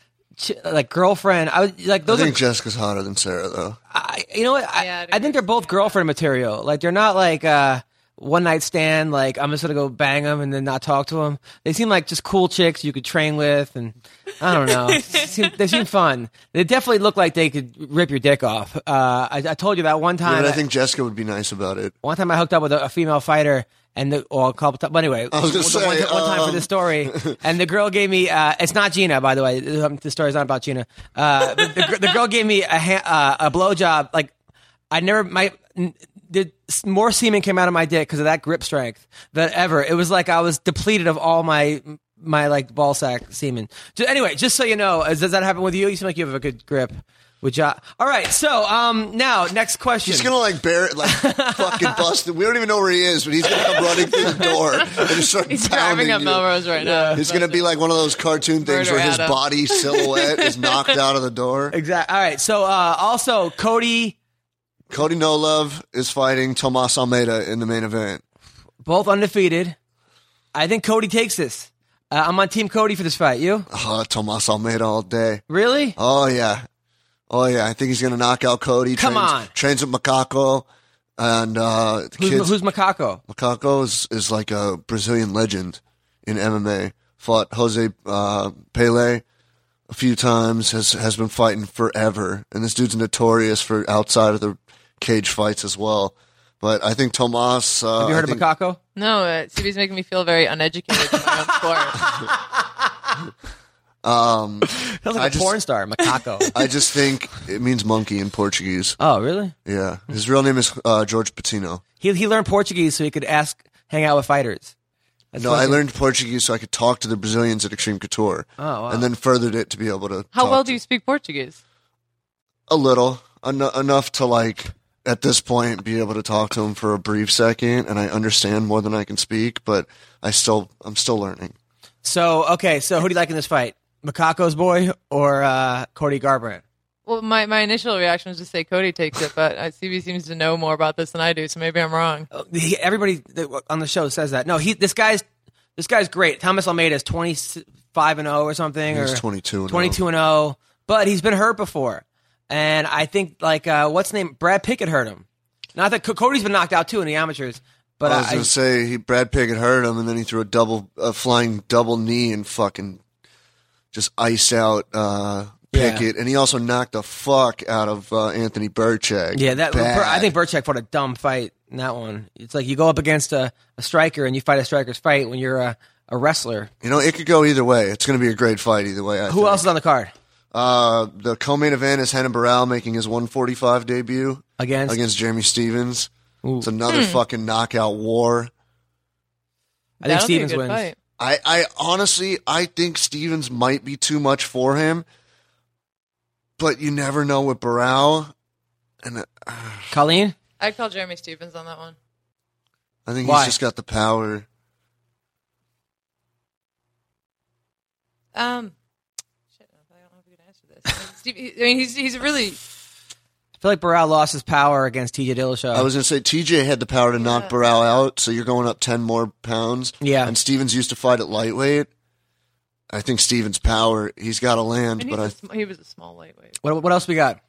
like girlfriend. I would like I those are. think Jessica's hotter than Sara, though. I, you know what? I, Yeah, I'd I think they're both girlfriend material. Like they're not like uh one night stand. Like I'm just gonna go bang them and then not talk to them. They seem like just cool chicks you could train with, and I don't know. they, seem, they seem fun. They definitely look like they could rip your dick off. Uh, I, I told you that one Yeah, time. but I think Jessica would be nice about it. one time I hooked up with a, a female fighter, And the well, a couple times. But anyway, I was one, say, one, one time for um, this story, and the girl gave me. Uh, it's not Gina, by the way. The story's not about Gina. Uh, the, the, the girl gave me a ha- uh, a blowjob. Like I never my. n- Did more semen came out of my dick because of that grip strength than ever. It was like I was depleted of all my my like ball sack semen. Just, anyway, just so you know, does that happen with you? You seem like you have a good grip. With jo- all right, so um, now next question. He's gonna like bear it, like fucking bust. it. We don't even know where he is, but he's gonna come running through the door and just start He's driving pounding up you. Melrose right now. It's gonna be like one of those cartoon things Murder where his Adam. body silhouette is knocked out of the door. Exactly. All right. So uh, also Cody, Cody No Love is fighting Tomas Almeida in the main event. both undefeated. I think Cody takes this. Uh, I'm on Team Cody for this fight. You Oh, Tomas Almeida all day. really? Oh yeah, oh yeah. I think he's gonna knock out Cody. Come trains, on. trains with Macaco, and uh, the Who's, kids. who's Macaco? Macaco is, is like a Brazilian legend in MMA. Fought Jose uh, Pele a few times. Has has been fighting forever, and this dude's notorious for outside of the cage fights as well. But I think Tomas. Uh, Have you I heard of think- Macaco? No, uh, CB's making me feel very uneducated in my own sport. Um, Sounds like I a just- porn star, Macaco. I just think it means monkey in Portuguese. oh, really? Yeah, his real name is uh, George Patino. He he learned Portuguese so he could ask, hang out with fighters. That's No, I fucking- learned Portuguese so I could talk to the Brazilians at Extreme Couture, Oh, wow. and then furthered it to be able to. How talk well to- do you speak Portuguese? A little, en- enough to like at this point be able to talk to him for a brief second, and I understand more than I can speak, but I still, I'm still learning. So okay, so who do you like in this fight? Macaco's boy or uh, Cody Garbrandt? Well, my, my initial reaction was to say Cody takes it, but uh, CB seems to know more about this than I do, so maybe I'm wrong. He, everybody on the show says that. No, he this guy's this guy's great. Thomas Almeida is twenty five and zero or something, He's or 22 and 22 and zero. But he's been hurt before, and I think like uh, what's his name? Brad Pickett hurt him. Not that Cody's been knocked out too in the amateurs, but I was I, gonna say he Brad Pickett hurt him, and then he threw a double, a flying double knee and fucking just ice out uh, Yeah. And he also knocked the fuck out of uh, Anthony Birchak. yeah, that Bad. I think Birchak fought a dumb fight in that one. It's like you go up against a, a striker and you fight a striker's fight when you're a, a wrestler. you know it could go either way. It's going to be a great fight either way. I Who think. else is on the card Uh, the co-main event is Renan Barão making his 145 debut against? against Jeremy Stephens. Ooh. It's another fucking knockout war. I think That'll be a Stephens good wins. fight. I, I honestly, I think Stephens might be too much for him, but you never know with Barão. And uh, Colleen, I'd call Jeremy Stephens on that one. I think Why? he's just got the power. Um, shit, I don't know if we can answer this. Steve, I mean, he's he's really I feel like Barão lost his power against TJ Dillashaw. I was going to say TJ had the power to knock Yeah. Barão out, so you're going up 10 more pounds. Yeah. And Stephens used to fight at lightweight. I think Stephens' power, he's got to land, and but he's I a sm- he was a small lightweight. what, what else we got?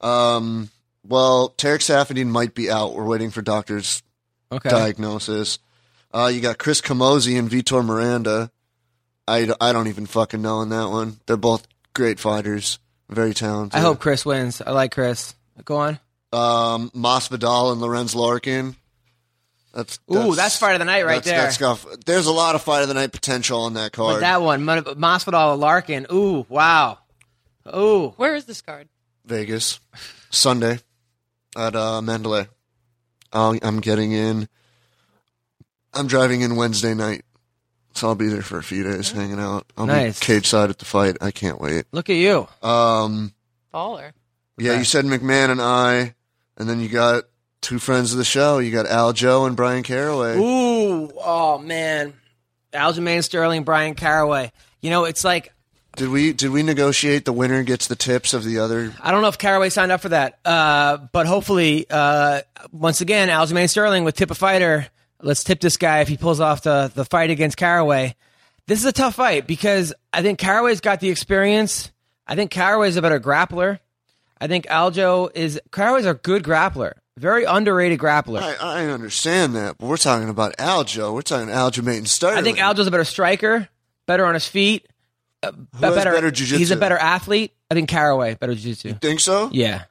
Um, well, Tarec Saffiedine might be out. We're waiting for doctor's Okay. diagnosis. Uh, you got Chris Camozzi and Vitor Miranda. I, I don't even fucking know on that one. They're both great fighters, very talented. I hope Chris wins. I like Chris. Go on. Um, Masvidal and Lorenz Larkin. That's, Ooh, that's fight of the night right that's- there. that's got- there's a lot of fight of the night potential on that But card. that one, Mon- Masvidal Larkin. Ooh, wow. Ooh, Where is this card? Vegas, Sunday at uh, Mandalay. I'll, I'm getting in. I'm driving in Wednesday night, so I'll be there for a few days hanging out. I'll Nice. be cage side at the fight. I can't wait. look at you. Um, Baller. Yeah, you said McMann and Eye, and then you got two friends of the show. You got Aljo and Bryan Caraway. Ooh, oh man, Aljamain Sterling, Bryan Caraway. You know, it's like Did we did we negotiate the winner gets the tips of the other? I don't know if Caraway signed up for that, uh, but hopefully, uh, once again, Aljamain Sterling with tip a fighter. Let's tip this guy if he pulls off the the fight against Caraway. This is a tough fight because I think Caraway's got the experience. I think Caraway's a better grappler. I think Aljo is Caraway's a good grappler, very underrated grappler. I, I understand that, but we're talking about Aljo. We're talking Aljamain Sterling. I think Aljo's a better striker, better on his feet, uh, has better He's a jiu-jitsu? better athlete. I think Caraway better jiu-jitsu. think so. Yeah,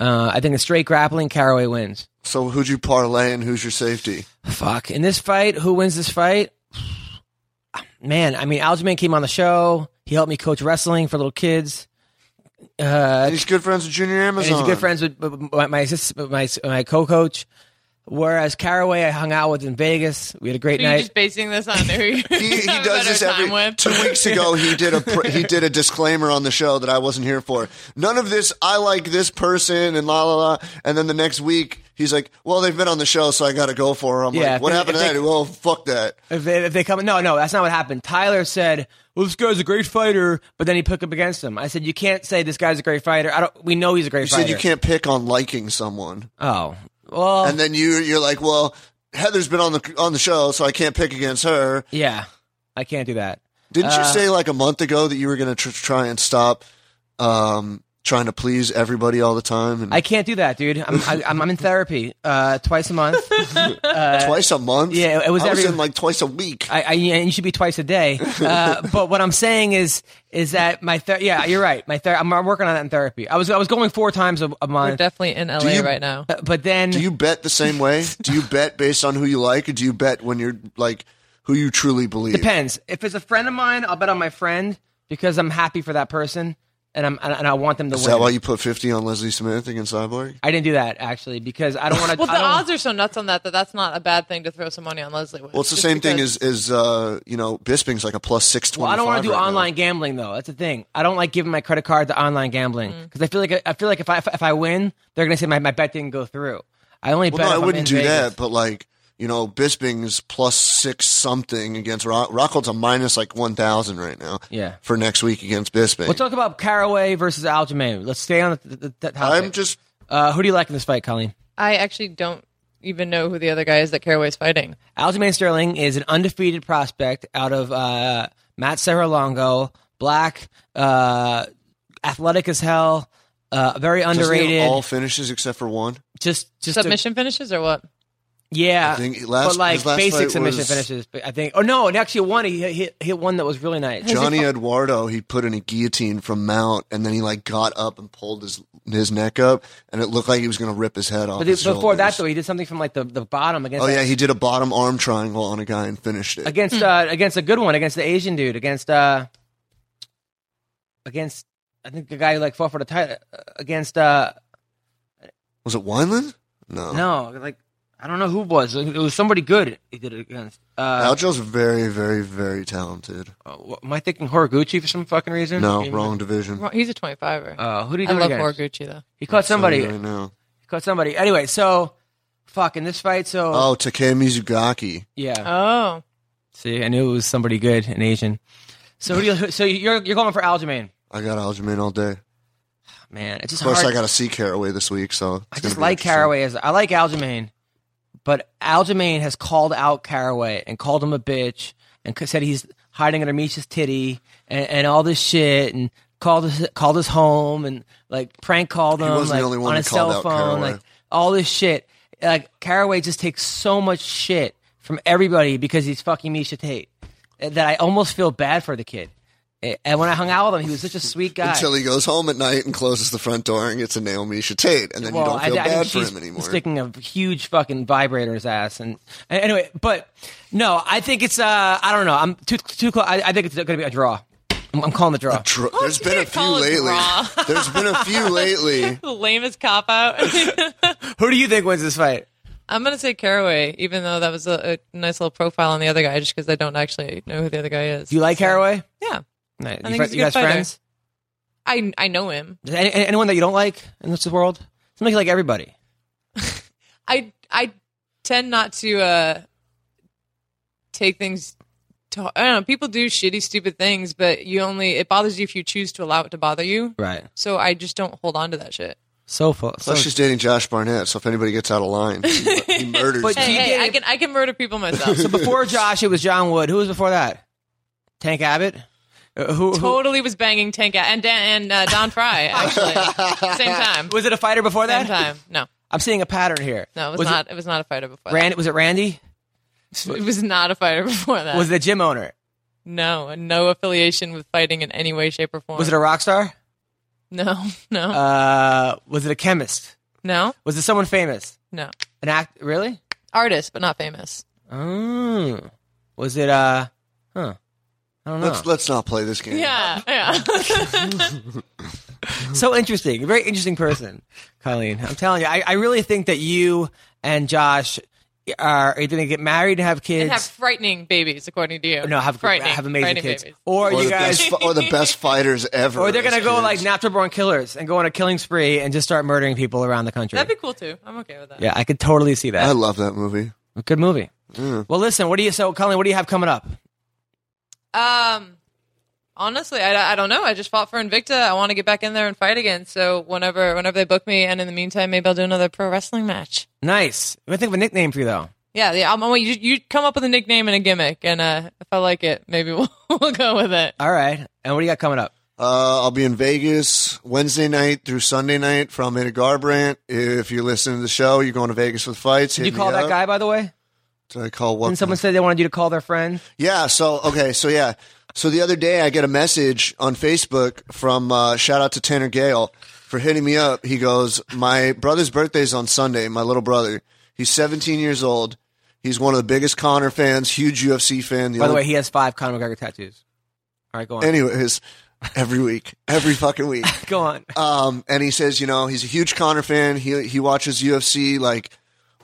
Uh, I think a straight grappling, Caraway wins. So who'd you parlay and who's your safety? Fuck. In this fight, who wins this fight? Man, I mean, Aljamain came on the show. He helped me coach wrestling for little kids. Uh, And he's good friends with Junior and Amazon. he's good friends with with my my, my, my co-coach. Whereas Caraway, I hung out with in Vegas. We had a great So you're night. just basing this on who He, he does this every time with. two weeks ago. He did a pr- he did a disclaimer on the show that I wasn't here for. None of this. I like this person and la la la. And then the next week he's like, "Well, they've been on the show, so I got to go for them." I'm Yeah, like, "What they- happened to if that?" well, fuck that. If they, if they come, no, no, that's not what happened. Tyler said, "Well, this guy's a great fighter," but then he put up against him. I said, "You can't say this guy's a great fighter. I don't. We know he's a great You fighter." said you can't pick on liking someone, Oh, well, and then you you're like, "Well, Heather's been on the on the show, so I can't pick against her." yeah, I can't do that. Didn't you Uh, say like a month ago that you were going to tr- try and stop um, trying to please everybody all the time? And I can't do that, dude. I'm I, I'm, I'm in therapy uh, twice a month. twice a month. yeah, it was I was every- in like twice a week. I, I and you should be twice a day. Uh, but what I'm saying is is that my ther- yeah, you're right. My ther- I'm, I'm working on that in therapy. I was I was going four times a, a We're month, definitely in LA you- right now. Uh, but then Do you bet the same way? Do you bet based on who you like, or do you bet when you're like who you truly believe? Depends. If it's a friend of mine, I'll bet on my friend because I'm happy for that person and I'm and I want them to Is win. that why you put fifty on Leslie Smith against Cyborg? I didn't do that actually because I don't want to. Well, the odds are so nuts on that that that's not a bad thing to throw some money on Leslie with. Well, it's the Just same thing as as uh, you know Bisping's like a plus six twenty. Well, I don't want to do right now. online gambling though. That's the thing. I don't like giving my credit card to online gambling Mm. because I feel like I feel like if I if I win, they're gonna say my, my bet didn't go through. I only Well, bet. no, I if I'm wouldn't in do Vegas. that, but like you know, Bisping's plus six something against Rock. Rockhold's a minus like one thousand right now. Yeah. for next week against Bisping. We'll talk about Caraway versus Aljamain. Let's stay on the, the, the topic. I'm just Uh, who do you like in this fight, Colleen? I actually don't even know who the other guy is that Caraway's fighting. Aljamain Sterling is an undefeated prospect out of uh, Matt Serra-Longo, black, uh, athletic as hell, uh, very doesn't he have underrated. all finishes except for one. just just a- Submission finishes or what? Yeah, I think last- but like last basic submission was- finishes. But I think. Oh no, and actually one he hit, hit hit one that was really nice. Johnny Eduardo, he put in a guillotine from Mount, and then he like got up and pulled his his neck up, and it looked like he was going to rip his head off. But his before that though, he did something from like the, the bottom against oh yeah, he did a bottom arm triangle on a guy and finished it. against uh, against a good one against the Asian dude against uh against I think the guy who like fought for the title against uh Was it Wineland? No, no like I don't know who it was it was somebody good he did it against uh Aljo's very, very, very talented. uh, what- am I thinking Horiguchi for some fucking reason No, He- wrong division. Well, He's a 25er. uh who did he I do it love against? Horiguchi though. he caught somebody Right now. he caught somebody anyway so fucking this fight so Oh, Takeya Mizugaki. yeah Oh, see I knew it was somebody good an Asian so who do you, so you're you're going for Aljamain I got Aljamain all day. man it's just Of course, hard I got to see Caraway this week, so it's I gonna just be like interesting. Caraway as I like Aljamain, but Aljamain has called out Caraway and called him a bitch and said he's hiding under Miesha's titty and, and all this shit and called his called his home and like prank called him like on his cell phone like all this shit. Like Caraway just takes so much shit from everybody because he's fucking Miesha Tate uh, that I almost feel bad for the kid. And when I hung out with him, he was such a sweet guy. Until he goes home at night and closes the front door and gets a Naomi Tate, and then you don't feel I, I bad think for him anymore. Sticking a huge fucking vibrator in his ass, and, and anyway, but no, I think it's uh, I don't know, I'm too too close. I, I think it's going to be a draw. I'm, I'm calling the draw. Dr- There's been a few lately. draw. There's been a few lately. the lamest cop out. Who do you think wins this fight? I'm gonna say Caraway, even though that was a, a nice little profile on the other guy, just because I don't actually know who the other guy is. Do you like So, Caraway? Yeah, No, you, think fri- he's a you good guys fighter. friends? I I know him. Any, anyone that you don't like in this world? Seems like you like everybody. I I tend not to uh take things. To, I don't know. People do shitty, stupid things, but you only it bothers you if you choose to allow it to bother you. Right. So I just don't hold on to that shit. So full. So, Plus, she's dating Josh Barnett, so if anybody gets out of line, he, he murders. But. Hey, hey, I can I can murder people myself. so before Josh, it was John Wood. Who was before that? Tank Abbott. Uh, who, who totally was banging Tank Out and Dan, and uh, Don Frye actually same time. was it? A fighter before that? Same time. No, I'm seeing a pattern here. no, it was, Was not. It, was not a fighter before. Randy. Was it Randy? It was not a fighter before that. Was it the gym owner? no, no affiliation with fighting in any way, shape, or form. Was it a rock star? No, no, Uh, was it a chemist? no, Was it someone famous? no. An act? Really? Artist, but not famous. Oh. Was it? Uh. Huh. I don't know. Let's let's not play this game. Yeah, yeah. so interesting. Very interesting person, Colleen. I'm telling you, I, I really think that you and Josh are either going to get married and have kids. and have frightening babies, according to you. no, have frightening, have amazing frightening kids, babies. or, Or you guys, best, or the best fighters ever. or they're gonna go kids. like natural born killers and go on a killing spree and just start murdering people around the country. That'd be cool too. I'm okay with that. yeah, I could totally see that. I love that movie. Good movie. Mm. Well, listen, what do you? So, Colleen, what do you have coming up? Um, honestly, I, I don't know. I just fought for Invicta. I want to get back in there and fight again. So whenever whenever they book me, and in the meantime, maybe I'll do another pro wrestling match. Nice. I think of a nickname for you though. Yeah, yeah. I'm, I'm, you, you come up with a nickname and a gimmick, and uh, if I like it, maybe we'll, we'll go with it. All right. And what do you got coming up? Uh, I'll be in Vegas Wednesday night through Sunday night from Ada Garbrandt. If you're listening to the show, you're going to Vegas with fights. Did you call that up. guy, by the way? Did I call what? And someone said they wanted you to call their friend. Yeah. So okay. So yeah. So the other day I get a message on Facebook from uh, shout out to Tanner Gale for hitting me up. He goes, my brother's birthday is on Sunday. My little brother. He's 17 years old. He's one of the biggest Conor fans, huge UFC fan. By the only- way, he has five Conor McGregor tattoos. All right, go on. anyways, every week, every fucking week. go on. Um, and he says, you know, he's a huge Conor fan. He he watches UFC like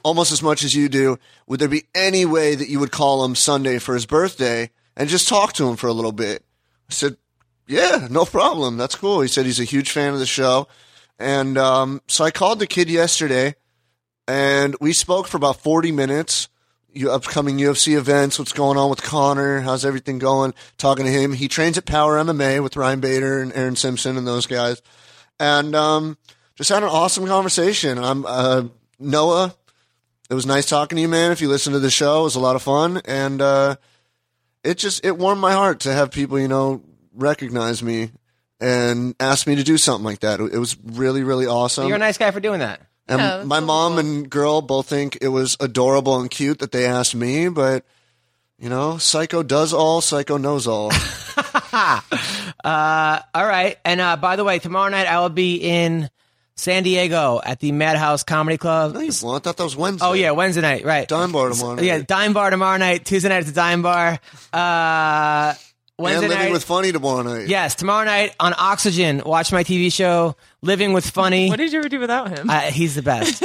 almost as much as you do. Would there be any way that you would call him Sunday for his birthday and just talk to him for a little bit? I said, yeah, no problem. That's cool. He said he's a huge fan of the show. And um, so I called the kid yesterday and we spoke for about 40 minutes. Upcoming UFC events, what's going on with Conor, how's everything going? Talking to him. He trains at Power MMA with Ryan Bader and Aaron Simpson and those guys. And um, just had an awesome conversation. I'm uh, Noah. It was nice talking to you, man. If you listen to the show, it was a lot of fun, and uh, it just it warmed my heart to have people, you know, recognize me and ask me to do something like that. It was really, really awesome. You're a nice guy for doing that. And Yeah, my really mom cool. and girl both think it was adorable and cute that they asked me, but you know, Psycho does all, Psycho knows all. Uh, all right. And uh, by the way, tomorrow night I will be in San Diego at the Madhouse Comedy Club. nice. Well, I thought that was Wednesday. Oh yeah, Wednesday night, right? Dime bar tomorrow. Yeah, night. Dime Bar tomorrow night. Tuesday night at the Dime Bar. Uh, Wednesday and living night. with Funny tomorrow night. yes, tomorrow night on Oxygen. Watch my TV show, Living with Funny. What did you ever do without him? Uh, he's the best.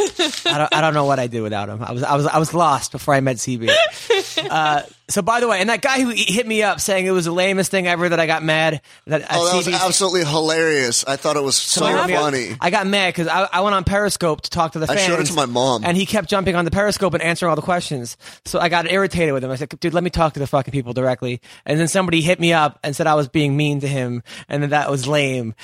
I don't, I don't know what I did without him. I was, I was, I was lost before I met CB. Uh, so by the way, and that guy who hit me up saying it was the lamest thing ever that I got mad that Oh, that was absolutely hilarious. I thought it was so Someone hit me up. funny. I got mad because I, I went on Periscope to talk to the I fans. showed it to my mom. and he kept jumping on the Periscope and answering all the questions. So I got irritated with him. I said, "Dude, let me talk to the fucking people directly." And then somebody hit me up and said I was being mean to him, and then that was lame.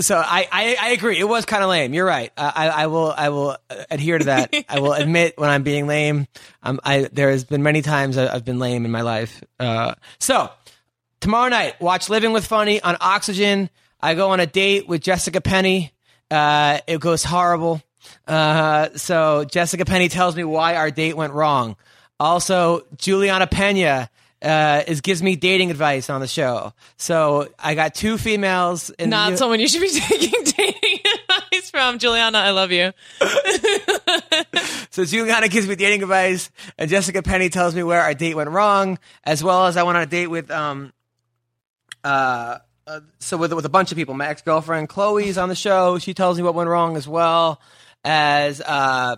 So I, I, I agree. It was kind of lame. You're right. I, I will I will adhere to that. I will admit when I'm being lame. Um, I there has been many times I've been lame in my life. Uh, so tomorrow night, watch Living with Funny on Oxygen. I go on a date with Jessica Penne. Uh, it goes horrible. Uh, so Jessica Penne tells me why our date went wrong. Also, Julianna Peña uh, is gives me dating advice on the show. So I got two females. In Not the, someone you should be taking dating advice from. Julianna, I love you. So Julianna gives me dating advice, and Jessica Penne tells me where our date went wrong, as well as I went on a date with um uh, uh so with with a bunch of people. My ex girlfriend Chloe's on the show. She tells me what went wrong as well as uh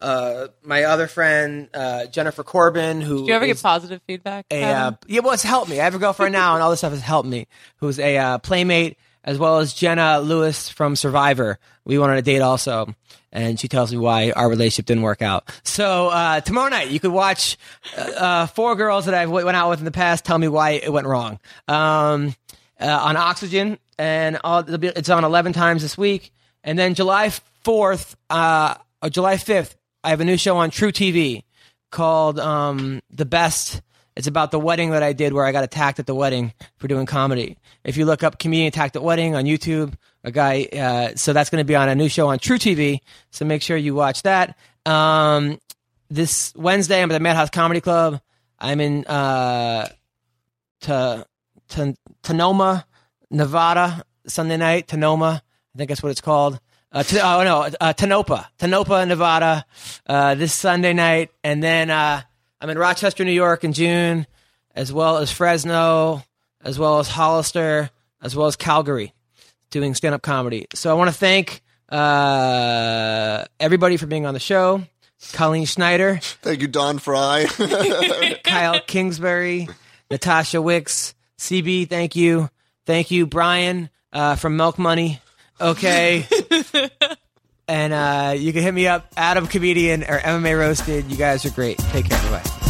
uh my other friend uh Jennifer Corbin who Do you ever get positive feedback? a uh, yeah well it's helped me. I have a girlfriend now, and all this stuff has helped me. Who's a uh, playmate as well as Jenna Lewis from Survivor. We went on a date also, and she tells me why our relationship didn't work out. So uh, tomorrow night you could watch uh, uh, four girls that I have went out with in the past tell me why it went wrong um, uh, on Oxygen, and all, it's on eleven times this week. And then July fourth, uh, or July fifth, I have a new show on truTV called um, The Best. It's about the wedding that I did where I got attacked at the wedding for doing comedy. If you look up comedian attacked at wedding on YouTube, a guy, uh, so that's going to be on a new show on truTV. So make sure you watch that. Um, this Wednesday, I'm at the Madhouse Comedy Club. I'm in uh, to, to Tonoma, Nevada, Sunday night, Tonoma. I think that's what it's called. Uh, t- oh no, uh, Tanopa, Tanopa, Nevada, uh, this Sunday night, and then uh, I'm in Rochester, New York, in June, as well as Fresno, as well as Hollister, as well as Calgary, doing stand-up comedy. So I want to thank uh, everybody for being on the show. Colleen Schneider, Thank you, Don Frye. Kyle Kingsbury, Natasha Wicks, CB, thank you. Thank you, Brian uh, from Milk Money. Okay. and uh, you can hit me up, Adam Comedian or MMA Roasted. You guys are great. Take care. Bye.